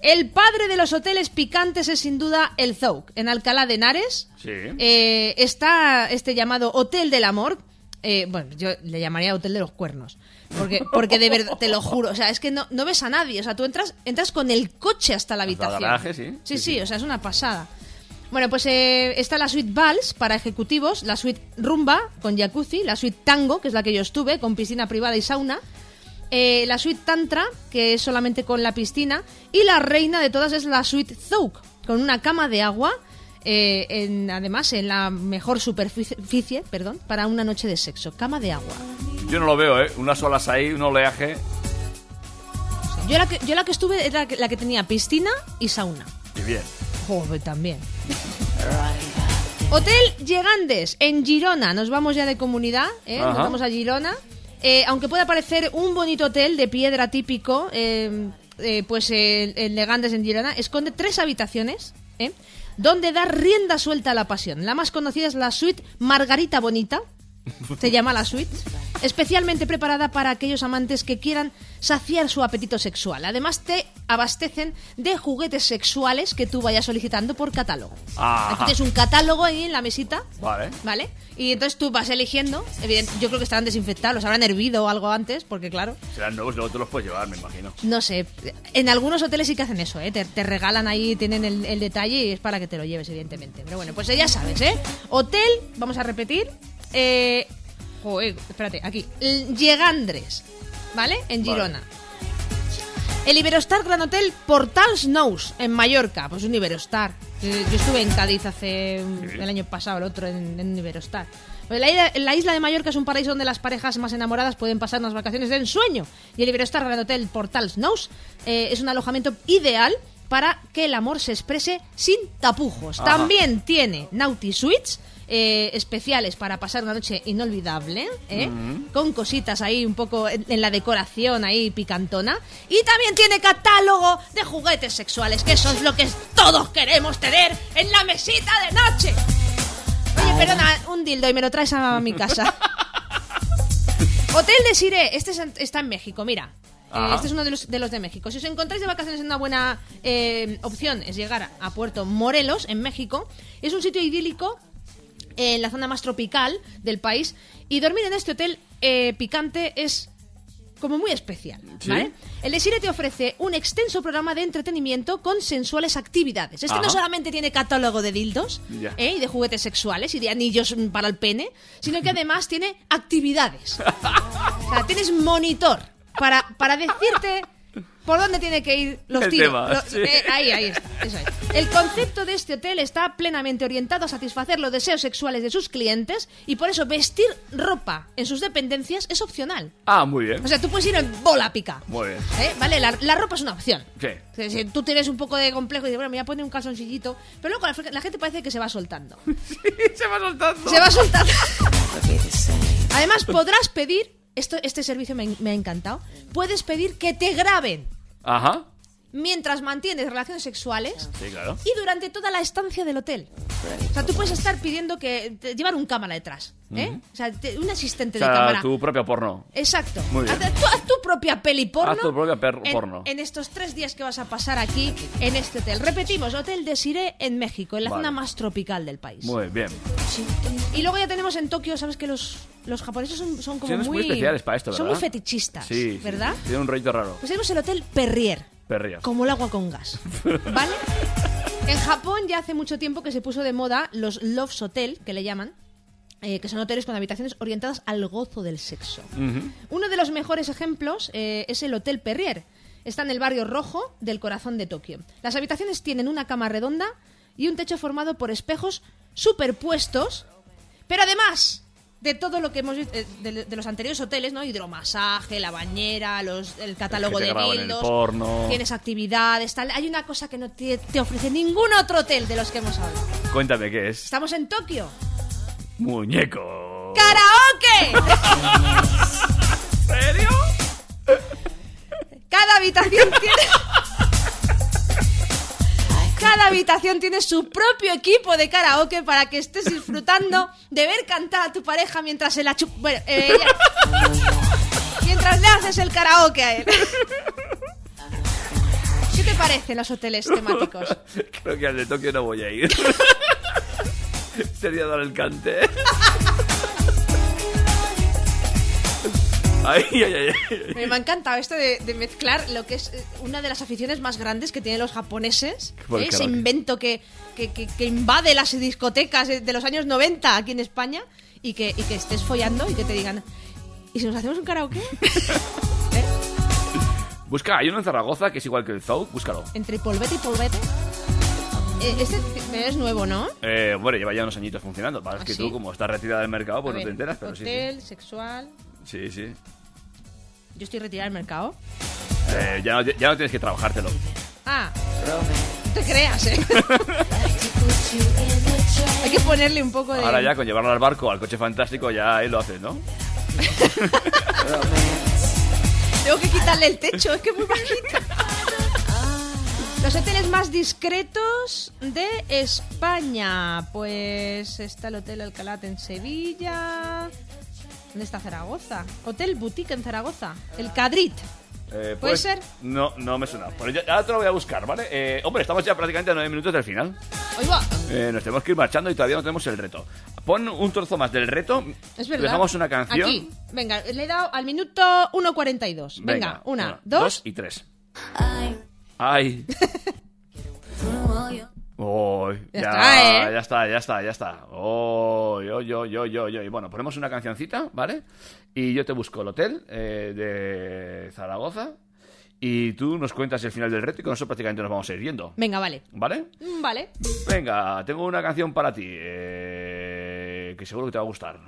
El padre de los hoteles picantes es sin duda el Zouk, en Alcalá de Henares. Sí. Eh, está este llamado Hotel del Amor. Eh, bueno, yo le llamaría Hotel de los Cuernos. Porque, porque de verdad, te lo juro, o sea, es que no, no ves a nadie. O sea, tú entras, entras con el coche hasta la Hasta el habitación. sí. Sí, sí, o sea, es una pasada. Bueno, pues eh, está la suite Vals para ejecutivos, la suite Rumba con jacuzzi, la suite Tango, que es la que yo estuve, con piscina privada y sauna, eh, la suite Tantra, que es solamente con la piscina, y la reina de todas es la suite Zouk, con una cama de agua, eh, en, además en la mejor superficie perdón, para una noche de sexo, cama de agua. Yo no lo veo, ¿eh? Unas olas ahí, un oleaje. Yo la que, yo la que estuve era la que tenía piscina y sauna. Y bien. Joder, también. Hotel Llegandes, en Girona. Nos vamos ya de comunidad, ¿eh? Nos vamos a Girona. Eh, aunque pueda parecer un bonito hotel de piedra típico, eh, eh, pues el, el Legandes en Girona esconde tres habitaciones, ¿eh? donde da rienda suelta a la pasión. La más conocida es la suite Margarita Bonita, se llama la suite, especialmente preparada para aquellos amantes que quieran saciar su apetito sexual. Además te abastecen de juguetes sexuales que tú vayas solicitando por catálogo. Ah. Aquí tienes un catálogo ahí en la mesita, Vale. ¿vale? Y entonces tú vas eligiendo, evident- yo creo que estarán desinfectados, los habrán hervido o algo antes, porque claro, Serán nuevos, luego te los puedes llevar, me imagino. no sé, en algunos hoteles sí que hacen eso, ¿eh? Te, te regalan ahí, tienen el, el detalle y es para que te lo lleves, evidentemente. Pero bueno, pues ya sabes, ¿eh? Hotel, vamos a repetir, eh... Joder, espérate, aquí. Llegandres, ¿vale? En Vale. Girona. El Iberostar Gran Hotel Portal Snows, en Mallorca. Pues un Iberostar. Yo estuve en Cádiz hace un- el año pasado, el otro en, en Iberostar. Pues la, isla, la isla de Mallorca es un paraíso donde las parejas más enamoradas pueden pasar unas vacaciones de ensueño. Y el Iberostar Gran Hotel Portal Snows eh, es un alojamiento ideal para que el amor se exprese sin tapujos. Ajá. También tiene Naughty Suites. Eh, especiales para pasar una noche inolvidable, ¿eh? Mm. con cositas ahí un poco en, en la decoración ahí picantona. Y también tiene catálogo de juguetes sexuales, que eso es lo que todos queremos tener en la mesita de noche. Oye, perdona, un dildo y me lo traes a mi casa. Hotel de Siré, este es en- está en México, mira. Eh, este es uno de los, de los de México. Si os encontráis de vacaciones, una buena eh, opción es llegar a Puerto Morelos, en México. Es un sitio idílico en la zona más tropical del país. Y dormir en este hotel eh, picante es como muy especial. ¿Sí? ¿vale? El Desire te ofrece un extenso programa de entretenimiento con sensuales actividades. Este Ajá. no solamente tiene catálogo de dildos. ¿eh? y de juguetes sexuales y de anillos para el pene, sino que además tiene actividades. O sea, tienes monitor para, para decirte por dónde tiene que ir los El tiros. tema, Lo- sí. eh, ahí, ahí está. eso es. El concepto de este hotel está plenamente orientado a satisfacer los deseos sexuales de sus clientes y por eso vestir ropa en sus dependencias es opcional. Ah, muy bien. O sea, tú puedes ir en bola pica. Muy bien. ¿eh? ¿Vale? La, la ropa es una opción. Sí. O sea, Si tú tienes un poco de complejo y dices, bueno, me voy a poner un calzoncillito. Pero luego la, la gente parece que se va soltando. se va soltando. Se va soltando. Además, podrás pedir, esto, este servicio me, me ha encantado, puedes pedir que te graben Ajá. mientras mantienes relaciones sexuales Sí, claro. y durante toda la estancia del hotel. O sea, tú puedes estar pidiendo que te- llevar un cámara detrás, ¿eh? O sea, te- un asistente O de sea, cámara. tu propio porno. Exacto. Muy bien. Haz, tu, haz tu propia peli porno. Haz tu propia per- en, porno. en estos tres días que vas a pasar aquí en este hotel. Repetimos, Hotel Desiree en México, en la Vale. zona más tropical del país. Muy bien. Y luego ya tenemos en Tokio, sabes que los, los japoneses son, son como Son muy especiales para esto, Son ¿verdad? muy fetichistas, Sí, ¿verdad? sí. Tiene un rollito raro. Pues tenemos el Hotel Perrier, Perrías. como el agua con gas. ¿Vale? En Japón ya hace mucho tiempo que se puso de moda los Loves Hotel, que le llaman, eh, que son hoteles con habitaciones orientadas al gozo del sexo. Uno de los mejores ejemplos eh, es el Hotel Perrier. Está en el barrio rojo del corazón de Tokio. Las habitaciones tienen una cama redonda y un techo formado por espejos superpuestos, pero además de todo lo que hemos visto eh, de, de los anteriores hoteles, ¿no? Hidromasaje, la bañera, los, el catálogo que de porno. tienes actividades, tal. Hay una cosa que no te, te ofrece ningún otro hotel de los que hemos hablado. Cuéntame qué es. Estamos en Tokio. Muñeco. ¡Karaoke! ¿Serio? Cada habitación tiene. Cada habitación tiene su propio equipo de karaoke para que estés disfrutando de ver cantar a tu pareja mientras se la chup... Bueno, eh, mientras le haces el karaoke a él. ¿Qué te parecen los hoteles temáticos? Creo que al de Tokio no voy a ir. Sería dar el cante. Ay, ay, ay. Me me ha encantado esto de, de mezclar lo que es eh, una de las aficiones más grandes que tienen los japoneses. ¿eh? Ese invento que, que, que- que invade las discotecas de los años 90 aquí en España y que, y que estés follando y que te digan, ¿y si nos hacemos un karaoke? Busca, hay uno en Zaragoza que es igual que el Zou, búscalo. Entre polvete y polvete. eh, este es nuevo, ¿no? Eh, bueno, lleva ya unos añitos funcionando. Pasa es ¿Ah, que sí? tú, como estás retirada del mercado, pues A no te ver, enteras, pero sí, Hotel, sexual. Sí. Sí. Yo estoy retirada del mercado. Eh, ya, no, ya no tienes que trabajártelo. Ah, no te creas, ¿eh? Hay que ponerle un poco de... Ahora ya, con llevarlo al barco, al coche fantástico, ya ahí lo haces, ¿no? Tengo que quitarle el techo, es que es muy bajito. Los hoteles más discretos de España. Pues está el Hotel Alcalá en Sevilla. ¿Dónde está Zaragoza? Hotel Boutique en Zaragoza. El Cadrit. Eh, ¿Puede ser? No, no me suena. Ya, ahora te lo voy a buscar, ¿vale? Eh, hombre, estamos ya prácticamente a nueve minutos del final. Eh, nos tenemos que ir marchando y todavía no tenemos el reto. Pon un trozo más del reto. Es verdad. Dejamos una canción. Aquí. Venga, le he dado al minuto 1.42. Venga, una, dos. y tres. Ay. Uy, Ya ya, está, ¿eh? ya está, ya está, ya está. Uy, uy, uy, uy, uy, uy. Bueno, ponemos una cancioncita, ¿vale? Y yo te busco el hotel eh, de Zaragoza y tú nos cuentas el final del reto y con eso prácticamente nos vamos a ir yendo. Venga, vale. ¿Vale? Mm, Vale. Venga, tengo una canción para ti eh, que seguro que te va a gustar.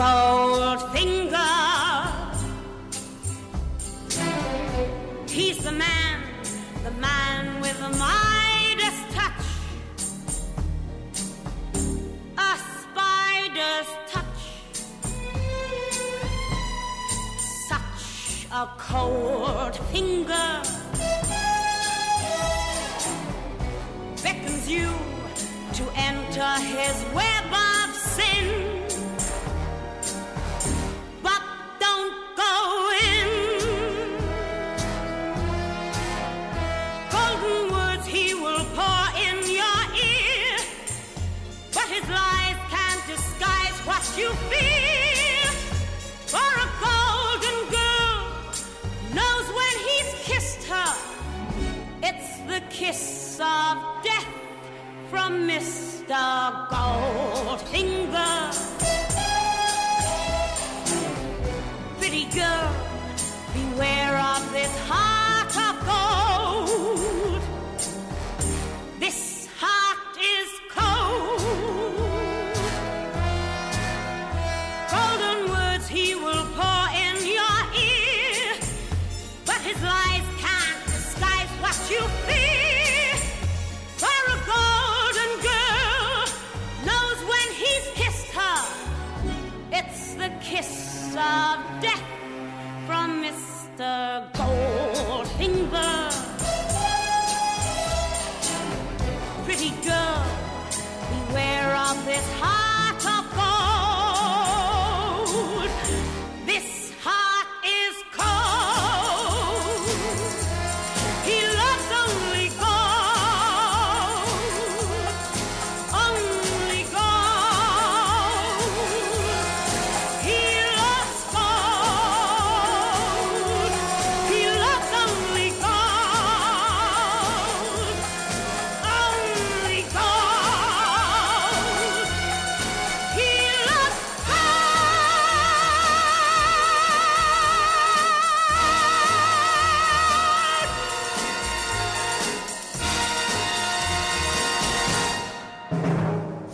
Goldfinger. He's the man, the man with the Midas touch. A spider's touch. Such a cold finger beckons you to enter his web kiss of death from Mr. Goldfinger. Pretty girl, beware of this heart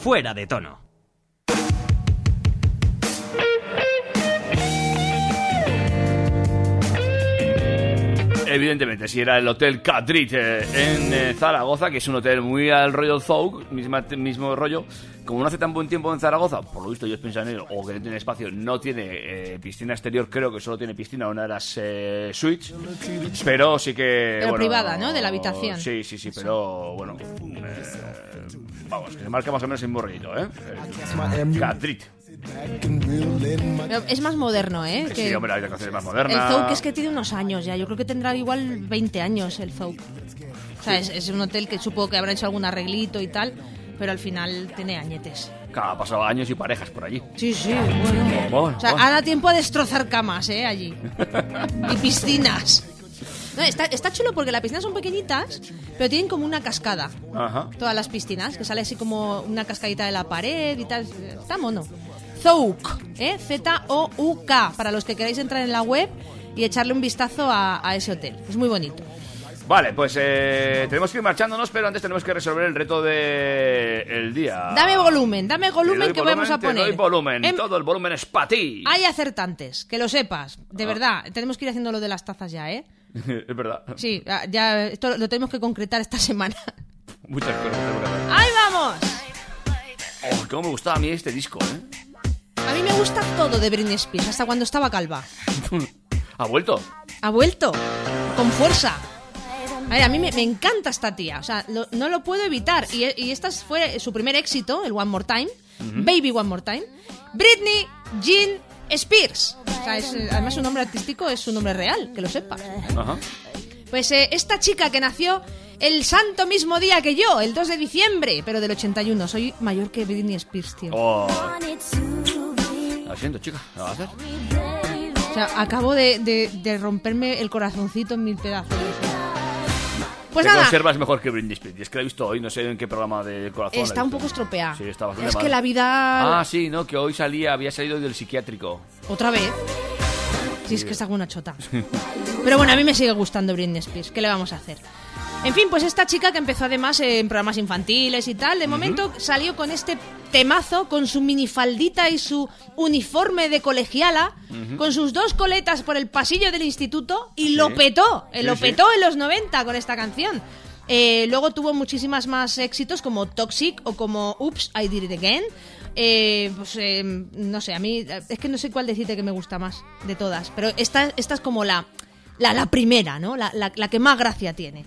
Fuera de tono. Evidentemente, si era el Hotel Cadrit eh, en eh, Zaragoza, que es un hotel muy al Royal Zouk, misma, mismo rollo. Como no hace tan buen tiempo en Zaragoza, por lo visto yo pienso en ello, o que no tiene espacio, no tiene eh, piscina exterior, creo que solo tiene piscina, una de las eh, suites, pero sí que... Pero bueno, privada, ¿no? De la habitación. Sí, sí, sí, pero bueno... eh, vamos, que se marca más o menos el mismo rollito, ¿eh? El Cadrit. Pero Es más moderno, ¿eh? Sí, hombre, la habitación es más el moderna. Zouk es que tiene unos años ya. Yo creo que tendrá igual 20 años el Zouk. O sea, es, es un hotel que supongo que habrán hecho algún arreglito y tal, pero al final tiene añetes. Claro, ha pasado años y parejas por allí. Sí, sí, bueno. O sea, ha dado tiempo a destrozar camas, ¿eh? Allí. y piscinas. No, está, está chulo porque las piscinas son pequeñitas, pero tienen como una cascada. Ajá. Todas las piscinas, que sale así como una cascadita de la pared y tal. Está mono. Zouk, ¿eh? Z-O-U-K, para los que queráis entrar en la web y echarle un vistazo a, a ese hotel. Es muy bonito. Vale, pues eh, tenemos que ir marchándonos, pero antes tenemos que resolver el reto de el día. Dame volumen, dame volumen que volumen, vamos a te poner. doy volumen, Em- todo el volumen es para ti. Hay acertantes, que lo sepas, de Ah. verdad. Tenemos que ir haciendo lo de las tazas ya, ¿eh? es verdad. Sí, ya- esto lo tenemos que concretar esta semana. Muchas cosas. ¡Ahí vamos! Oh, cómo me gustaba a mí este disco, ¿eh? A mí me gusta todo de Britney Spears, hasta cuando estaba calva. ¿Ha vuelto? Ha vuelto, con fuerza. A ver, a mí me, me encanta esta tía, o sea, lo- no lo puedo evitar. Y, y este fue su primer éxito, el One More Time. Baby One More Time. Britney Jean Spears. O sea, es, además su nombre artístico es su nombre real, que lo sepas. Ajá. Pues eh, esta chica que nació el santo mismo día que yo, el 2 de diciembre, pero del 81. Soy mayor que Britney Spears, tío. Oh. Lo siento, chica, ¿lo vas a hacer? O sea, acabo de, de- de romperme el corazoncito en mil pedazos. Pues Te nada, conservas mejor que Britney Spears. Es que la he visto hoy, no sé en qué programa de corazón. está un poco estropeada. Sí, está bastante Es mal. que la vida... Ah, sí, no, que hoy salía, había salido del psiquiátrico. Otra vez. Sí, es que está una chota. Pero bueno, a mí me sigue gustando Britney Spears. ¿Qué le vamos a hacer? En fin, pues esta chica que empezó además en programas infantiles y tal, de momento salió con este temazo, con su minifaldita y su uniforme de colegiala, con sus dos coletas por el pasillo del instituto y Sí. lo petó, eh, Sí, lo sí. petó en los 90 con esta canción. Eh, luego tuvo muchísimas más éxitos como Toxic o como Oops, I Did It Again. Eh, pues eh, no sé, a mí es que no sé cuál decirte que me gusta más de todas, pero esta, esta es como la, la, la primera, ¿no? La, la- la que más gracia tiene.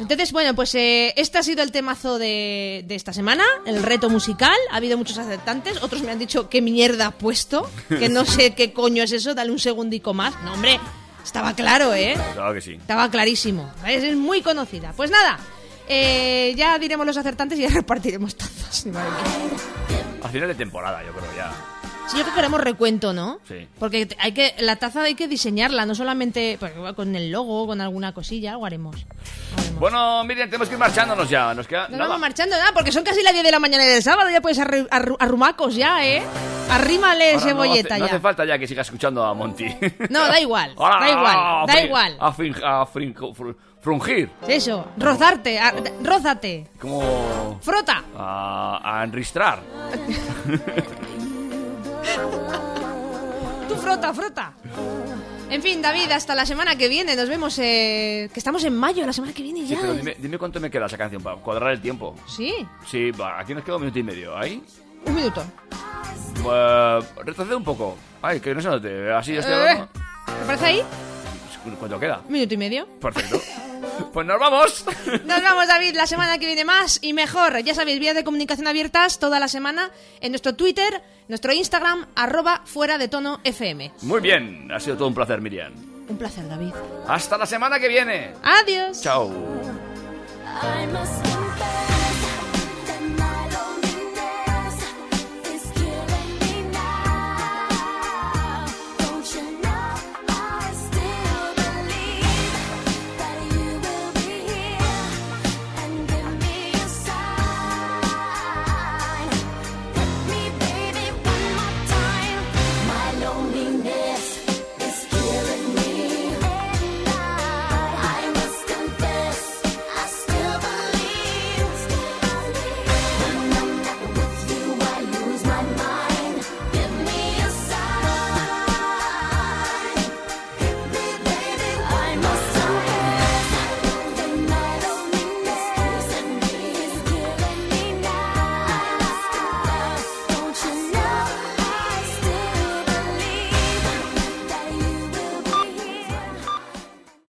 Entonces, bueno, pues eh, este ha sido el temazo de, de esta semana, el reto musical. Ha habido muchos acertantes, otros me han dicho qué mierda ha puesto, que no sé qué coño es eso, dale un segundico más. No, hombre, estaba claro, ¿eh? Claro que sí. Estaba clarísimo. Es, es muy conocida. Pues nada, eh, ya diremos los acertantes y ya repartiremos tazas. Al final de temporada, yo creo ya. Sí, yo creo que haremos recuento, ¿no? Sí. Porque hay que la taza hay que diseñarla, no solamente pues, con el logo, con alguna cosilla, algo haremos. Bueno, Miriam, tenemos que ir marchándonos ya. Nos queda nada. vamos marchando, nada, porque son casi las 10 de la mañana del sábado, ya puedes arru- arru- arrumacos ya, ¿eh? Arrímale Ahora cebolleta no hace, no ya. hace falta ya que sigas escuchando a Monty. No, da igual, Ahora, da igual, a da igual. A, frin- a frin- fru- frungir. Eso, rozarte, a- rózate, Como frota. a, a enristrar. Tú frota, frota. En fin, David, hasta la semana que viene. Nos vemos, eh, que estamos en mayo, la semana que viene Sí, ya. pero dime, dime cuánto me queda esa canción para cuadrar el tiempo. Sí, Sí, va, aquí nos queda un minuto y medio. ¿Ahí? un minuto. Uh, retrocede un poco. Ay, que no se note. Así ya estoy Eh. ¿Te parece ahí? ¿Cuánto queda? Un minuto y medio. Perfecto. pues nos vamos. Nos vamos, David, la semana que viene más y mejor. Ya sabéis, vías de comunicación abiertas toda la semana en nuestro Twitter, nuestro Instagram, arroba fuera de tono FM. Muy bien. Ha sido todo un placer, Miriam. Un placer, David. Hasta la semana que viene. Adiós. Chao. I must